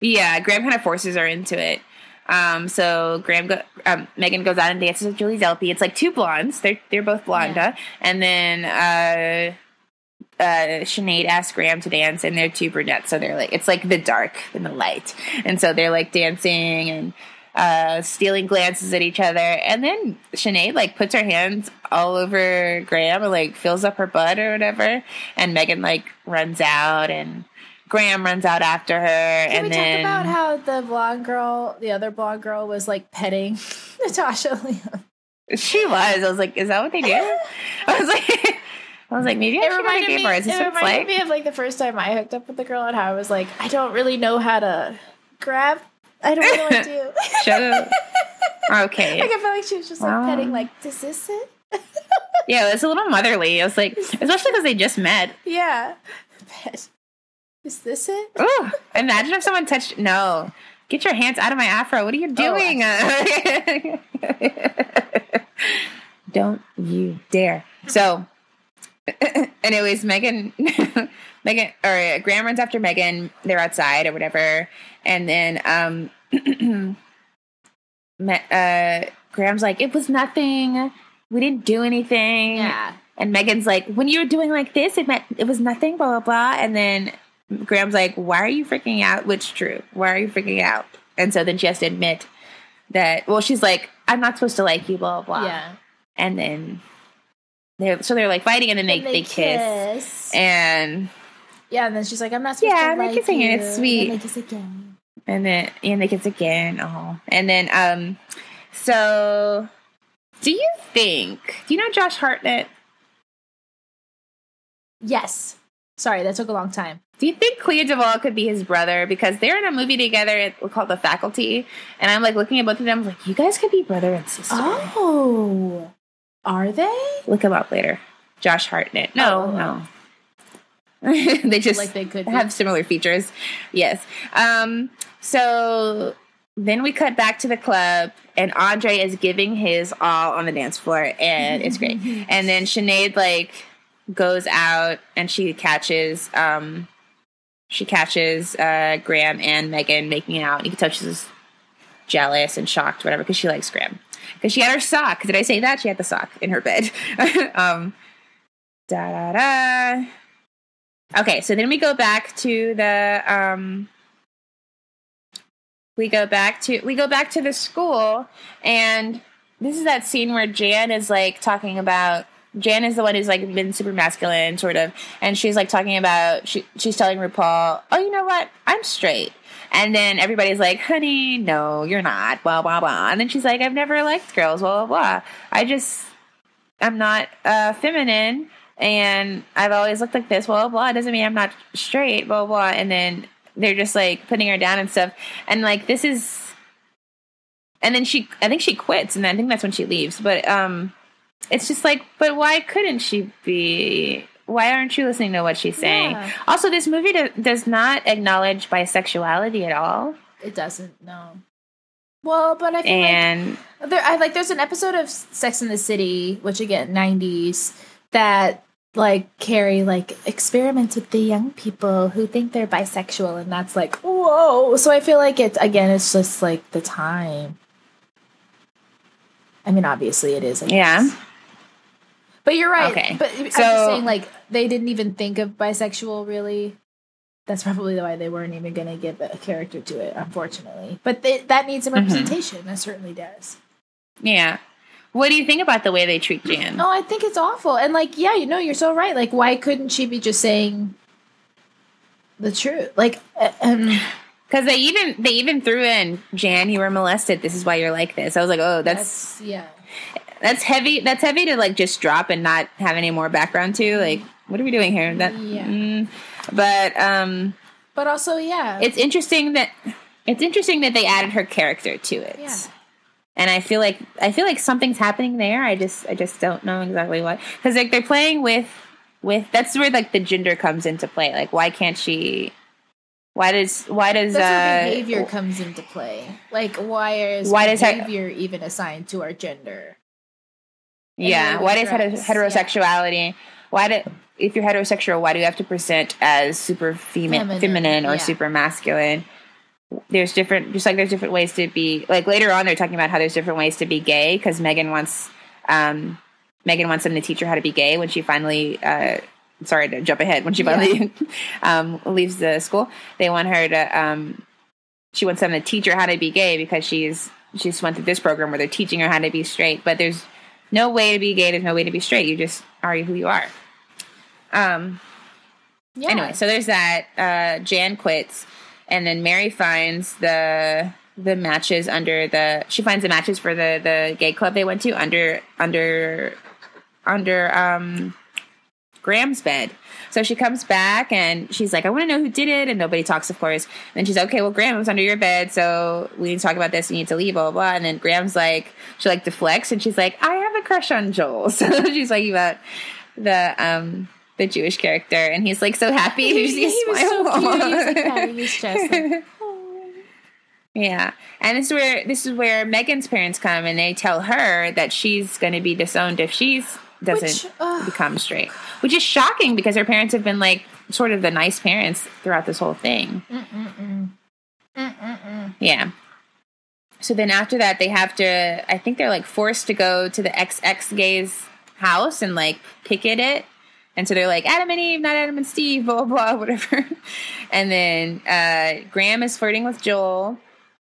Yeah, Graham kind of forces her into it. Um, so Graham, go, um, Megan goes out and dances with Julie Delpy. It's like two blondes. They're they're both blonde, Yeah. huh? and then uh, uh, Sinead asks Graham to dance, and they're two brunettes. So they're like it's like the dark and the light, and so they're like dancing and uh, stealing glances at each other. And then Sinead like puts her hands all over Graham and like fills up her butt or whatever, and Megan like runs out and. Graham runs out after her, Can and we then talk about how the blonde girl, the other blonde girl, was like petting Natasha Lyonne? She was. I was like, is that what they do? I was like, I was like, maybe I It should reminded me. bars. Is this It reminded like? me of like the first time I hooked up with the girl and how I was like, I don't really know how to grab. I don't know what to do. Shut up. Okay. Like I felt like she was just like petting, like, "Is this it?" Yeah, it's a little motherly. I was like, especially because they just met. Yeah. Pet. Is this it? Ooh, imagine if someone touched. No, get your hands out of my afro. What are you doing? Don't you dare. So, anyways, Megan, Megan, or uh, Graham runs after Megan. They're outside or whatever, and then um, uh, Graham's like, "It was nothing." we didn't do anything. Yeah. And Megan's like, when you were doing like this, it meant it was nothing, blah blah blah. And then Graham's like, why are you freaking out? Which true? Why are you freaking out? And so then she has to admit that. Well, she's like, I'm not supposed to like you, blah blah. blah. Yeah. And then they're so they're like fighting, and then they, And they, kiss. kiss. and yeah, and then she's like, I'm not supposed Yeah, to they're like kissing you. and it's sweet. And they kiss again. and then and they kiss again. Oh, and then um, so do you think? Do you know Josh Hartnett? Yes. Sorry, that took a long time. Do you think Clea DuVall could be his brother? Because they're in a movie together called The Faculty, and I'm like looking at both of them, I'm like, you guys could be brother and sister. Oh. Are they? Look him up later. Josh Hartnett. No, Oh. no. they just Like they could be. have similar features. Yes. Um, so then we cut back to the club, and Andre is giving his all on the dance floor, and it's great. And then Sinead like goes out, and she catches um, she catches uh, Graham and Megan making out. You can tell she's jealous and shocked, whatever, because she likes Graham. Because she had her sock. Did I say that? She had the sock in her bed. um, da da da. Okay, so then we go back to the um we go back to we go back to the school and this is that scene where Jan is like talking about Jan is the one who's like been super masculine sort of and she's like talking about she she's telling RuPaul, "Oh, you know what? I'm straight." And then everybody's like, "Honey, no, you're not." Blah blah blah. And then she's like, "I've never liked girls." Blah blah blah. I just I'm not uh, feminine and I've always looked like this, blah, blah. It doesn't mean I'm not straight, blah, blah. And then they're just like putting her down and stuff. And like, this is, and then she, I think she quits and I think that's when she leaves. But, um, it's just like, but why couldn't she be? Why aren't you listening to what she's saying? Yeah. Also, this movie do, does not acknowledge bisexuality at all. It doesn't, no. Well, but I feel And like there I like there's an episode of Sex in the City, which again, nineties, that like Carrie like experiments with the young people who think they're bisexual and that's like, whoa. So I feel like it's again it's just like the time. I mean obviously it is, Yeah. But you're right. Okay. But I'm just saying, like, they didn't even think of bisexual really. That's probably why they weren't even going to give a character to it, unfortunately. But they, that needs some Mhm. representation. That certainly does. yeah. What do you think about the way they treat Jan? Oh, I think it's awful. And, like, yeah, you know, you're so right. Like, why couldn't she be just saying the truth? Like, uh, um, Because they even they even threw in Jan, you were molested. This is why you're like this. I was like, oh, that's that's, yeah. That's heavy. That's heavy to like just drop and not have any more background to. Like, what are we doing here? That, Yeah. mm. but um, But also, yeah. it's interesting that it's interesting that they added her character to it. Yeah. And I feel like I feel like something's happening there. I just I just don't know exactly what because like they're playing with with that's where like the gender comes into play. Like, why can't she? Why does why does That's uh, behavior comes into play. Like, why is Why does her- behavior even assigned to our gender? Yeah. And Why does yeah. heterosexuality? Why do if you're heterosexual? Why do you have to present as super femi- feminine, Feminine, or yeah. super masculine? There's different, just like there's different ways to be. Like later on, they're talking about how there's different ways to be gay because Megan wants, um, Megan wants them to teach her how to be gay when she finally. Uh, sorry to jump ahead. When she Yeah. finally um, leaves the school, they want her to. Um, she wants them to teach her how to be gay because she's she just went through this program where they're teaching her how to be straight. But there's no way to be gay. There's no way to be straight. You just are who you are. Um. Yeah. Anyway, so there's that. Uh, Jan quits, and then Mary finds the the matches under the. She finds the matches for the the gay club they went to under under under um Graham's bed. So she comes back and she's like, I want to know who did it. And nobody talks, of course. And then she's like, okay, well, Graham was under your bed. So we need to talk about this. You need to leave, blah, blah, blah. And then Graham's like, she like deflects and she's like, I have a crush on Joel. So she's talking about the, um, the Jewish character. And he's like so happy. he, a he was so cute. He was like chest. Like, Yeah, and this is where this is where Megan's parents come and they tell her that she's going to be disowned if she's doesn't Which, ugh. become straight, which is shocking because her parents have been like sort of the nice parents throughout this whole thing. Mm-mm-mm. Mm-mm-mm. Yeah. so then after that, they have to. I think they're like forced to go to the XX gays house and like picket it. And so they're like Adam and Eve, not Adam and Steve, blah blah blah, whatever. And then uh, Graham is flirting with Joel,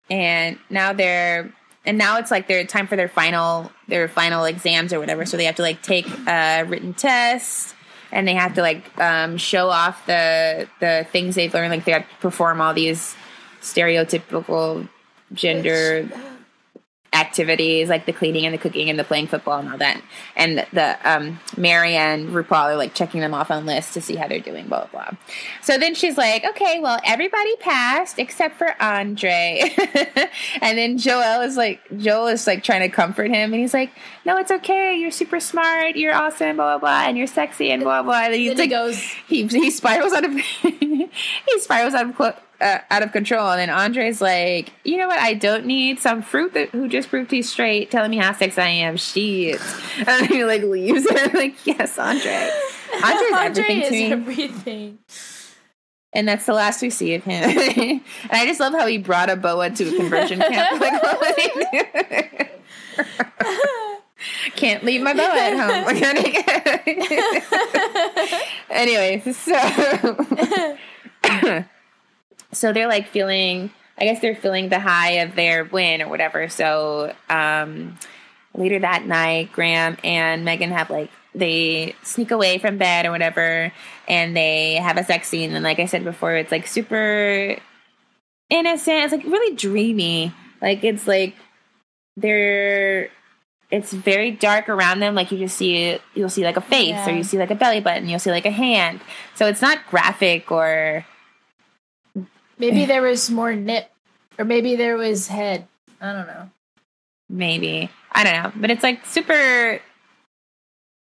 and now they're and now it's like their time for their final their final exams or whatever. So they have to like take a written test and they have to like um, show off the the things they've learned. Like they have to perform all these stereotypical gender activities like the cleaning and the cooking and the playing football and all that. And the um, Mary and RuPaul are like checking them off on lists to see how they're doing, blah, blah, blah. So then she's like, okay, well, everybody passed except for Andre. and then Joel is like, Joel is like trying to comfort him. And he's like, no, it's okay. You're super smart. You're awesome, blah, blah, blah. And you're sexy and blah, blah. And he's Then like, he goes, he, he spirals out of he spirals out of uh, out of control. And then andre's like you know what? I don't need some fruit that who just proved he's straight. Telling me how sexy i am. Shit. And then he like leaves and i'm like yes andre. Andre's Andre everything is to me. everything. and that's the last we see of him. And i just love how he brought a boa to a conversion camp. Like what would he do? can't leave my boa at home. Anyway so so they're like feeling i guess they're feeling the high of their win or whatever. So um later that night graham and megan have like they sneak away from bed or whatever and they have a sex scene. And like i said before it's like super innocent. It's like really dreamy. Like it's like they're it's very dark around them. Like you just see you'll see like a face or you see like a belly button you'll see like a hand. So it's not graphic or Maybe there was more nip, or maybe there was head. I don't know. maybe i don't know but it's like super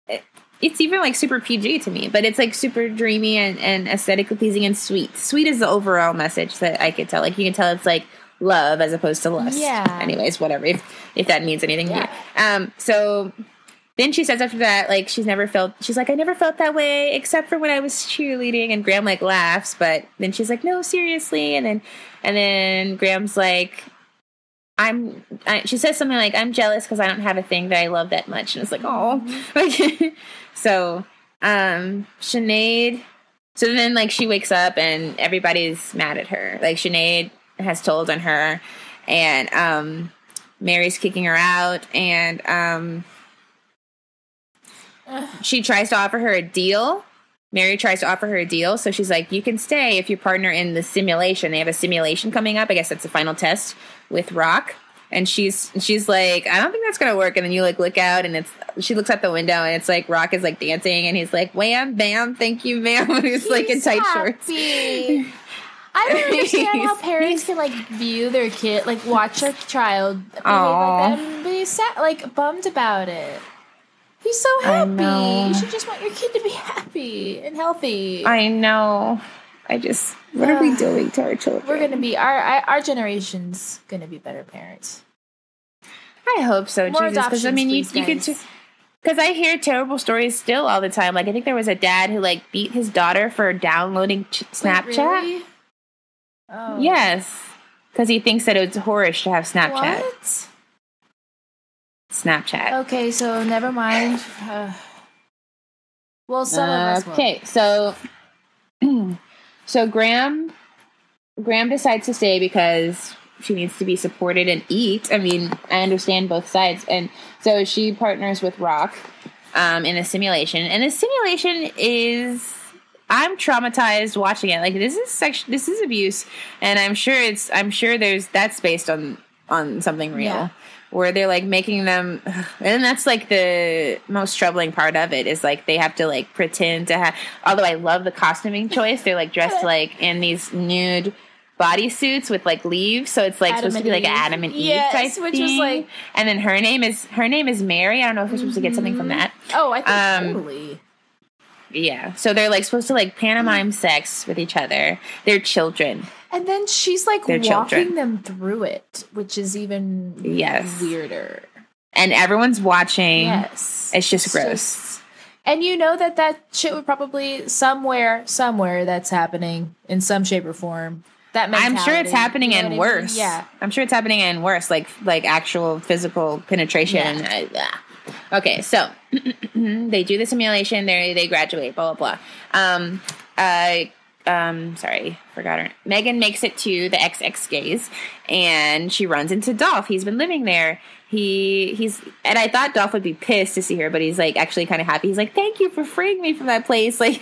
it- it's even like super pg to me but it's like super dreamy and, and aesthetically pleasing and sweet sweet is the overall message that i could tell like you can tell it's like love as opposed to lust Yeah. anyways whatever if, if that means anything to Yeah. you um so then she says after that like she's never felt she's like i never felt that way except for when i was cheerleading and graham like laughs but then she's like no seriously and then and then graham's like I'm. I, she says something like, "I'm jealous because I don't have a thing that I love that much," and it's like, "Oh." Like, so, um, Sinead. So then, like, she wakes up and everybody's mad at her. Like, Sinead has told on her, and um, Mary's kicking her out, and um, she tries to offer her a deal. Mary tries to offer her a deal, so she's like, "You can stay if you partner in the simulation. They have a simulation coming up. I guess that's the final test with Rock." And she's she's like, "I don't think that's gonna work." And then you like look out, and it's she looks out the window, and it's like Rock is like dancing, and he's like, "Wham, bam, thank you, ma'am." And he's like in He's tight shorts. I don't understand how parents can like view their kid, like watch their child, be Aw. like, and be sad, like bummed about it. He's so happy. You should just want your kid to be happy and healthy. I know. I just, what are we doing to our children? We're gonna be our our, generation's gonna be better parents. I hope so, More Jesus. Because I mean, you, please, you could. Because I hear terrible stories still all the time. Like I think there was a dad who like beat his daughter for downloading ch- Snapchat. Wait, really? Oh. Yes, because he thinks that it's whorish to have Snapchat. What? Snapchat. Okay, so never mind. Uh, well, some of us okay, so so Graham Graham decides to stay because she needs to be supported and eat. I mean, I understand both sides, and so she partners with Rock um, in a simulation, and the simulation is. I'm traumatized watching it. Like this is sex, this is abuse, and I'm sure it's. I'm sure there's that's based on on something real Yeah. Where they're like making them and that's like the most troubling part of it is like they have to like pretend to have although i love the costuming choice they're like dressed like in these nude bodysuits with like leaves so it's like Adam supposed to be like an adam and eve Yes, type which was thing. like- and then her name is her name is mary. I don't know if we're supposed to get something from that. Oh, I think Um, totally. yeah. So they're like supposed to like pantomime sex with each other. They're children And then she's like walking children. them through it, which is even Yes. weirder. and everyone's watching Yes, it's just gross and you know that that shit would probably somewhere, somewhere that's happening in some shape or form. that I'm sure it's happening you know and worse. Yeah. I'm sure it's happening and worse, like like actual physical penetration. Yeah. And, uh, okay, so they do the simulation. They they graduate. Blah blah blah. Um, uh, um, sorry, forgot her. Megan makes it to the XX gays, and she runs into Dolph. He's been living there. He he's and I thought Dolph would be pissed to see her, but he's like actually kind of happy. He's like, "Thank you for freeing me from that place." Like,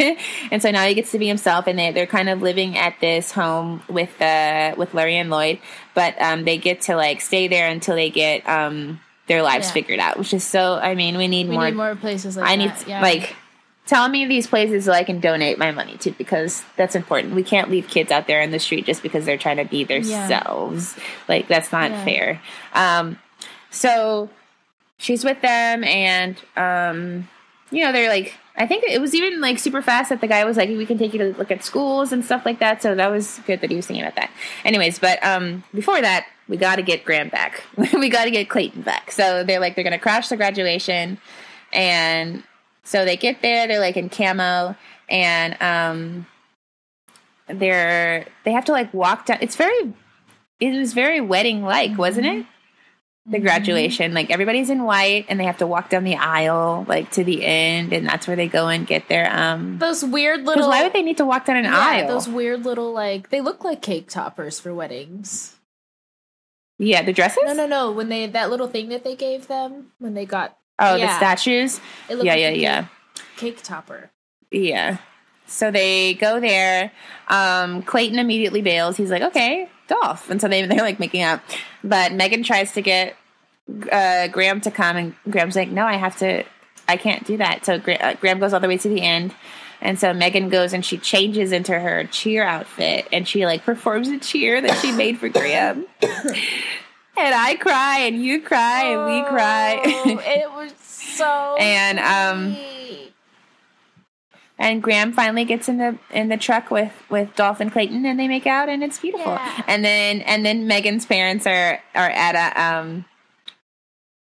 and so now he gets to be himself, and they they're kind of living at this home with uh with Larry and Lloyd, but um they get to like stay there until they get um their lives Yeah. figured out, which is so. I mean, we need We more. need more places like I need. Yeah. like tell me these places so I can donate my money to because that's important. We can't leave kids out there in the street just because they're trying to be themselves. Like that's not Yeah. fair. Um, so she's with them, and um, you know they're like. I think it was even like super fast that the guy was like, "We can take you to look at schools and stuff like that." So that was good that he was thinking about that. Anyways, but um, before that, we got to get Graham back. we got to get Clayton back. So they're like, they're gonna crash the graduation, and so they get there, they're like in camo, and um, they're they have to like walk down. It's very, it was very wedding like, wasn't it? The graduation, like everybody's in white, and they have to walk down the aisle like to the end, and that's where they go and get their um. those weird little. why would they need to walk down an yeah, aisle? those weird little like they look like cake toppers for weddings. yeah, the dresses. No, no, no. When they that little thing that they gave them when they got Oh, the statues. Yeah, like yeah, yeah. cake, cake topper. Yeah. So they go there. Um, Clayton immediately bails. He's like, okay, Dolph. And so they, they're like making up. But Megan tries to get uh, Graham to come, and Graham's like, no, I have to, I can't do that. So Gra- uh, Graham goes all the way to the end. And so Megan goes and she changes into her cheer outfit and she like performs a cheer that she made for Graham. and I cry and you cry and we Oh, cry. it was so And, um, sweet. and Graham finally gets in the in the truck with with Dolph and Clayton, and they make out, and it's beautiful. Yeah. And then and then Megan's parents are are at a um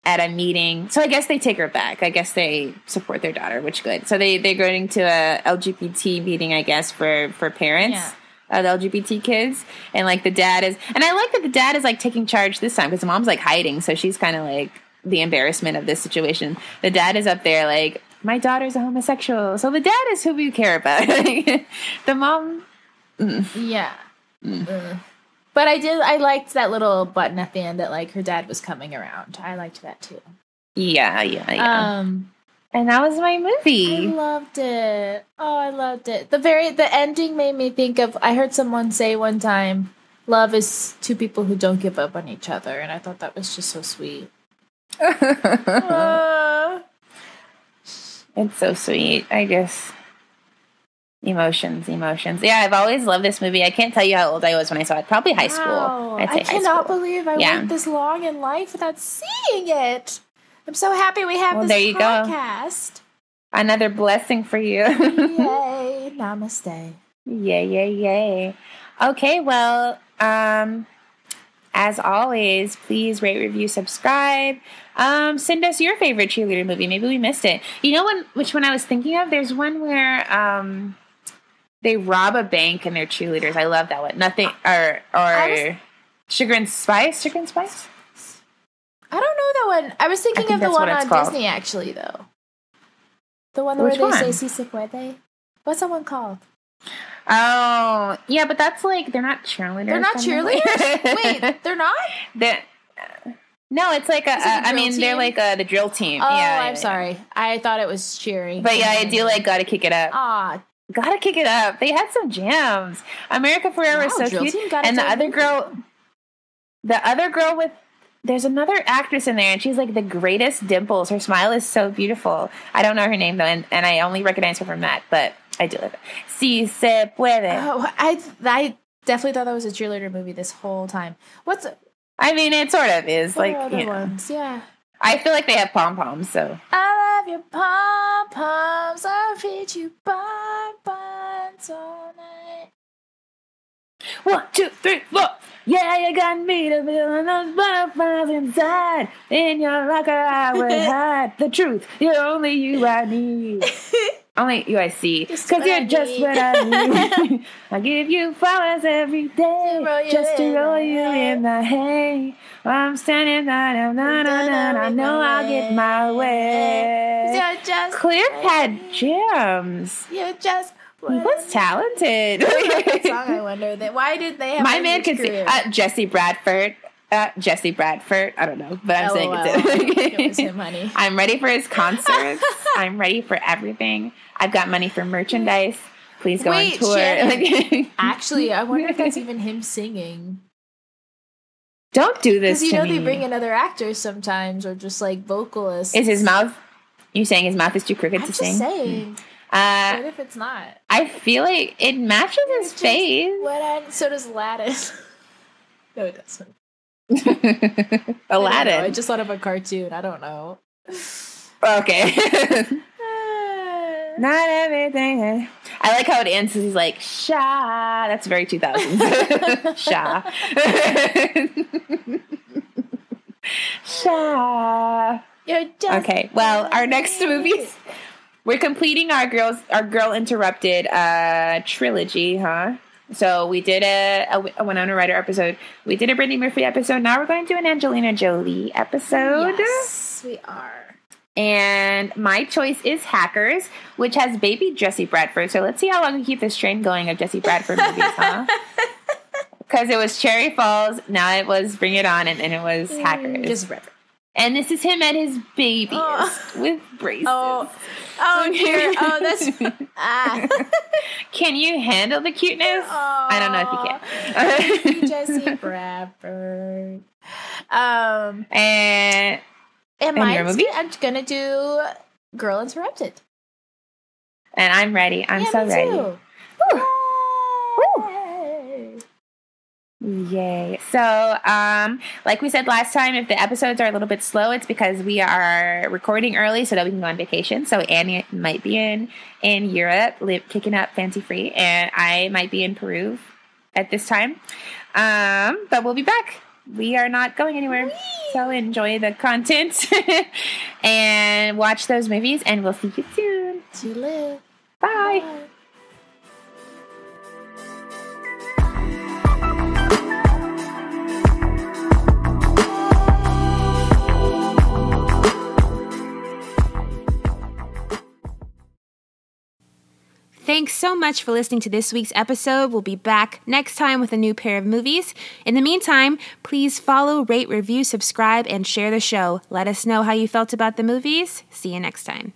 at a meeting. So I guess they take her back. I guess they support their daughter, which good. So they they're going to a LGBT meeting, I guess for for parents. Yeah. Of LGBT kids, and like the dad is, and I like that the dad is like taking charge this time because the mom's like hiding, so she's kind of like the embarrassment of this situation. The dad is up there like, my daughter's a homosexual, so the dad is who we care about. the mom, Yeah. Mm. Ugh. But I did. I liked that little button at the end that like her dad was coming around. I liked that too. yeah, yeah, yeah. Um, and that was my movie. I loved it. Oh, I loved it. The very the ending made me think of. I heard someone say one time, "Love is two people who don't give up on each other," and I thought that was just so sweet. Uh, it's so sweet. I guess emotions, emotions. Yeah, I've always loved this movie. I can't tell you how old I was when I saw it. Probably high school. wow. I'd say I high cannot school. believe I Yeah. went this long in life without seeing it. I'm so happy we have Well, this there you go. podcast. Another blessing for you. Yay! Namaste. Yay, yay, yay. Okay, well, um, as always, please rate, review, subscribe. Um, send us your favorite cheerleader movie. Maybe we missed it. You know one which one I was thinking of? There's one where um they rob a bank and they're cheerleaders. I love that one. Nothing or or I Sugar and Spice? Sugar and Spice? I don't know that one. I was thinking think of the one on called. Disney, actually, though. The one Which where they one? say "Si se puede." What's that one called? Oh, yeah, but that's like they're not cheerleaders. They're not cheerleaders. Wait, they're not. They're- uh, no, it's like a. It uh, I mean, they're like uh, the drill team. Oh, yeah, I'm yeah, sorry. I thought it was cheering. But yeah, I do like Gotta Kick It Up. Ah, Gotta Kick It Up. They had some jams. America was Wow, so Drill cute. Team And the other girl, the other girl with, there's another actress in there, and she's like the greatest dimples. Her smile is so beautiful. I don't know her name though, and, and I only recognize her from that, but I do love it. Si se puede. oh, I I definitely thought that was a cheerleader movie this whole time. What's I mean, it sort of is. Like, other you know. ones? Yeah. I feel like they have pom poms, so. I love your pom poms. I'll feed you bonbons all night. One, two, three, four. Yeah, you got me to feeling those butterflies inside. In your locker, I would hide the truth. You're only you I need. Only you I see. Because you're I just need. what I need. I give you flowers every day. just to roll you in the hay. While I'm standing na na na na na. I know I'll get my way. You're just Cliff had jams. You're just He was talented. Song, I wonder that why did they have My man could sing. Uh, Jesse Bradford. Uh, Jesse Bradford. I don't know, but I'm saying LOL. it's him. It was him, honey. I'm ready for his concerts. I'm ready for everything. I've got money for merchandise. Please go Wait, on tour. Actually, I wonder if that's even him singing. Don't do this Because you know me. they bring in other actors sometimes, or just like vocalists. Is his mouth? You saying his mouth is too crooked I'm to just sing? saying. Uh, What if it's not? I feel like it matches his Just- face. What? I, so does Aladdin. no, it doesn't. I don't know. I just thought of a cartoon. I don't know. Okay. Not everything. I like how it ends. He's like Sha. That's very 2000s. Sha. Sha. You're just Okay. Well, our next movies. We're completing our girls, our girl interrupted uh trilogy, huh? So we did a, a, a Winona Ryder episode. We did a Brittany Murphy episode. Now we're going to do an Angelina Jolie episode. Yes, we are. And my choice is Hackers, which has baby Jesse Bradford. So let's see how long we keep this train going of Jesse Bradford movies, huh? Because it was Cherry Falls, now it was Bring It On, and then it was Hackers. Just rip. And this is him and his babies Oh. with braces. Oh, oh dear. Oh, that's ah. Can you handle the cuteness? I don't know if you can. Jesse Bradford. Um, and and And your mine's movie? I'm gonna do Girl Interrupted. and I'm ready. I'm yeah, so ready. too. Yay. So, um, like we said last time, if the episodes are a little bit slow, it's because we are recording early so that we can go on vacation. So Annie might be in in Europe, kicking up fancy free, and I might be in Peru at this time. Um, but we'll be back. We are not going anywhere. So enjoy the content and watch those movies, and we'll see you soon. To live. Bye. Bye. Thanks so much for listening to this week's episode. We'll be back next time with a new pair of movies. In the meantime, please follow, rate, review, subscribe, and share the show. Let us know how you felt about the movies. See you next time.